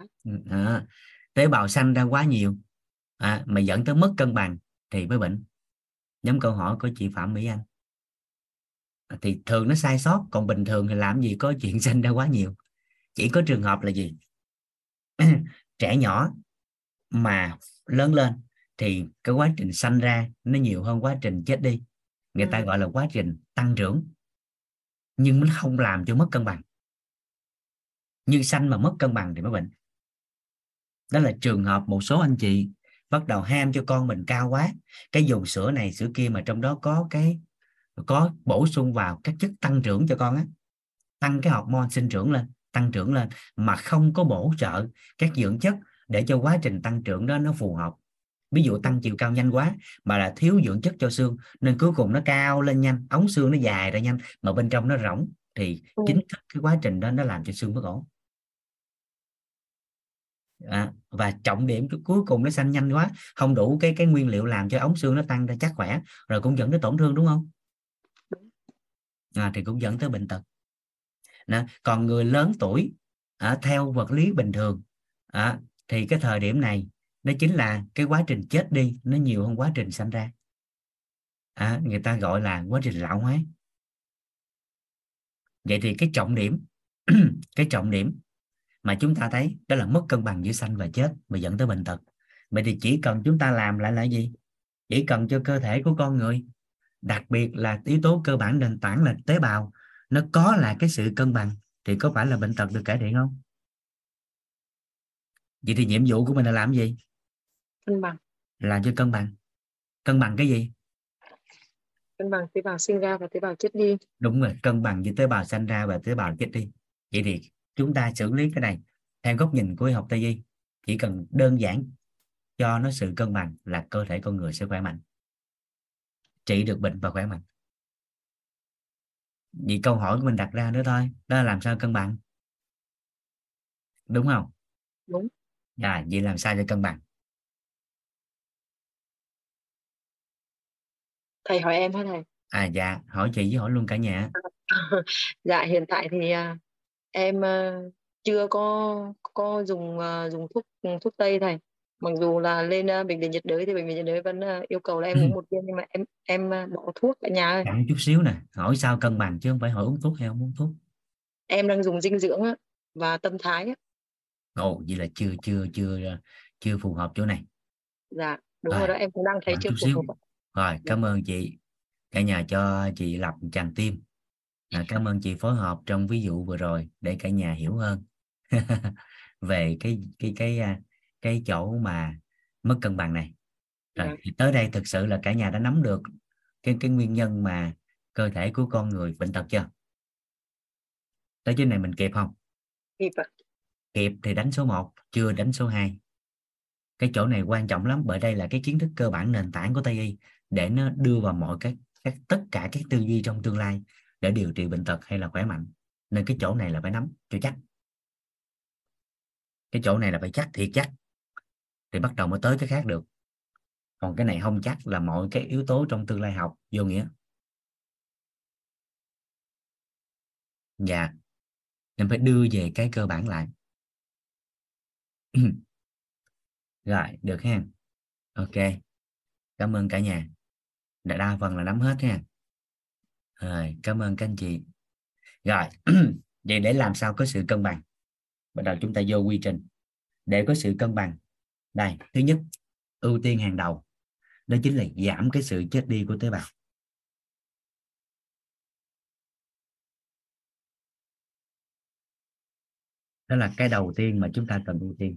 à, tế bào sanh ra quá nhiều à, mà dẫn tới mất cân bằng thì mới bệnh. Nhóm câu hỏi của chị phạm mỹ anh. Thì thường nó sai sót còn bình thường thì làm gì có chuyện sinh ra quá nhiều. Chỉ có trường hợp là gì? Trẻ nhỏ mà lớn lên thì cái quá trình sanh ra nó nhiều hơn quá trình chết đi. Người ta ừ. gọi là quá trình tăng trưởng. Nhưng nó không làm cho mất cân bằng. Như sanh mà mất cân bằng thì mới bệnh. Đó là trường hợp một số anh chị bắt đầu ham cho con mình cao quá. Cái dùng sữa này sữa kia mà trong đó có cái có bổ sung vào các chất tăng trưởng cho con á. Tăng cái hormone sinh trưởng lên tăng trưởng lên mà không có bổ trợ các dưỡng chất để cho quá trình tăng trưởng đó nó phù hợp. Ví dụ tăng chiều cao nhanh quá mà là thiếu dưỡng chất cho xương nên cuối cùng nó cao lên nhanh ống xương nó dài ra nhanh mà bên trong nó rỗng thì ừ. chính cái quá trình đó nó làm cho xương bất ổn à, và trọng điểm cuối cùng nó xanh nhanh quá không đủ cái cái nguyên liệu làm cho ống xương nó tăng ra chắc khỏe rồi cũng dẫn tới tổn thương đúng không? À, thì cũng dẫn tới bệnh tật. Đó. còn người lớn tuổi à, theo vật lý bình thường à, thì cái thời điểm này nó chính là cái quá trình chết đi nó nhiều hơn quá trình sanh ra. À, người ta gọi là quá trình lão hóa. Vậy thì cái trọng điểm cái trọng điểm mà chúng ta thấy đó là mất cân bằng giữa sanh và chết và dẫn tới bệnh tật. Vậy thì chỉ cần chúng ta làm lại là gì? Chỉ cần cho cơ thể của con người đặc biệt là yếu tố cơ bản nền tảng là tế bào nó có là cái sự cân bằng thì có phải là bệnh tật được cải thiện không? Vậy thì nhiệm vụ của mình là làm gì? Cân bằng. Làm cho cân bằng. Cân bằng cái gì? Cân bằng tế bào sinh ra và tế bào chết đi. Đúng rồi cân bằng giữa tế bào sinh ra và tế bào chết đi. Vậy thì chúng ta xử lý cái này theo góc nhìn của y học tây y. Chỉ cần đơn giản cho nó sự cân bằng là cơ thể con người sẽ khỏe mạnh trị được bệnh và khỏe mạnh. Vì câu hỏi của mình đặt ra nữa thôi đó là làm sao cân bằng? Đúng không? Đúng. À, vậy làm sao cho cân bằng? Thầy hỏi em hả thầy à dạ hỏi chị với hỏi luôn cả nhà. Dạ hiện tại thì uh, em uh, chưa có có dùng uh, dùng thuốc thuốc tây thầy. Mặc dù là lên uh, bệnh viện nhiệt đới thì bệnh viện nhiệt đới vẫn uh, yêu cầu là em uống một viên nhưng mà em em uh, bỏ thuốc cả nhà ơi. Chặn chút xíu nè hỏi sao cân bằng chứ không phải hỏi uống thuốc hay không uống thuốc. Em đang dùng dinh dưỡng á, và tâm thái á. ồ vậy là chưa chưa chưa chưa phù hợp chỗ này. Dạ đúng Rồi, rồi đó em cũng đang thấy chưa phù hợp rồi cảm ơn chị. Cả nhà cho chị lập tràng tim à, cảm ơn chị phối hợp trong ví dụ vừa rồi để cả nhà hiểu hơn. Về cái cái cái à, cái chỗ mà mất cân bằng này. Rồi Dạ. thì tới đây thực sự là cả nhà đã nắm được cái cái nguyên nhân mà cơ thể của con người bệnh tật chưa? Tới trên này mình kịp không? Kịp kịp thì đánh số 1 chưa đánh số 2 cái chỗ này quan trọng lắm bởi đây là cái kiến thức cơ bản nền tảng của Tây y để nó đưa vào mọi các các tất cả các tư duy trong tương lai để điều trị bệnh tật hay là khỏe mạnh. Nên cái chỗ này là phải nắm cho chắc. Cái chỗ này là phải chắc, thiệt chắc, thì bắt đầu mới tới cái khác được. Còn cái này không chắc là mọi cái yếu tố trong tương lai học vô nghĩa. Dạ. Nên phải đưa về cái cơ bản lại. Rồi, được ha. Ok. Cảm ơn cả nhà. Đã đa phần là nắm hết ha rồi, cảm ơn các anh chị. Rồi, vậy để làm sao có sự cân bằng? Bắt đầu chúng ta vô quy trình. Để có sự cân bằng, đây, thứ nhất, ưu tiên hàng đầu, đó chính là giảm cái sự chết đi của tế bào. Đó là cái đầu tiên mà chúng ta cần ưu tiên.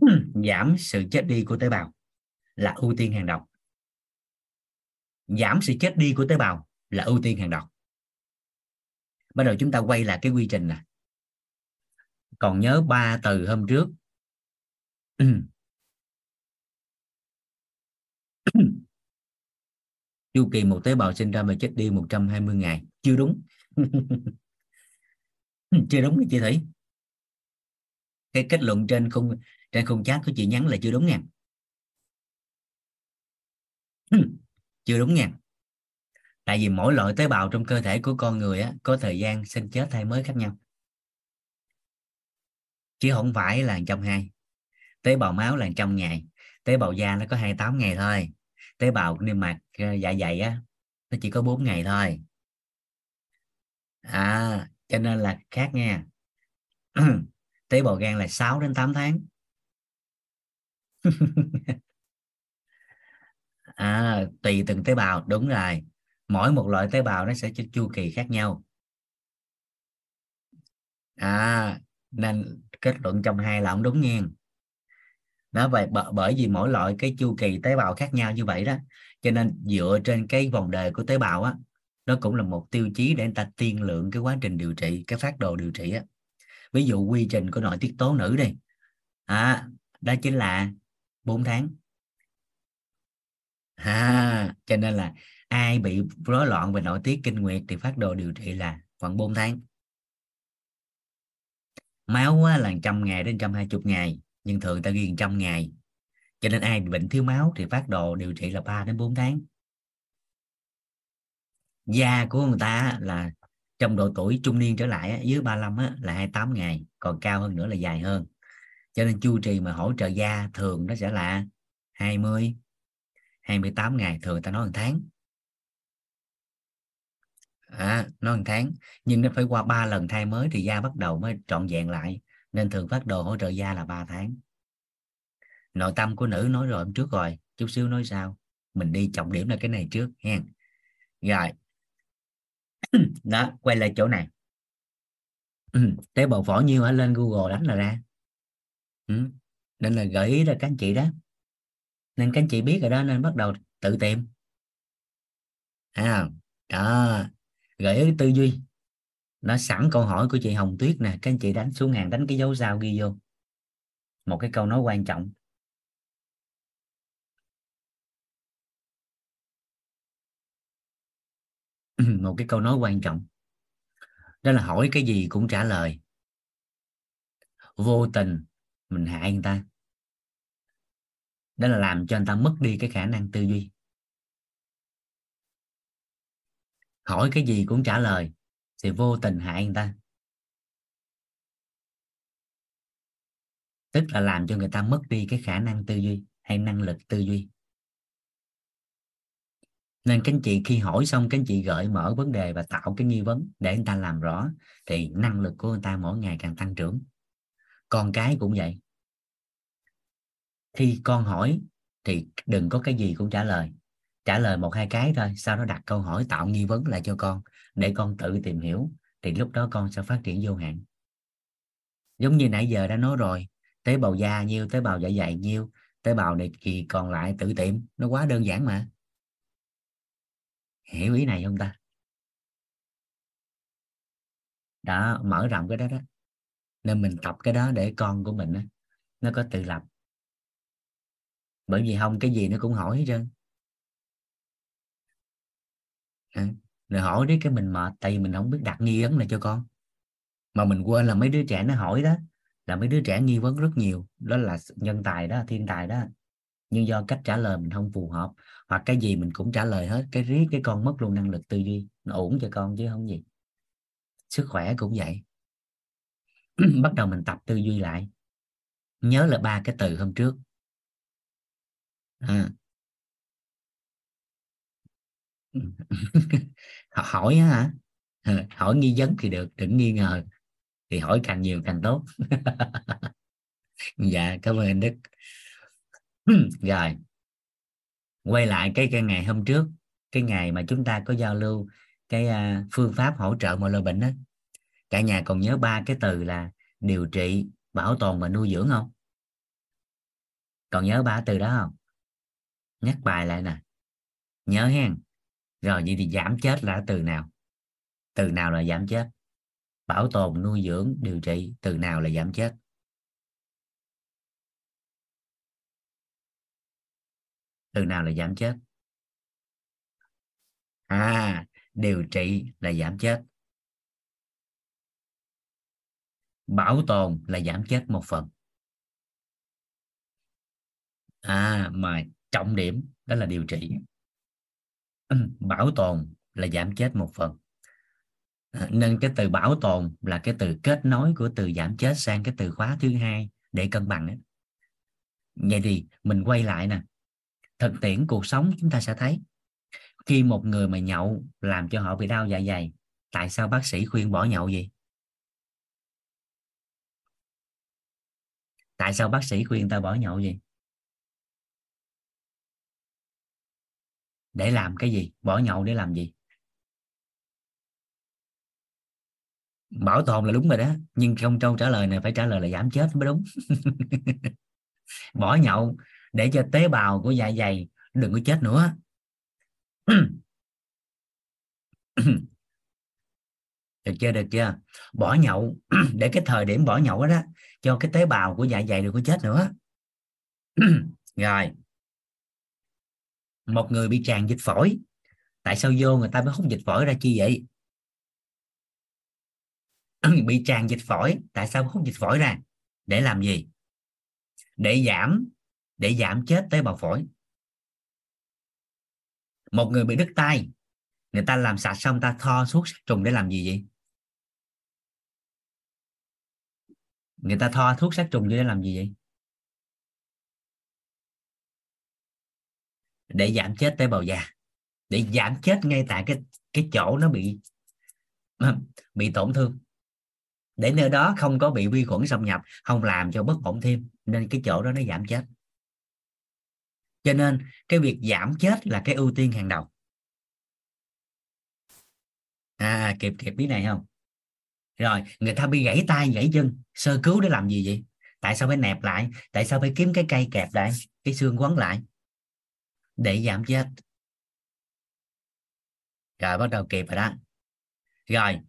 Giảm sự chết đi của tế bào là ưu tiên hàng đầu giảm sự chết đi của tế bào là ưu tiên hàng đầu. Bắt đầu chúng ta quay lại cái quy trình nè. Còn nhớ ba từ hôm trước. Chu kỳ một tế bào sinh ra và chết đi 120 ngày. Chưa đúng. Chưa đúng chị Thủy cái kết luận trên không trên không chat của chị nhắn là chưa đúng nha. chưa đúng nha. Tại vì mỗi loại tế bào trong cơ thể của con người á, có thời gian sinh chết thay mới khác nhau. Chứ không phải là trong hai. Tế bào máu là trong ngày tế bào da nó có 28 ngày thôi. Tế bào niêm mạc ờ, dạ dày á nó chỉ có 4 ngày thôi. À cho nên là khác nha. Tế bào gan là 6 đến 8 tháng. à tùy từng tế bào. Đúng rồi. Mỗi một loại tế bào nó sẽ có chu kỳ khác nhau. À nên kết luận trong hai là không đúng nha. Đó vậy bởi vì mỗi loại cái chu kỳ tế bào khác nhau như vậy đó cho nên dựa trên cái vòng đời của tế bào á nó cũng là một tiêu chí để người ta tiên lượng cái quá trình điều trị cái phát đồ điều trị á. Ví dụ quy trình của nội tiết tố nữ đi. À, đó chính là 4 tháng à, cho nên là ai bị rối loạn về nội tiết kinh nguyệt thì phát đồ điều trị là khoảng 4 tháng. Máu á, là trăm ngày đến trăm hai chục ngày nhưng thường ta ghi trăm ngày. Cho nên ai bị bệnh thiếu máu thì phát đồ điều trị là 3 đến 4 tháng. Da của người ta là trong độ tuổi trung niên trở lại dưới 35 á, là 28 ngày còn cao hơn nữa là dài hơn. Cho nên chu trì mà hỗ trợ da thường nó sẽ là 20 28 ngày thường ta nói một tháng. À, nói một tháng. Nhưng nó phải qua ba lần thay mới thì da bắt đầu mới trọn vẹn lại nên thường phát đồ hỗ trợ da là 3 tháng. Nội tâm của nữ nói rồi hôm trước rồi chút xíu nói sao? Mình đi trọng điểm là cái này trước nha rồi. Đó quay lại chỗ này. Ừ. tế bào phổi nhiêu hả? Lên google đánh là ra. Ừ. nên là gợi ý là các anh chị đó nên các anh chị biết rồi đó, nên bắt đầu tự tìm. À đó. Gợi ý tư duy. Nó sẵn câu hỏi của chị Hồng Tuyết nè, các anh chị đánh xuống hàng, đánh cái dấu sao ghi vô. Một cái câu nói quan trọng. Một cái câu nói quan trọng. Đó là hỏi cái gì cũng trả lời. Vô tình mình hại người ta đó là làm cho anh ta mất đi cái khả năng tư duy. Hỏi cái gì cũng trả lời, thì vô tình hại người ta. Tức là làm cho người ta mất đi cái khả năng tư duy hay năng lực tư duy. Nên các anh chị khi hỏi xong, các anh chị gợi mở vấn đề và tạo cái nghi vấn để người ta làm rõ, thì năng lực của người ta mỗi ngày càng tăng trưởng. Con cái cũng vậy khi con hỏi thì đừng có cái gì cũng trả lời. Trả lời một hai cái thôi sau đó đặt câu hỏi tạo nghi vấn lại cho con để con tự tìm hiểu thì lúc đó con sẽ phát triển vô hạn. Giống như nãy giờ đã nói rồi tế bào da nhiêu tế bào dạ dày nhiêu tế bào này kỳ còn lại tự tìm nó quá đơn giản mà. Hiểu ý này không ta? Đó mở rộng cái đó đó. Nên mình tập cái đó để con của mình đó, nó có tự lập bởi vì không cái gì nó cũng hỏi hết trơn. Rồi hỏi đấy cái mình mệt, tại vì mình không biết đặt nghi vấn này cho con. Mà mình quên là mấy đứa trẻ nó hỏi đó, là mấy đứa trẻ nghi vấn rất nhiều. Đó là nhân tài đó, thiên tài đó. Nhưng do cách trả lời mình không phù hợp, hoặc cái gì mình cũng trả lời hết, cái riết cái con mất luôn năng lực tư duy. Nó ổn cho con chứ không gì. Sức khỏe cũng vậy. Bắt đầu mình tập tư duy lại. Nhớ là ba cái từ hôm trước à. hỏi hả? Hỏi nghi vấn thì được đừng nghi ngờ. Thì hỏi càng nhiều càng tốt. Dạ cảm ơn anh đức. Rồi. Quay lại cái cái ngày hôm trước cái ngày mà chúng ta có giao lưu cái uh, phương pháp hỗ trợ mọi loại bệnh đó cả nhà còn nhớ ba cái từ là điều trị bảo tồn và nuôi dưỡng không? Còn nhớ ba từ đó không nhắc bài lại nè. Nhớ hen rồi vậy thì giảm chết là từ nào? Từ nào là giảm chết? Bảo tồn, nuôi dưỡng, điều trị, từ nào là giảm chết? Từ nào là giảm chết? À điều trị là giảm chết. Bảo tồn là giảm chết một phần. À mà trọng điểm đó là điều trị. Ừ, bảo tồn là giảm chết một phần. À, nên cái từ bảo tồn là cái từ kết nối của từ giảm chết sang cái từ khóa thứ hai để cân bằng ấy. vậy thì mình quay lại nè. Thực tiễn cuộc sống chúng ta sẽ thấy. Khi một người mà nhậu làm cho họ bị đau dạ dày, tại sao bác sĩ khuyên bỏ nhậu gì tại sao bác sĩ khuyên ta bỏ nhậu gì để làm cái gì? Bỏ nhậu để làm gì? Bảo tồn là đúng rồi đó. Nhưng không câu trả lời này phải trả lời là giảm chết mới đúng. Bỏ nhậu để cho tế bào của dạ dày đừng có chết nữa. Được chưa? Được chưa? Bỏ nhậu để cái thời điểm bỏ nhậu đó, đó cho cái tế bào của dạ dày đừng có chết nữa. Rồi một người bị tràn dịch phổi. Tại sao vô người ta mới hút dịch phổi ra chi vậy? Bị tràn dịch phổi, tại sao hút dịch phổi ra? Để làm gì? Để giảm để giảm chết tế bào phổi. Một người bị đứt tay, người ta làm sạch xong, ta tho thuốc sát trùng để làm gì vậy? Người ta tho thuốc sát trùng để làm gì vậy? Để giảm chết tế bào da, để giảm chết ngay tại cái cái chỗ nó bị bị tổn thương. Để nơi đó không có bị vi khuẩn xâm nhập, không làm cho bất ổn thêm, nên cái chỗ đó nó giảm chết. Cho nên cái việc giảm chết là cái ưu tiên hàng đầu. À kịp kịp ý này không? Rồi, người ta bị gãy tay, gãy chân, sơ cứu để làm gì vậy? Tại sao phải nẹp lại? Tại sao phải kiếm cái cây kẹp lại, cái xương quấn lại? Để giảm chết. Rồi bắt đầu kịp rồi đó. Rồi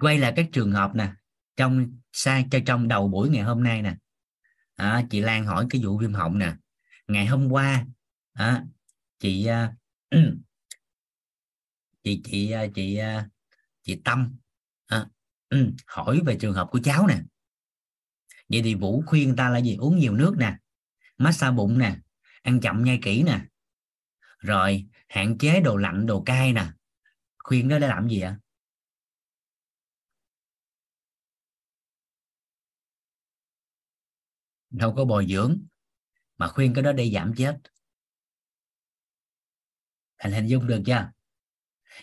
quay lại các trường hợp nè. Trong sai cho trong đầu buổi ngày hôm nay nè. À, chị Lan hỏi cái vụ viêm họng nè. Ngày hôm qua à, chị uh, chị chị à, chị chị, chị Tâm à, hỏi về trường hợp của cháu nè. Vậy thì Vũ khuyên ta là gì? Uống nhiều nước nè. Massage bụng nè ăn chậm nhai kỹ nè. Rồi, hạn chế đồ lạnh, đồ cay nè. Khuyên đó để làm gì ạ? Đâu có bồi dưỡng, mà khuyên cái đó để giảm chết. Thành hình dung được chưa?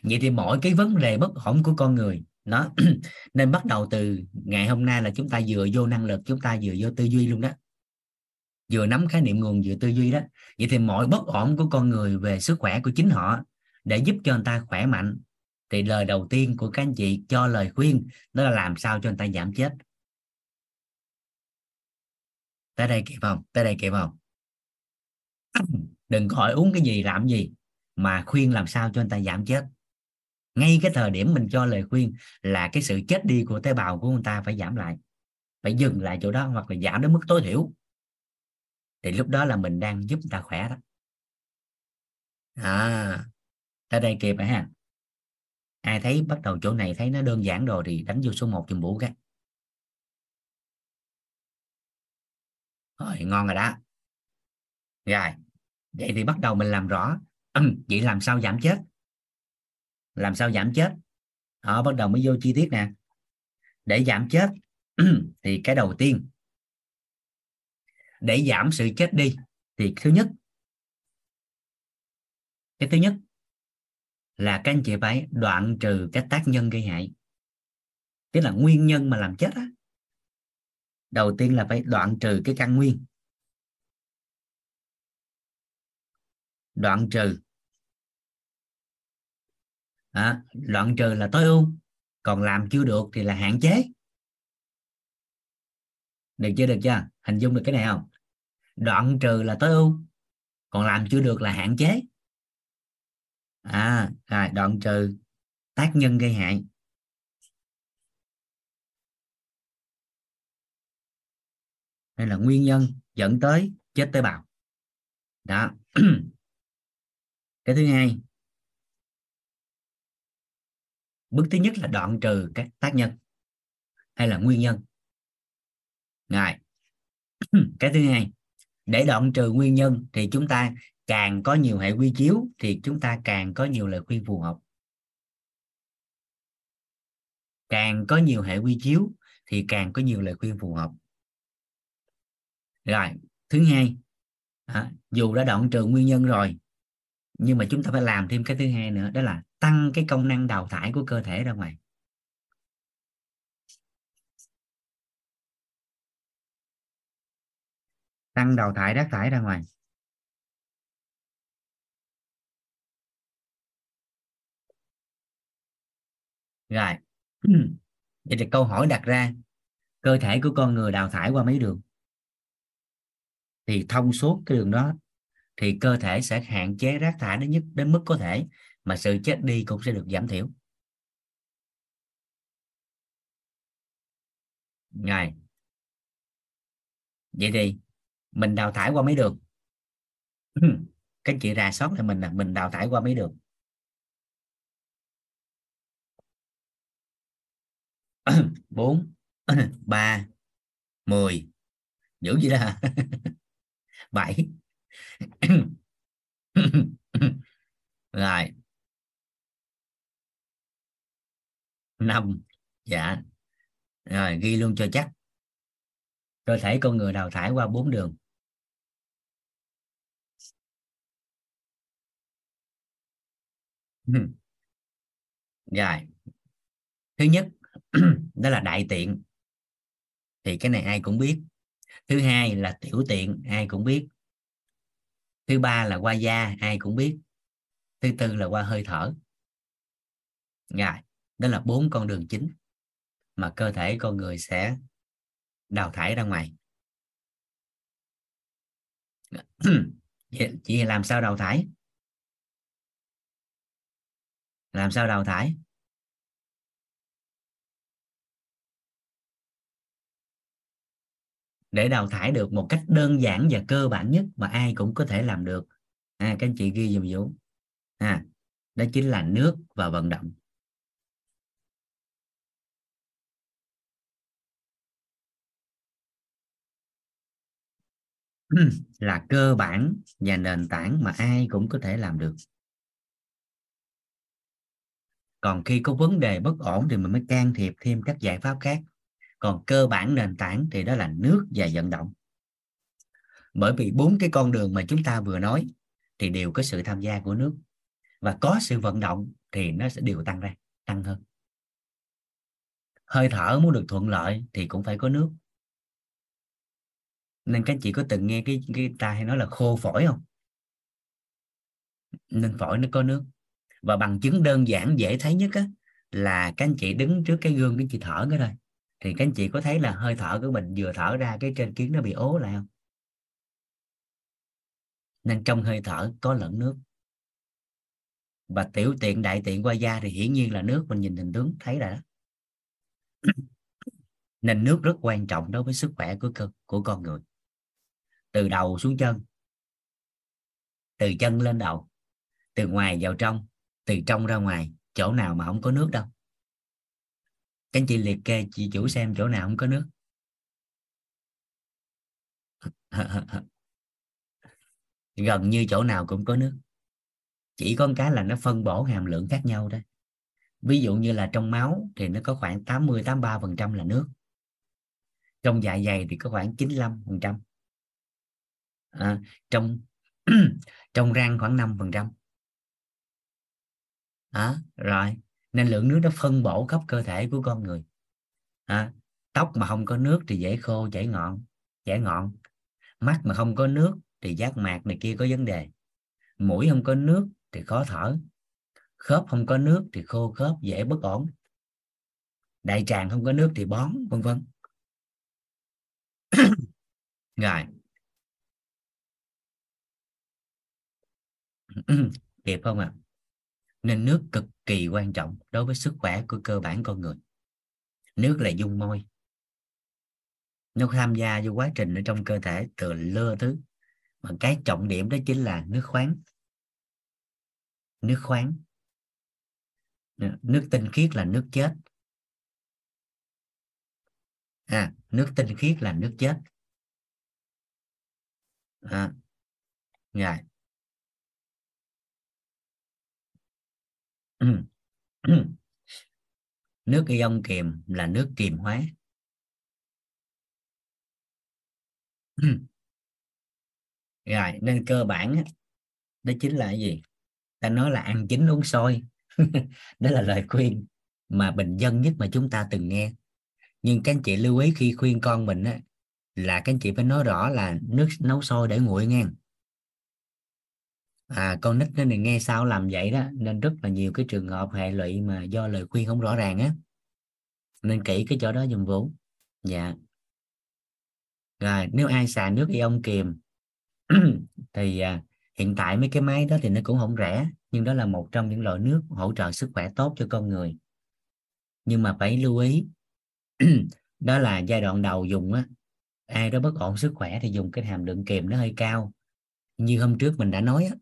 Vậy thì mỗi cái vấn đề bất ổn của con người, nó nên bắt đầu từ ngày hôm nay là chúng ta vừa vô năng lực, chúng ta vừa vô tư duy luôn đó vừa nắm khái niệm nguồn, vừa tư duy đó. Vậy thì mọi bất ổn của con người về sức khỏe của chính họ để giúp cho người ta khỏe mạnh. Thì lời đầu tiên của các anh chị cho lời khuyên, đó là làm sao cho người ta giảm chết. Tới đây kịp không? Tới đây kịp không? Đừng hỏi uống cái gì, làm gì, mà khuyên làm sao cho người ta giảm chết. Ngay cái thời điểm mình cho lời khuyên là cái sự chết đi của tế bào của người ta phải giảm lại. Phải dừng lại chỗ đó hoặc là giảm đến mức tối thiểu thì lúc đó là mình đang giúp người ta khỏe đó. À tới đây kịp rồi ha. Ai thấy bắt đầu chỗ này thấy nó đơn giản rồi thì đánh vô số 1 chùm bủ cái. Rồi, ngon rồi đó. Rồi, vậy thì bắt đầu mình làm rõ. Ừ, vậy làm sao giảm chết? Làm sao giảm chết? Họ bắt đầu mới vô chi tiết nè. Để giảm chết, thì cái đầu tiên để giảm sự chết đi thì thứ nhất cái thứ nhất là các anh chị phải đoạn trừ cái tác nhân gây hại. Tức là nguyên nhân mà làm chết á đầu tiên là phải đoạn trừ cái căn nguyên. Đoạn trừ. À, đoạn trừ là tối ưu còn làm chưa được thì là hạn chế. Được chưa được chưa? Hình dung được cái này không? Đoạn trừ là tối ưu, còn làm chưa được là hạn chế. À rồi, đoạn trừ tác nhân gây hại. Đây là nguyên nhân dẫn tới chết tế bào. Đó. Cái thứ hai, bước thứ nhất là đoạn trừ các tác nhân. Hay là nguyên nhân. Rồi cái thứ hai để đoạn trừ nguyên nhân thì chúng ta càng có nhiều hệ quy chiếu thì chúng ta càng có nhiều lời khuyên phù hợp. Càng có nhiều hệ quy chiếu thì càng có nhiều lời khuyên phù hợp. Rồi thứ hai à, dù đã đoạn trừ nguyên nhân rồi nhưng mà chúng ta phải làm thêm cái thứ hai nữa đó là tăng cái công năng đào thải của cơ thể ra ngoài. Tăng đào thải rác thải ra ngoài. Rồi. Vậy thì câu hỏi đặt ra cơ thể của con người đào thải qua mấy đường? Thì thông suốt cái đường đó thì cơ thể sẽ hạn chế rác thải đến nhất đến mức có thể mà sự chết đi cũng sẽ được giảm thiểu. Ngài, vậy thì mình đào thải qua mấy đường. Ừ, các chị rà soát là mình là mình đào thải qua mấy đường. Ừ, bốn, ba, mười. Dữ gì đó bảy. Rồi. Năm. Dạ. Rồi, ghi luôn cho chắc. Cơ thể con người đào thải qua bốn đường. rồi. Thứ nhất, đó là đại tiện. Thì cái này ai cũng biết. Thứ hai là tiểu tiện, ai cũng biết. Thứ ba là qua da, ai cũng biết. Thứ tư là qua hơi thở. Rồi, đó là bốn con đường chính mà cơ thể con người sẽ đào thải ra ngoài. Chị làm sao đào thải? Làm sao đào thải? Để đào thải được một cách đơn giản và cơ bản nhất mà ai cũng có thể làm được. À, các anh chị ghi dùm vũ à, đó chính là nước và vận động. Là cơ bản và nền tảng mà ai cũng có thể làm được còn khi có vấn đề bất ổn thì mình mới can thiệp thêm các giải pháp khác. Còn cơ bản nền tảng thì đó là nước và vận động. Bởi vì bốn cái con đường mà chúng ta vừa nói thì đều có sự tham gia của nước. Và có sự vận động thì nó sẽ đều tăng ra, tăng hơn. Hơi thở muốn được thuận lợi thì cũng phải có nước. Nên các chị có từng nghe cái cái ta hay nói là khô phổi không? Nên phổi nó có nước và bằng chứng đơn giản dễ thấy nhất á, là các anh chị đứng trước cái gương cái chị thở cái thôi thì các anh chị có thấy là hơi thở của mình vừa thở ra cái trên kiến nó bị ố lại không? Nên trong hơi thở có lẫn nước. Và tiểu tiện đại tiện qua da thì hiển nhiên là nước mình nhìn hình tướng thấy rồi đó. Nên nước rất quan trọng đối với sức khỏe của cơ của con người. Từ đầu xuống chân. Từ chân lên đầu. Từ ngoài vào trong từ trong ra ngoài chỗ nào mà không có nước đâu. Các anh chị liệt kê chị chủ xem chỗ nào không có nước. Gần như chỗ nào cũng có nước. Chỉ có cái là nó phân bổ hàm lượng khác nhau đó ví dụ như là trong máu thì nó có khoảng 80 83 phần trăm là nước. Trong dạ dày thì có khoảng 95 phần trăm. À, trong trong răng khoảng 5 phần trăm à, rồi. Nên lượng nước nó phân bổ khắp cơ thể của con người. À, tóc mà không có nước thì dễ khô chảy ngọn chảy ngọn. Mắt mà không có nước thì giác mạc này kia có vấn đề. Mũi không có nước thì khó thở. Khớp không có nước thì khô khớp dễ bất ổn. Đại tràng không có nước thì bón vân vân. Rồi. Kịp không ạ? à? Nên nước cực kỳ quan trọng đối với sức khỏe của cơ bản con người. Nước là dung môi. Nó tham gia vô quá trình ở trong cơ thể từ lơ thứ mà cái trọng điểm đó chính là nước khoáng. Nước khoáng. Nước tinh khiết là nước chết. À, nước tinh khiết là nước chết. À, rồi. Nước ion kiềm là nước kiềm hóa. Rồi nên cơ bản đó chính là cái gì? Ta nói là ăn chín uống sôi. Đó là lời khuyên mà bình dân nhất mà chúng ta từng nghe. Nhưng các anh chị lưu ý khi khuyên con mình á, là các anh chị phải nói rõ là nước nấu sôi để nguội ngang à con nít nên nghe sao làm vậy đó nên rất là nhiều cái trường hợp hệ lụy mà do lời khuyên không rõ ràng á. Nên kỹ cái chỗ đó dùng vũ. Dạ. Rồi nếu ai xài nước ion kiềm thì à, hiện tại mấy cái máy đó thì nó cũng không rẻ nhưng đó là một trong những loại nước hỗ trợ sức khỏe tốt cho con người. Nhưng mà phải lưu ý đó là giai đoạn đầu dùng á ai đó bất ổn sức khỏe thì dùng cái hàm lượng kiềm nó hơi cao. Như hôm trước mình đã nói á,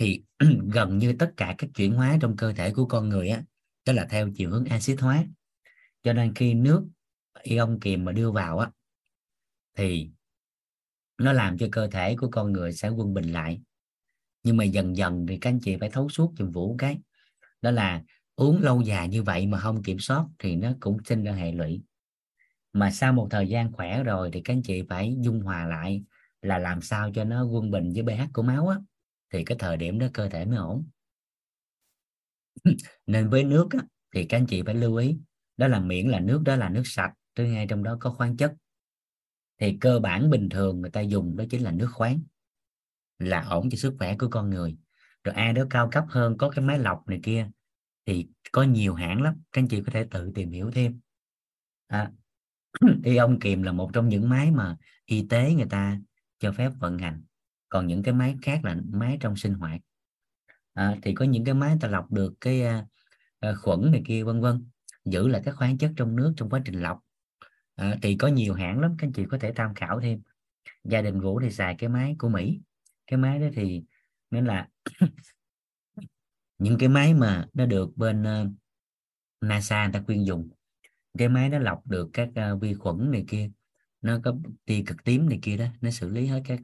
thì gần như tất cả các chuyển hóa trong cơ thể của con người á, đó là theo chiều hướng axit hóa. Cho nên khi nước ion kiềm mà đưa vào á, thì nó làm cho cơ thể của con người sẽ quân bình lại. Nhưng mà dần dần thì các anh chị phải thấu suốt chùm vũ cái, đó là uống lâu dài như vậy mà không kiểm soát thì nó cũng sinh ra hệ lụy. Mà sau một thời gian khỏe rồi thì các anh chị phải dung hòa lại là làm sao cho nó quân bình với pH của máu á thì cái thời điểm đó cơ thể mới ổn. Nên với nước á, thì các anh chị phải lưu ý đó là miễn là nước đó là nước sạch thứ hai trong đó có khoáng chất. Thì cơ bản bình thường người ta dùng đó chính là nước khoáng là ổn cho sức khỏe của con người. Rồi ai đó cao cấp hơn có cái máy lọc này kia thì có nhiều hãng lắm các anh chị có thể tự tìm hiểu thêm. À, ông kiềm là một trong những máy mà y tế người ta cho phép vận hành còn những cái máy khác là máy trong sinh hoạt. À, thì có những cái máy ta lọc được cái à, à khuẩn này kia vân vân giữ lại các khoáng chất trong nước trong quá trình lọc. À, thì có nhiều hãng lắm các anh chị có thể tham khảo thêm. Gia đình vũ thì xài cái máy của mỹ. Cái máy đó thì nên là những cái máy mà nó được bên uh, NASA người ta khuyên dùng. Cái máy nó lọc được các uh, vi khuẩn này kia nó có tia cực tím này kia đó nó xử lý hết các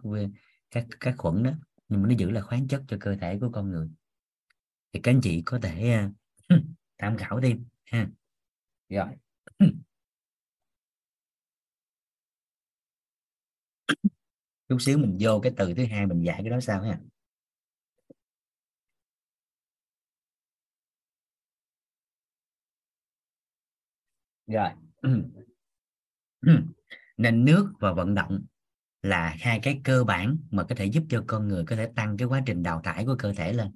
các các khuẩn đó nhưng mà nó giữ là khoáng chất cho cơ thể của con người. Thì các anh chị có thể uh, tham khảo thêm ha. Rồi. Chút xíu mình vô cái từ thứ hai mình giải cái đó sao ha. Rồi. Nên nước và vận động là hai cái cơ bản mà có thể giúp cho con người có thể tăng cái quá trình đào thải của cơ thể lên.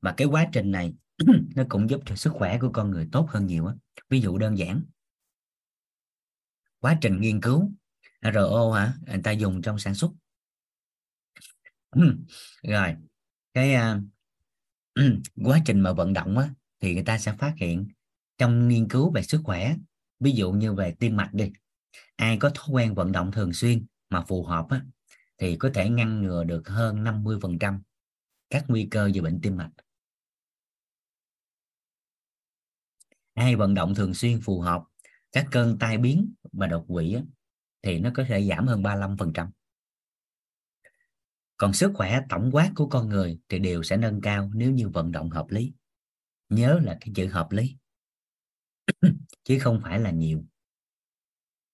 Và cái quá trình này nó cũng giúp cho sức khỏe của con người tốt hơn nhiều á. Ví dụ đơn giản. Quá trình nghiên cứu RO hả? Người ta dùng trong sản xuất. Rồi cái uh, quá trình mà vận động á thì người ta sẽ phát hiện trong nghiên cứu về sức khỏe ví dụ như về tim mạch đi ai có thói quen vận động thường xuyên mà phù hợp á, thì có thể ngăn ngừa được hơn 50% các nguy cơ về bệnh tim mạch. Ai vận động thường xuyên phù hợp các cơn tai biến và đột quỵ á, thì nó có thể giảm hơn 35% còn sức khỏe tổng quát của con người thì đều sẽ nâng cao nếu như vận động hợp lý. Nhớ là cái chữ hợp lý chứ không phải là nhiều.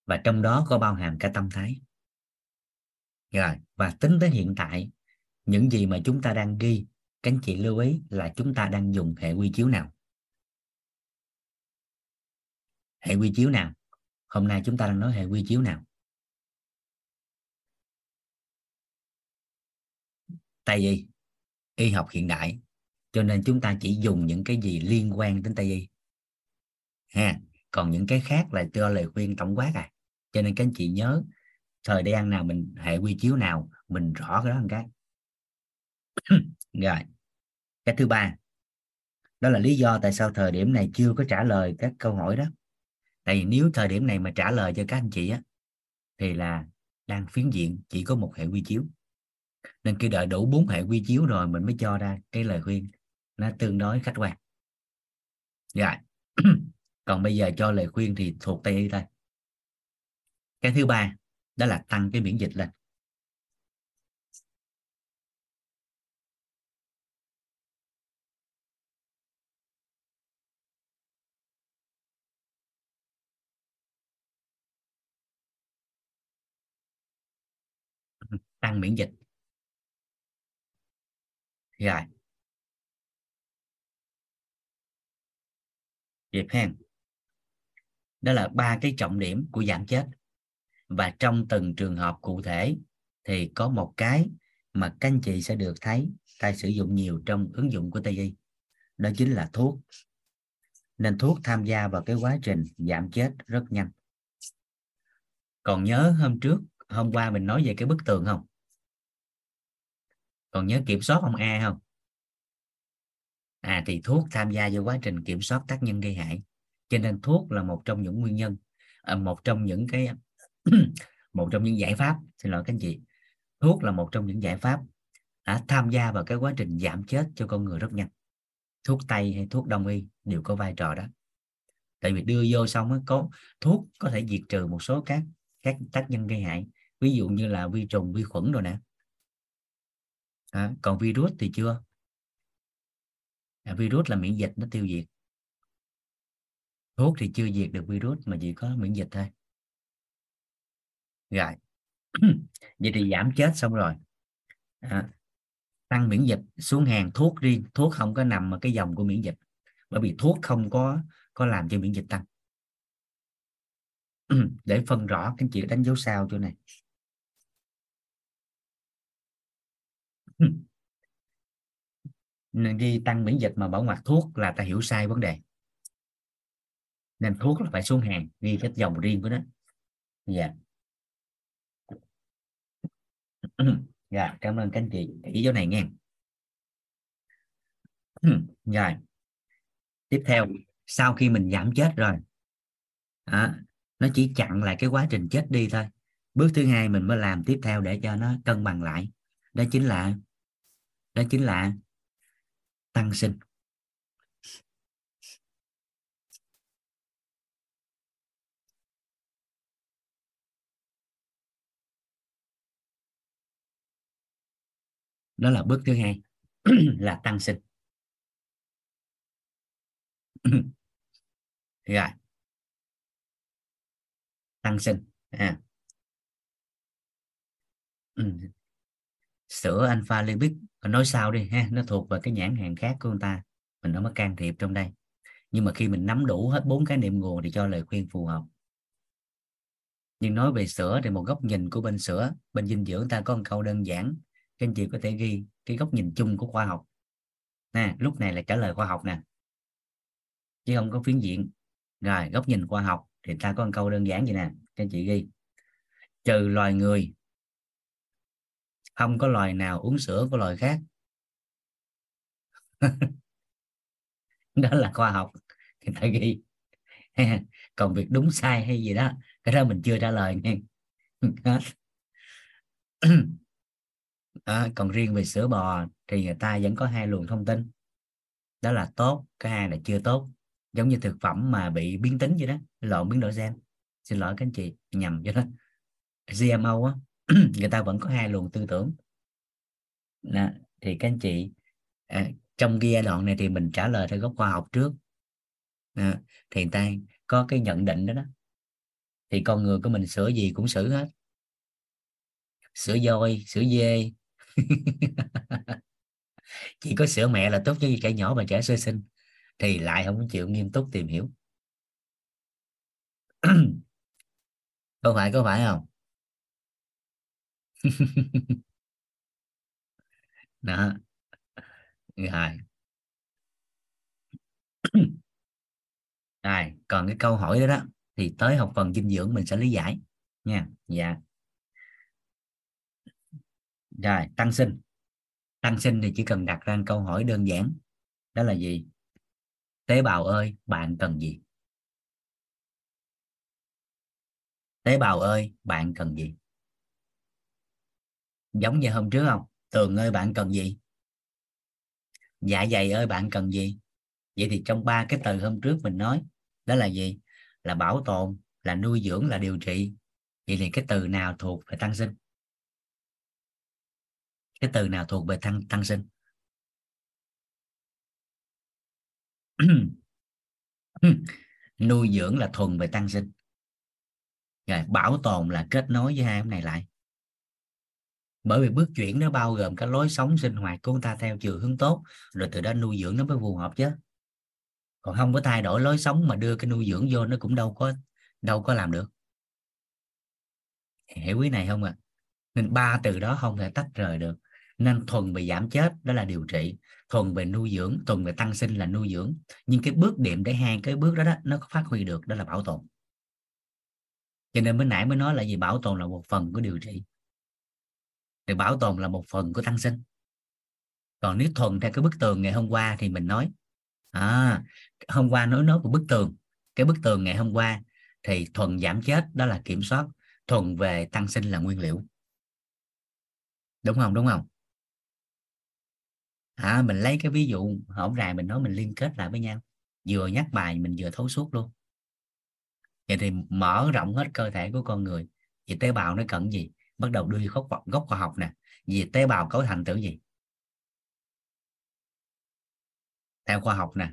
Và trong đó có bao hàm cả tâm thái rồi, và tính tới hiện tại, những gì mà chúng ta đang ghi, các anh chị lưu ý là chúng ta đang dùng hệ quy chiếu nào? Hệ quy chiếu nào? Hôm nay chúng ta đang nói hệ quy chiếu nào? Tại vì y học hiện đại, cho nên chúng ta chỉ dùng những cái gì liên quan đến tây y. Ha, còn những cái khác là cho lời khuyên tổng quát à. Cho nên các anh chị nhớ thời gian nào mình, hệ quy chiếu nào, mình rõ cái đó một cái. Rồi, cái thứ ba, đó là lý do tại sao thời điểm này chưa có trả lời các câu hỏi đó. Tại vì nếu thời điểm này mà trả lời cho các anh chị á, thì là đang phiến diện chỉ có một hệ quy chiếu. Nên khi đợi đủ bốn hệ quy chiếu rồi mình mới cho ra cái lời khuyên nó tương đối khách quan. Rồi, còn bây giờ cho lời khuyên thì thuộc tay đây thôi cái thứ ba đó là tăng cái miễn dịch lên. Tăng miễn dịch. Rồi. Dịp hen. Đó là ba cái trọng điểm của giảm chết và trong từng trường hợp cụ thể, thì có một cái mà các anh chị sẽ được thấy, ta sử dụng nhiều trong ứng dụng của Tây Y đó chính là thuốc. Nên thuốc tham gia vào cái quá trình giảm chết rất nhanh. Còn nhớ hôm trước, hôm qua mình nói về cái bức tường không? Còn nhớ kiểm soát ông A không? À thì thuốc tham gia vào quá trình kiểm soát tác nhân gây hại. Cho nên thuốc là một trong những nguyên nhân à, một trong những cái một trong những giải pháp xin lỗi các anh chị thuốc là một trong những giải pháp đã tham gia vào cái quá trình giảm chết cho con người rất nhanh. Thuốc tây hay thuốc đông y đều có vai trò đó. Tại vì đưa vô xong mới có thuốc có thể diệt trừ một số các các tác nhân gây hại ví dụ như là vi trùng vi khuẩn rồi nè. À, còn virus thì chưa. À, virus là miễn dịch nó tiêu diệt. Thuốc thì chưa diệt được virus mà chỉ có miễn dịch thôi rồi. Vậy thì giảm chết xong rồi. À, tăng miễn dịch xuống hàng thuốc riêng thuốc không có nằm ở cái dòng của miễn dịch. Bởi vì thuốc không có có làm cho miễn dịch tăng. Để phân rõ các chị đánh dấu sao chỗ này. Nên ghi tăng miễn dịch mà bảo ngoặc thuốc là ta hiểu sai vấn đề. Nên thuốc là phải xuống hàng ghi cái dòng riêng của nó. Dạ. dạ cảm ơn các anh chị ý chỗ này nghe. Rồi tiếp theo sau khi mình giảm chết rồi à, nó chỉ chặn lại cái quá trình chết đi thôi. Bước thứ hai mình mới làm tiếp theo để cho nó cân bằng lại. Đó chính là đó chính là tăng sinh. Đó là bước thứ hai, là tăng sinh. Rồi. Tăng sinh. À. ừ. sữa alpha lipid. Nói sau đi ha, nó thuộc vào cái nhãn hàng khác của người ta. Mình không có can thiệp trong đây. Nhưng mà khi mình nắm đủ hết bốn cái niệm nguồn thì cho lời khuyên phù hợp. Nhưng nói về sữa thì một góc nhìn của bên sữa, bên dinh dưỡng ta có một câu đơn giản các anh chị có thể ghi cái góc nhìn chung của khoa học. Nè, lúc này là trả lời khoa học nè. Chứ không có phiến diện. Rồi, góc nhìn khoa học thì ta có một câu đơn giản vậy nè. Các anh chị ghi. Trừ loài người, không có loài nào uống sữa của loài khác. Đó là khoa học thì ta ghi. Còn việc đúng sai hay gì đó, cái đó mình chưa trả lời nha à, còn riêng về sữa bò thì người ta vẫn có hai luồng thông tin. Đó là tốt cái hai là chưa tốt. Giống như thực phẩm mà bị biến tính vậy đó lộn biến đổi gen. Xin lỗi các anh chị nhầm cho đó GMO á người ta vẫn có hai luồng tư tưởng. Nà, thì các anh chị à, trong giai đoạn này thì mình trả lời theo góc khoa học trước. À, thì người ta có cái nhận định đó đó. Thì con người của mình sửa gì cũng xử hết. Sữa voi sữa dê chỉ có sữa mẹ là tốt cho trẻ nhỏ và trẻ sơ sinh. Thì lại không chịu nghiêm túc tìm hiểu. Có phải có phải không? Đó. Rồi rồi còn cái câu hỏi đó đó, thì tới học phần dinh dưỡng mình sẽ lý giải nha. Dạ rồi, tăng sinh. Tăng sinh thì chỉ cần đặt ra câu hỏi đơn giản. Đó là gì? Tế bào ơi, bạn cần gì? Tế bào ơi, bạn cần gì? Giống như hôm trước không? Tường ơi, bạn cần gì? Dạ dày ơi, bạn cần gì? Vậy thì trong ba cái từ hôm trước mình nói, đó là gì? Là bảo tồn, là nuôi dưỡng, là điều trị. Vậy thì cái từ nào thuộc về tăng sinh? Cái từ nào thuộc về tăng tăng sinh? Nuôi dưỡng là thuần về tăng sinh. Rồi, bảo tồn là kết nối với hai cái này lại. Bởi vì bước chuyển nó bao gồm cái lối sống sinh hoạt của chúng ta theo chiều hướng tốt, rồi từ đó nuôi dưỡng nó mới phù hợp chứ. Còn không có thay đổi lối sống mà đưa cái nuôi dưỡng vô, nó cũng đâu có đâu có làm được. Hiểu quý này không ạ? À? nên ba từ đó không thể tách rời được nên thuần về giảm chết đó là điều trị. Thuần về nuôi dưỡng thuần về tăng sinh là nuôi dưỡng. Nhưng cái bước điểm để hai cái bước đó, đó nó có phát huy được đó là bảo tồn. Cho nên mới nãy mới nói là gì? Bảo tồn là một phần của điều trị. Thì bảo tồn là một phần của tăng sinh. Còn nếu thuần theo cái bức tường ngày hôm qua thì mình nói à, hôm qua nói nói của bức tường. Cái bức tường ngày hôm qua thì thuần giảm chết đó là kiểm soát. Thuần về tăng sinh là nguyên liệu. Đúng không? Đúng không? À, mình lấy cái ví dụ hổng ràng mình nói mình liên kết lại với nhau. Vừa nhắc bài mình vừa thấu suốt luôn. Vậy thì mở rộng hết cơ thể của con người. Thì tế bào nó cần gì? Bắt đầu đưa gốc gốc khoa học nè. Vì tế bào cấu thành từ gì? Theo khoa học nè.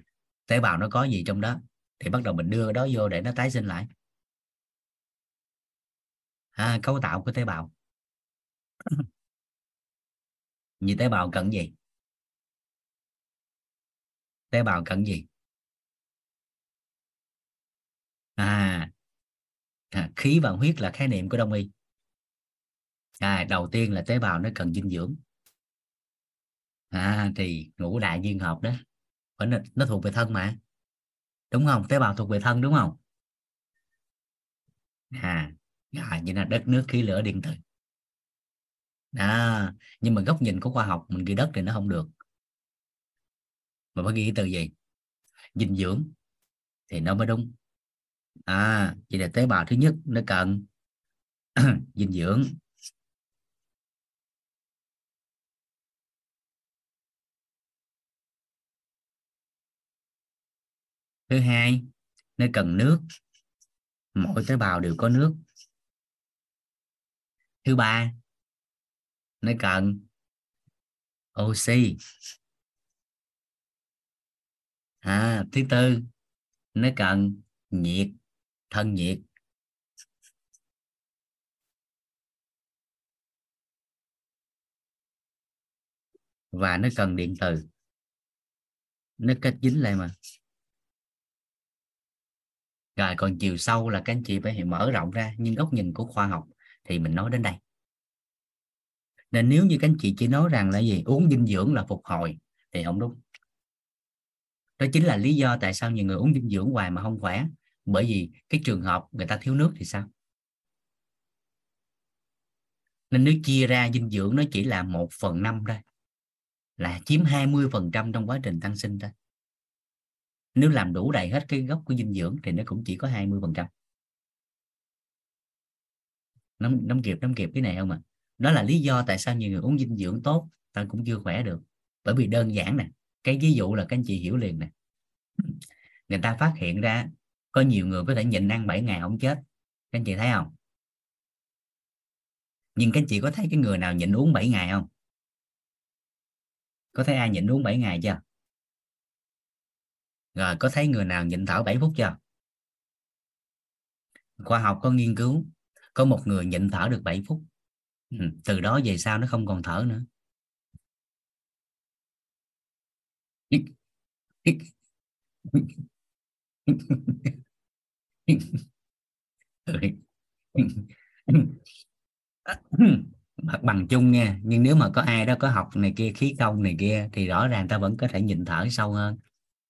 Tế bào nó có gì trong đó? Thì bắt đầu mình đưa đó vô để nó tái sinh lại. À, cấu tạo của tế bào. Như tế bào cần gì? Tế bào cần gì? À, à khí và huyết là khái niệm của đông y. À, đầu tiên là tế bào nó cần dinh dưỡng. À thì ngũ đại duyên hợp đó nó, nó thuộc về thân mà. Đúng không? Tế bào thuộc về thân đúng không? À à như là đất nước khí lửa điện tử. À nhưng mà góc nhìn của khoa học mình ghi đất thì nó không được mà phải ghi từ gì? Dinh dưỡng. Thì nó mới đúng. À vậy là tế bào thứ nhất nó cần dinh dưỡng. Thứ hai, nó cần nước. Mỗi tế bào đều có nước. Thứ ba, nó cần oxy à thứ tư, nó cần nhiệt, thân nhiệt. Và nó cần điện từ. Nó kết dính lại mà. Rồi, còn chiều sâu là các anh chị phải mở rộng ra, nhưng góc nhìn của khoa học thì mình nói đến đây. Nên nếu như các anh chị chỉ nói rằng là gì, uống dinh dưỡng là phục hồi, thì không đúng đó chính là lý do tại sao nhiều người uống dinh dưỡng hoài mà không khỏe. Bởi vì cái trường hợp người ta thiếu nước thì sao? Nên nếu chia ra dinh dưỡng nó chỉ là một phần năm thôi là chiếm 20 phần trăm trong quá trình tăng sinh thôi. Nếu làm đủ đầy hết cái gốc của dinh dưỡng thì nó cũng chỉ có 20 phần trăm. Nắm, nắm kịp nắm kịp cái này không ạ? À? đó là lý do tại sao nhiều người uống dinh dưỡng tốt ta cũng chưa khỏe được. Bởi vì đơn giản nè cái ví dụ là các anh chị hiểu liền nè. Người ta phát hiện ra có nhiều người có thể nhịn ăn 7 ngày không chết. Các anh chị thấy không? Nhưng các anh chị có thấy cái người nào nhịn uống 7 ngày không? Có thấy ai nhịn uống 7 ngày chưa? Rồi có thấy người nào nhịn thở 7 phút chưa? Khoa học có nghiên cứu có một người nhịn thở được 7 phút. Ừ, từ đó về sau nó không còn thở nữa mặt bằng chung nha, nhưng nếu mà có ai đó có học này kia, khí công này kia, thì rõ ràng ta vẫn có thể nhịn thở sâu hơn.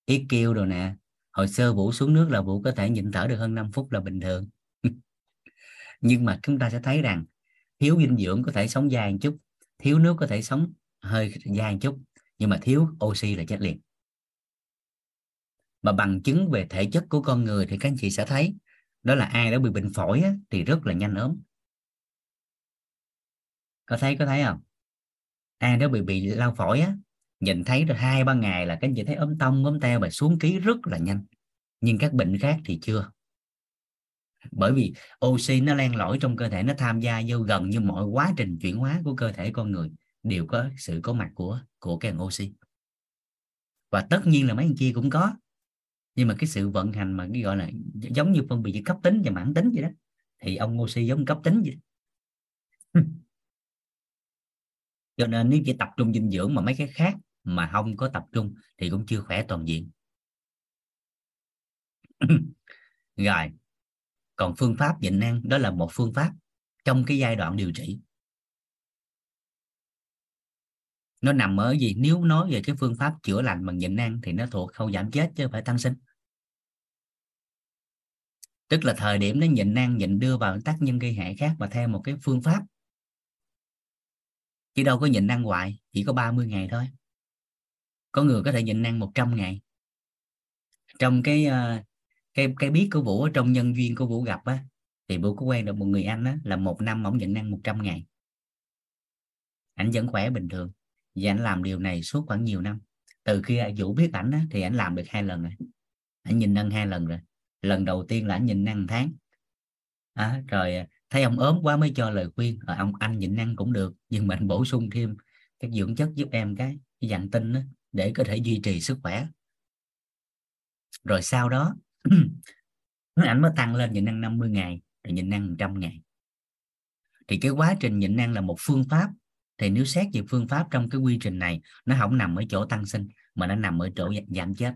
Ít kêu rồi nè, hồi sơ vũ xuống nước là vũ có thể nhịn thở được hơn 5 phút là bình thường. Nhưng mà chúng ta sẽ thấy rằng, thiếu dinh dưỡng có thể sống dài một chút, thiếu nước có thể sống hơi dài một chút nhưng mà thiếu oxy là chết liền. Mà bằng chứng về thể chất của con người thì các anh chị sẽ thấy đó là ai đã bị bệnh phổi á, thì rất là nhanh ốm. Có thấy có thấy không? Ai đó bị bị lao phổi á nhìn thấy rồi hai ba ngày là các anh chị thấy ốm tông ốm teo và xuống ký rất là nhanh. Nhưng các bệnh khác thì chưa. Bởi vì oxy nó len lỏi trong cơ thể nó tham gia vô gần như mọi quá trình chuyển hóa của cơ thể con người đều có sự có mặt của của cái oxy. Và tất nhiên là mấy anh kia cũng có. Nhưng mà cái sự vận hành mà cái gọi là giống như phân biệt giữa cấp tính và mãn tính vậy đó, thì ông oxy giống cấp tính vậy cho nên nếu chỉ tập trung dinh dưỡng mà mấy cái khác mà không có tập trung thì cũng chưa khỏe toàn diện. Rồi, còn phương pháp nhịn ăn, đó là một phương pháp trong cái giai đoạn điều trị. Nó nằm ở gì? Nếu nói về cái phương pháp chữa lành bằng nhịn ăn thì nó thuộc khâu giảm chết chứ không phải tăng sinh. Tức là thời điểm nó nhịn ăn, nhịn đưa vào tác nhân gây hại khác và theo một cái phương pháp. Chứ đâu có nhịn ăn hoài, chỉ có 30 ngày thôi. Có người có thể nhịn ăn 100 ngày. Trong cái ờ, cái cái biết của vũ trong nhân duyên của vũ gặp á, thì vũ có quen được một người anh á, là một năm ổng nhịn ăn 100 ngày. Ảnh vẫn khỏe bình thường và anh làm điều này suốt khoảng nhiều năm. Từ khi vũ biết ảnh á, thì ảnh làm được hai lần rồi. Ảnh nhìn ăn hai lần rồi. Lần đầu tiên là ảnh nhìn ăn tháng. À, rồi à, thấy ông ốm quá mới cho lời khuyên. À, ông anh nhịn ăn cũng được nhưng mình bổ sung thêm các dưỡng chất giúp em cái, cái dạng tinh đó, để có thể duy trì sức khỏe. Rồi sau đó ảnh mới tăng lên nhịn ăn 50 ngày rồi nhịn ăn 100 ngày. Thì cái quá trình nhịn ăn là một phương pháp thì nếu xét về phương pháp trong cái quy trình này, nó không nằm ở chỗ tăng sinh, mà nó nằm ở chỗ giảm chết.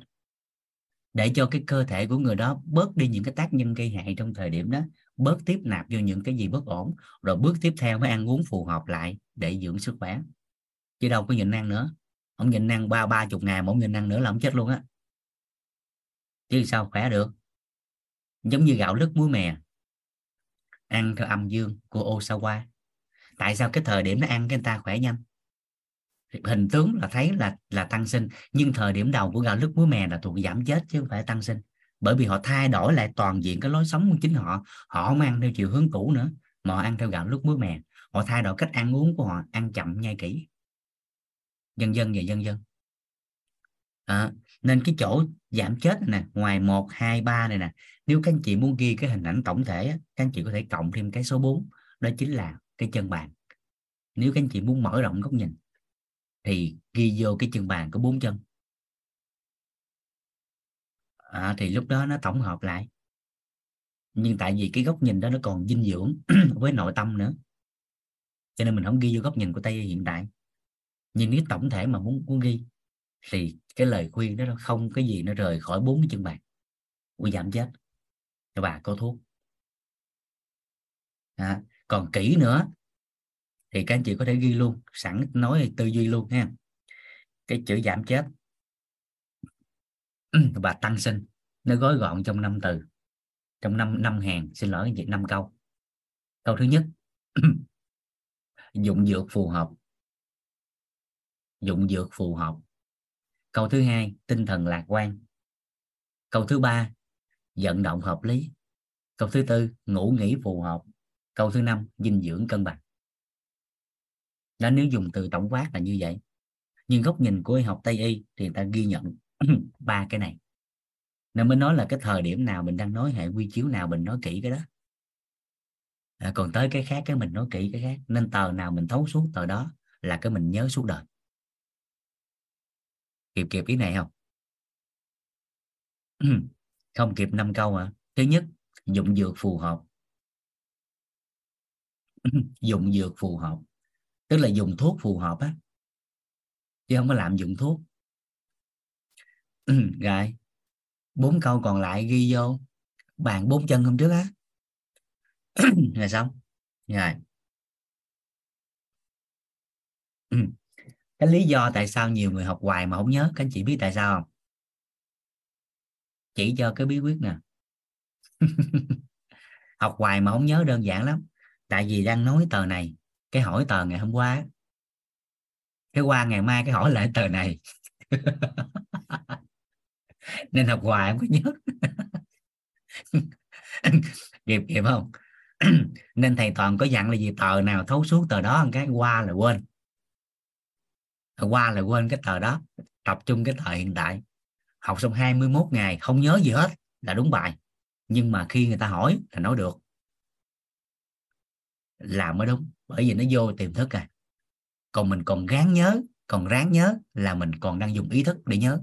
Để cho cái cơ thể của người đó bớt đi những cái tác nhân gây hại trong thời điểm đó, bớt tiếp nạp vô những cái gì bất ổn, rồi bước tiếp theo mới ăn uống phù hợp lại để dưỡng sức khỏe. Chứ đâu có nhịn ăn nữa. Ông nhịn ăn ba ba chục ngày mà ông nhịn ăn nữa là ông chết luôn á. Chứ sao khỏe được? Giống như gạo lứt muối mè. Ăn theo âm dương của Osawa tại sao cái thời điểm nó ăn cái người ta khỏe nhanh? Hình tướng là thấy là là tăng sinh nhưng thời điểm đầu của gạo lứt muối mè là thuộc giảm chết chứ không phải tăng sinh. Bởi vì họ thay đổi lại toàn diện cái lối sống của chính họ họ không ăn theo chiều hướng cũ nữa mà họ ăn theo gạo lứt muối mè. Họ thay đổi cách ăn uống của họ ăn chậm nhai kỹ. Dân dân và dân dân. À, nên cái chỗ giảm chết này nè ngoài 1 2 3 này nè nếu các anh chị muốn ghi cái hình ảnh tổng thể các anh chị có thể cộng thêm cái số 4 đó chính là cái chân bàn. Nếu các anh chị muốn mở rộng góc nhìn thì ghi vô cái chân bàn có bốn chân. À, thì lúc đó nó tổng hợp lại. Nhưng tại vì cái góc nhìn đó nó còn dinh dưỡng với nội tâm nữa. Cho nên mình không ghi vô góc nhìn của tây hiện tại nhưng nếu tổng thể mà muốn muốn ghi thì cái lời khuyên đó không cái gì nó rời khỏi bốn cái chân bàn. Của giảm chết. Cho bà có thuốc. À, còn kỹ nữa, thì các anh chị có thể ghi luôn, sẵn nói tư duy luôn ha. Cái chữ giảm chết. Ừ, và tăng sinh. Nó gói gọn trong năm từ, trong năm năm hàng. Xin lỗi anh chị, năm câu. Câu thứ nhất. Dụng dược phù hợp. Dụng dược phù hợp. Câu thứ hai, tinh thần lạc quan. Câu thứ ba, vận động hợp lý. Câu thứ tư, ngủ nghỉ phù hợp câu thứ năm dinh dưỡng cân bằng. Đó nếu dùng từ tổng quát là như vậy nhưng góc nhìn của y học tây y thì người ta ghi nhận ba cái này. Nên mới nói là cái thời điểm nào mình đang nói hệ quy chiếu nào mình nói kỹ cái đó. À, còn tới cái khác cái mình nói kỹ cái khác nên tờ nào mình thấu suốt tờ đó là cái mình nhớ suốt đời. Kịp kịp ý này không? Không kịp năm câu à thứ nhất dụng dược phù hợp. dùng dược phù hợp, tức là dùng thuốc phù hợp á, chứ không có làm dụng thuốc. Rồi, bốn câu còn lại ghi vô, bàn bốn chân hôm trước á. Rồi xong, rồi. Cái lý do tại sao nhiều người học hoài mà không nhớ, các anh chị biết tại sao không? Chỉ cho cái bí quyết nè học hoài mà không nhớ đơn giản lắm tại vì đang nói tờ này, cái hỏi tờ ngày hôm qua cái qua ngày mai cái hỏi lại tờ này. Nên học hoài không có nhớ. Kịp kịp không? Nên thầy toàn có dặn là gì? Tờ nào thấu suốt tờ đó, cái qua là quên. Qua là quên cái tờ đó, tập trung cái tờ hiện tại. Học xong 21 ngày, không nhớ gì hết, là đúng bài. Nhưng mà khi người ta hỏi là nói được làm mới đúng bởi vì nó vô tiềm thức à. Còn mình còn gán nhớ còn ráng nhớ là mình còn đang dùng ý thức để nhớ.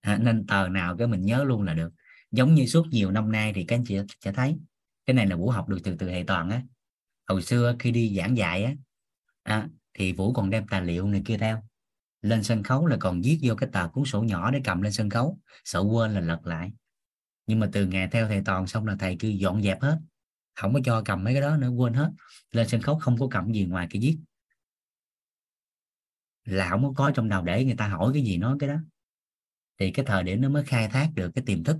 À, nên tờ nào cái mình nhớ luôn là được. Giống như suốt nhiều năm nay thì các anh chị sẽ thấy cái này là vũ học được từ từ hệ toàn á. Hồi xưa khi đi giảng dạy á à, thì vũ còn đem tài liệu này kia theo. Lên sân khấu là còn viết vô cái tờ cuốn sổ nhỏ để cầm lên sân khấu. Sợ quên là lật lại. Nhưng mà từ ngày theo thầy toàn xong là thầy cứ dọn dẹp hết không có cho cầm mấy cái đó nữa, quên hết. Lên sân khấu không có cầm gì ngoài cái viết. Là không có trong đầu để người ta hỏi cái gì nói cái đó. Thì cái thời điểm nó mới khai thác được cái tiềm thức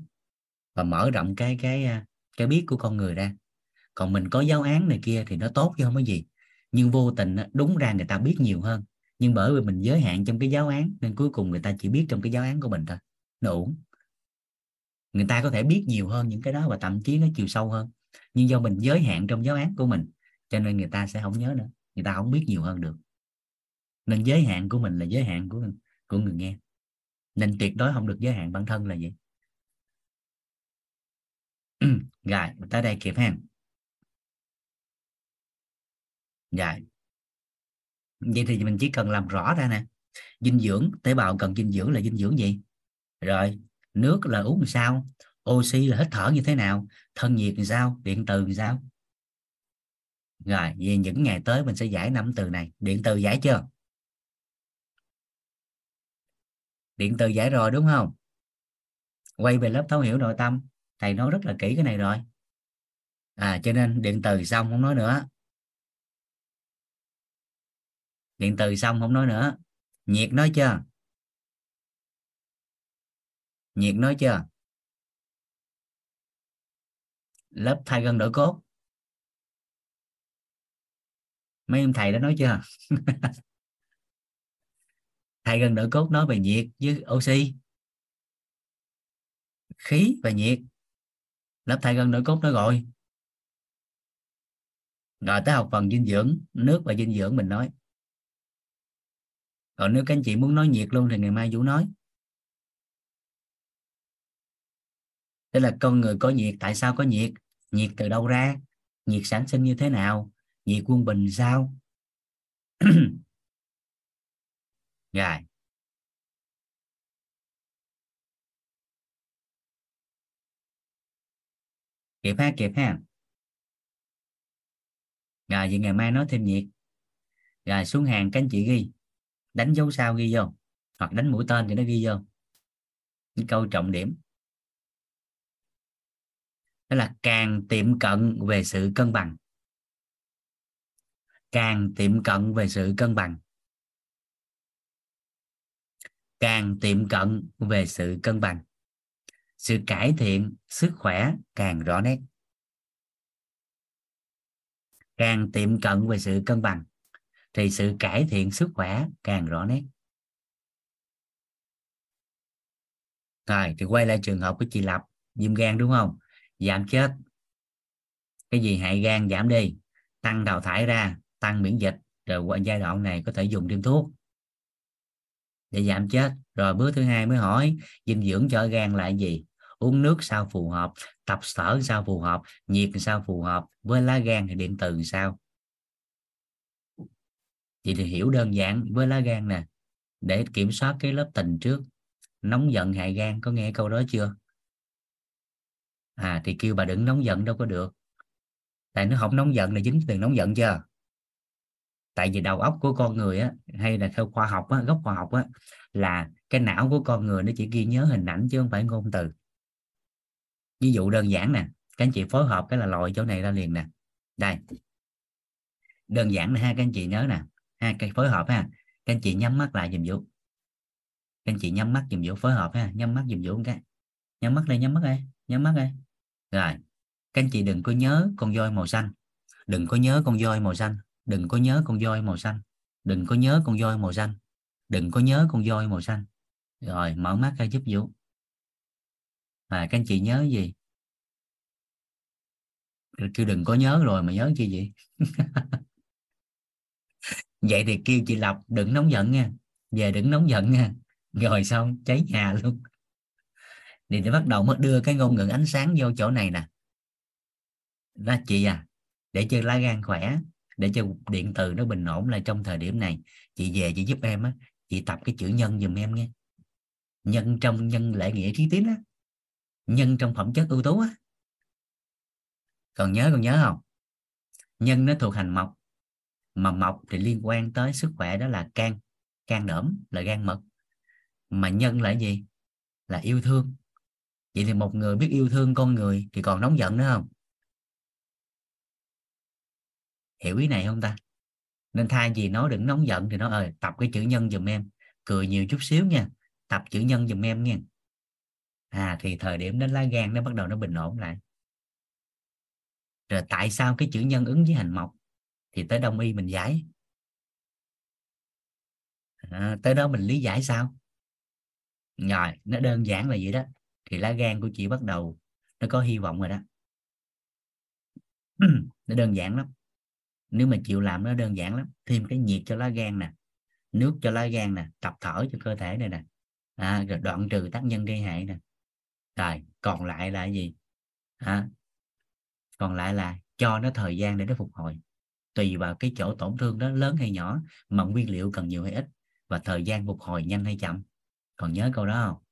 và mở rộng cái cái à, cái biết của con người ra. Còn mình có giáo án này kia thì nó tốt chứ không có gì. Nhưng vô tình đúng ra người ta biết nhiều hơn. Nhưng bởi vì mình giới hạn trong cái giáo án nên cuối cùng người ta chỉ biết trong cái giáo án của mình thôi. Nó ổn người ta có thể biết nhiều hơn những cái đó và thậm chí nó chiều sâu hơn nhưng do mình giới hạn trong giáo án của mình, cho nên người ta sẽ không nhớ nữa. Người ta không biết nhiều hơn được. Nên giới hạn của mình là giới hạn của của người nghe. Nên tuyệt đối không được giới hạn bản thân là vậy rồi tới đây kịp ha. Rồi. Vậy thì mình chỉ cần làm rõ ra nè. Dinh dưỡng, tế bào cần dinh dưỡng là dinh dưỡng gì? Rồi, nước là uống làm sao? Oxy là hít thở như thế nào? Thân nhiệt thì sao, điện từ thì sao? Rồi về những ngày tới mình sẽ giải năm từ này. Điện từ giải chưa? Điện từ giải rồi, đúng không? Quay về lớp thấu hiểu nội tâm. Thầy nói rất là kỹ cái này rồi. À cho nên điện từ xong không nói nữa. Điện từ xong không nói nữa. Nhiệt nói chưa? Nhiệt nói chưa? Lớp thay gân đổi cốt. Mấy ông thầy đã nói chưa? Thay gân đổi cốt nói về nhiệt với oxy. Khí và nhiệt. Lớp thay gân đổi cốt nói rồi rồi tới học phần dinh dưỡng, nước và dinh dưỡng mình nói. Còn nếu các anh chị muốn nói nhiệt luôn thì ngày mai vũ nói. Tức là con người có nhiệt, tại sao có nhiệt? Nhiệt từ đâu ra? Nhiệt sản sinh như thế nào? Nhiệt quân bình sao? Rồi. Kịp ha kịp ha. Rồi, vậy ngày mai nói thêm nhiệt. Rồi, xuống hàng các anh chị ghi. Đánh dấu sao ghi vô? Hoặc đánh mũi tên thì nó ghi vô. Những câu trọng điểm đó là càng tiệm cận về sự cân bằng. Càng tiệm cận về sự cân bằng. Càng tiệm cận về sự cân bằng. Sự cải thiện sức khỏe càng rõ nét. Càng tiệm cận về sự cân bằng, thì sự cải thiện sức khỏe càng rõ nét. Rồi, thì quay lại trường hợp của chị lập viêm gan đúng không? Giảm chết. Cái gì hại gan giảm đi. Tăng đào thải ra, tăng miễn dịch. Rồi qua giai đoạn này có thể dùng thêm thuốc. Để giảm chết. Rồi bước thứ hai mới hỏi, dinh dưỡng cho gan là gì? Uống nước sao phù hợp? Tập sở sao phù hợp? Nhiệt sao phù hợp? Với lá gan thì điện từ sao? Chị thì hiểu đơn giản với lá gan nè. Để kiểm soát cái lớp tình trước. Nóng giận hại gan, có nghe câu đó chưa? À thì kêu bà đừng nóng giận, đâu có được. Tại nó không nóng giận là dính từ nóng giận chưa? Tại vì đầu óc của con người á, hay là theo khoa học á, gốc khoa học á, là cái não của con người nó chỉ ghi nhớ hình ảnh chứ không phải ngôn từ. Ví dụ đơn giản nè, các anh chị phối hợp cái là loại chỗ này ra liền nè. Đây. Đơn giản là ha các anh chị nhớ nè ha cái phối hợp ha. Các anh chị nhắm mắt lại dùm vũ. Các anh chị nhắm mắt dùm vũ, phối hợp ha. Nhắm mắt dùm vũ cái. Nhắm mắt đây nhắm mắt đây nhắm mắt đây rồi, các anh chị đừng có nhớ con voi màu xanh. Đừng có nhớ con voi màu xanh. Đừng có nhớ con voi màu xanh. Đừng có nhớ con voi màu xanh. Đừng có nhớ con voi màu xanh. Rồi, mở mắt ra giúp vũ. À các anh chị nhớ gì? Kêu đừng có nhớ rồi mà nhớ chi vậy? Vậy thì kêu chị lộc đừng nóng giận nha. Về đừng nóng giận nha. Rồi xong, cháy nhà luôn thì để bắt đầu mới đưa cái ngôn ngữ ánh sáng vô chỗ này nè. Đó, chị à để cho lá gan khỏe, để cho điện từ nó bình ổn lại trong thời điểm này. Chị về chị giúp em á, chị tập cái chữ nhân giùm em nghe. Nhân trong nhân lễ nghĩa trí tín á. Nhân trong phẩm chất ưu tú á. Còn nhớ còn nhớ không? Nhân nó thuộc hành mộc, mà mộc thì liên quan tới sức khỏe đó là can can đỡm là gan mật. Mà nhân là gì? Là yêu thương vậy thì một người biết yêu thương con người thì còn nóng giận nữa không? Hiểu ý này không ta? Nên thay vì nói đừng nóng giận thì nó ơi ờ, tập cái chữ nhân giùm em. Cười nhiều chút xíu nha tập chữ nhân giùm em nha. À thì thời điểm đến lá gan nó bắt đầu nó bình ổn lại. Rồi tại sao cái chữ nhân ứng với hành mộc? Thì tới đông y mình giải. À, tới đó mình lý giải sao? Rồi nó đơn giản là vậy đó thì lá gan của chị bắt đầu nó có hy vọng rồi đó. Nó đơn giản lắm. Nếu mà chịu làm nó đơn giản lắm. Thêm cái nhiệt cho lá gan nè nước cho lá gan nè tập thở cho cơ thể này nè. À, rồi đoạn trừ tác nhân gây hại nè. Rồi còn lại là gì? À, còn lại là cho nó thời gian để nó phục hồi. Tùy vào cái chỗ tổn thương đó lớn hay nhỏ mà nguyên liệu cần nhiều hay ít và thời gian phục hồi nhanh hay chậm. Còn nhớ câu đó không?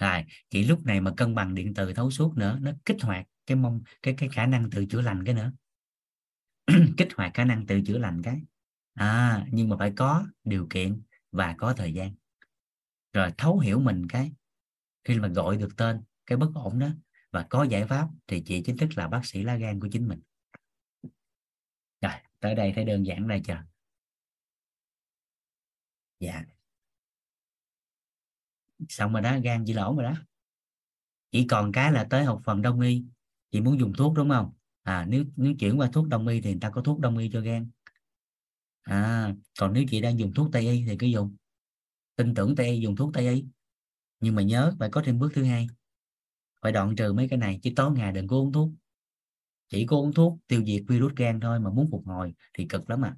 Rồi chỉ lúc này mà cân bằng điện từ thấu suốt nữa, nó kích hoạt cái mong, cái cái khả năng tự chữa lành cái nữa. Kích hoạt khả năng tự chữa lành cái. À nhưng mà phải có điều kiện và có thời gian. Rồi thấu hiểu mình cái, khi mà gọi được tên, cái bất ổn đó, và có giải pháp thì chị chính thức là bác sĩ lá gan của chính mình. Rồi, tới đây thấy đơn giản đây chưa? Dạ xong rồi đó, gan chị lỗ rồi đó. Chỉ còn cái là tới học phần đông y, chị muốn dùng thuốc đúng không? À nếu nếu chuyển qua thuốc đông y thì người ta có thuốc đông y cho gan. À còn nếu chị đang dùng thuốc tây y thì cứ dùng. Tin tưởng tây y dùng thuốc tây y. Nhưng mà nhớ phải có thêm bước thứ hai. Phải đoạn trừ mấy cái này, chứ tối ngày đừng có uống thuốc. Chỉ có uống thuốc tiêu diệt virus gan thôi mà muốn phục hồi thì cực lắm à.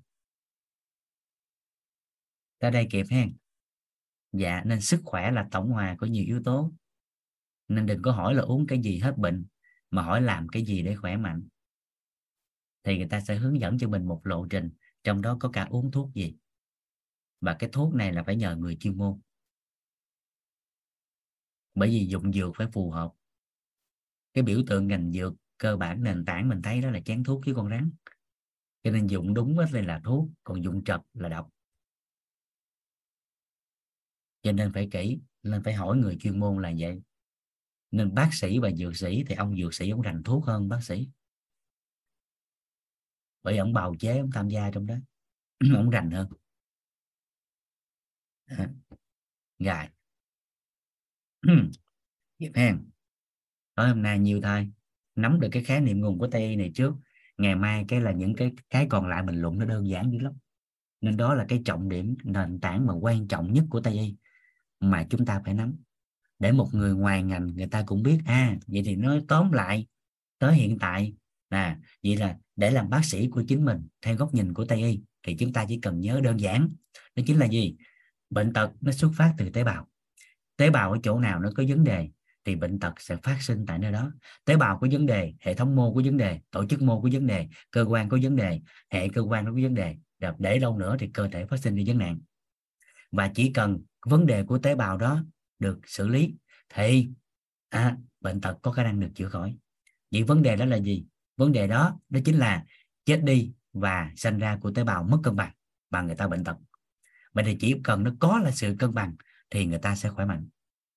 Tới đây kịp hen dạ nên sức khỏe là tổng hòa của nhiều yếu tố. Nên đừng có hỏi là uống cái gì hết bệnh, mà hỏi làm cái gì để khỏe mạnh. Thì người ta sẽ hướng dẫn cho mình một lộ trình, trong đó có cả uống thuốc gì. Và cái thuốc này là phải nhờ người chuyên môn. Bởi vì dụng dược phải phù hợp. Cái biểu tượng ngành dược, cơ bản nền tảng mình thấy đó là chén thuốc với con rắn. Cho nên dụng đúng thì là thuốc, còn dụng trật là độc cho nên phải kỹ, nên phải hỏi người chuyên môn là vậy. Nên bác sĩ và dược sĩ thì ông dược sĩ ông rành thuốc hơn bác sĩ. Bởi ông bào chế, ông tham gia trong đó. Ông rành hơn. Gài dịp hen. Tối hôm nay nhiều thôi nắm được cái khái niệm nguồn của tây y này trước, ngày mai cái là những cái cái còn lại mình luận nó đơn giản dữ lắm. Nên đó là cái trọng điểm, nền tảng mà quan trọng nhất của tây y mà chúng ta phải nắm. Để một người ngoài ngành, người ta cũng biết à vậy thì nói tóm lại, tới hiện tại là vậy là để làm bác sĩ của chính mình theo góc nhìn của tây y, thì chúng ta chỉ cần nhớ đơn giản, đó chính là gì? Bệnh tật nó xuất phát từ tế bào. Tế bào ở chỗ nào nó có vấn đề, thì bệnh tật sẽ phát sinh tại nơi đó. Tế bào có vấn đề, hệ thống mô có vấn đề, tổ chức mô có vấn đề, cơ quan có vấn đề, hệ cơ quan nó có vấn đề. Để lâu nữa thì cơ thể phát sinh đi vấn nạn. Và chỉ cần vấn đề của tế bào đó được xử lý thì à, bệnh tật có khả năng được chữa khỏi. Vậy vấn đề đó là gì? Vấn đề đó đó chính là chết đi và sinh ra của tế bào mất cân bằng và người ta bệnh tật. Vậy thì chỉ cần nó có là sự cân bằng thì người ta sẽ khỏe mạnh.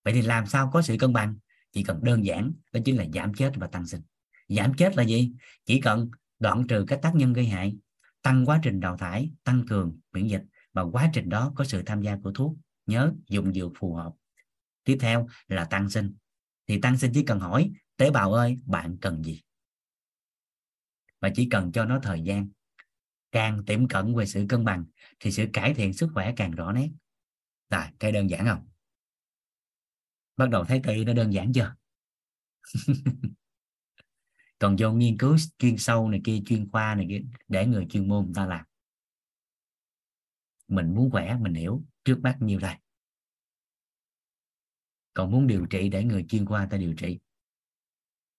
Vậy thì làm sao có sự cân bằng? Chỉ cần đơn giản đó chính là giảm chết và tăng sinh. Giảm chết là gì? Chỉ cần đoạn trừ các tác nhân gây hại tăng quá trình đào thải tăng cường miễn dịch và quá trình đó có sự tham gia của thuốc nhớ dùng dược phù hợp. Tiếp theo là tăng sinh. Thì tăng sinh chỉ cần hỏi, tế bào ơi, bạn cần gì? Và chỉ cần cho nó thời gian. Càng tiệm cận về sự cân bằng, thì sự cải thiện sức khỏe càng rõ nét. Rồi, cái đơn giản không? Bắt đầu thấy tây nó đơn giản chưa? Còn vô nghiên cứu chuyên sâu này kia, chuyên khoa này kia, để người chuyên môn người ta làm. Mình muốn khỏe, mình hiểu trước mắt nhiều đây. Còn muốn điều trị để người chuyên khoa ta điều trị.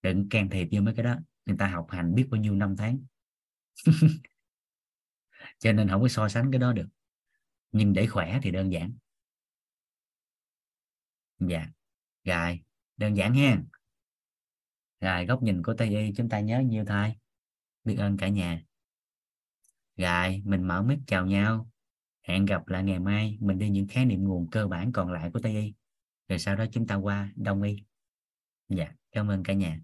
Đừng can thiệp vô mấy cái đó. Người ta học hành biết bao nhiêu năm tháng. Cho nên không có so sánh cái đó được. Nhưng để khỏe thì đơn giản. Dạ. Rồi. Đơn giản ha. Rồi, góc nhìn của tây y chúng ta nhớ nhiều thai. biết ơn cả nhà. Rồi, mình mở mic chào nhau hẹn gặp lại ngày mai, mình đi những khái niệm nguồn cơ bản còn lại của tây y. Rồi sau đó chúng ta qua đông y. Dạ cảm ơn cả nhà.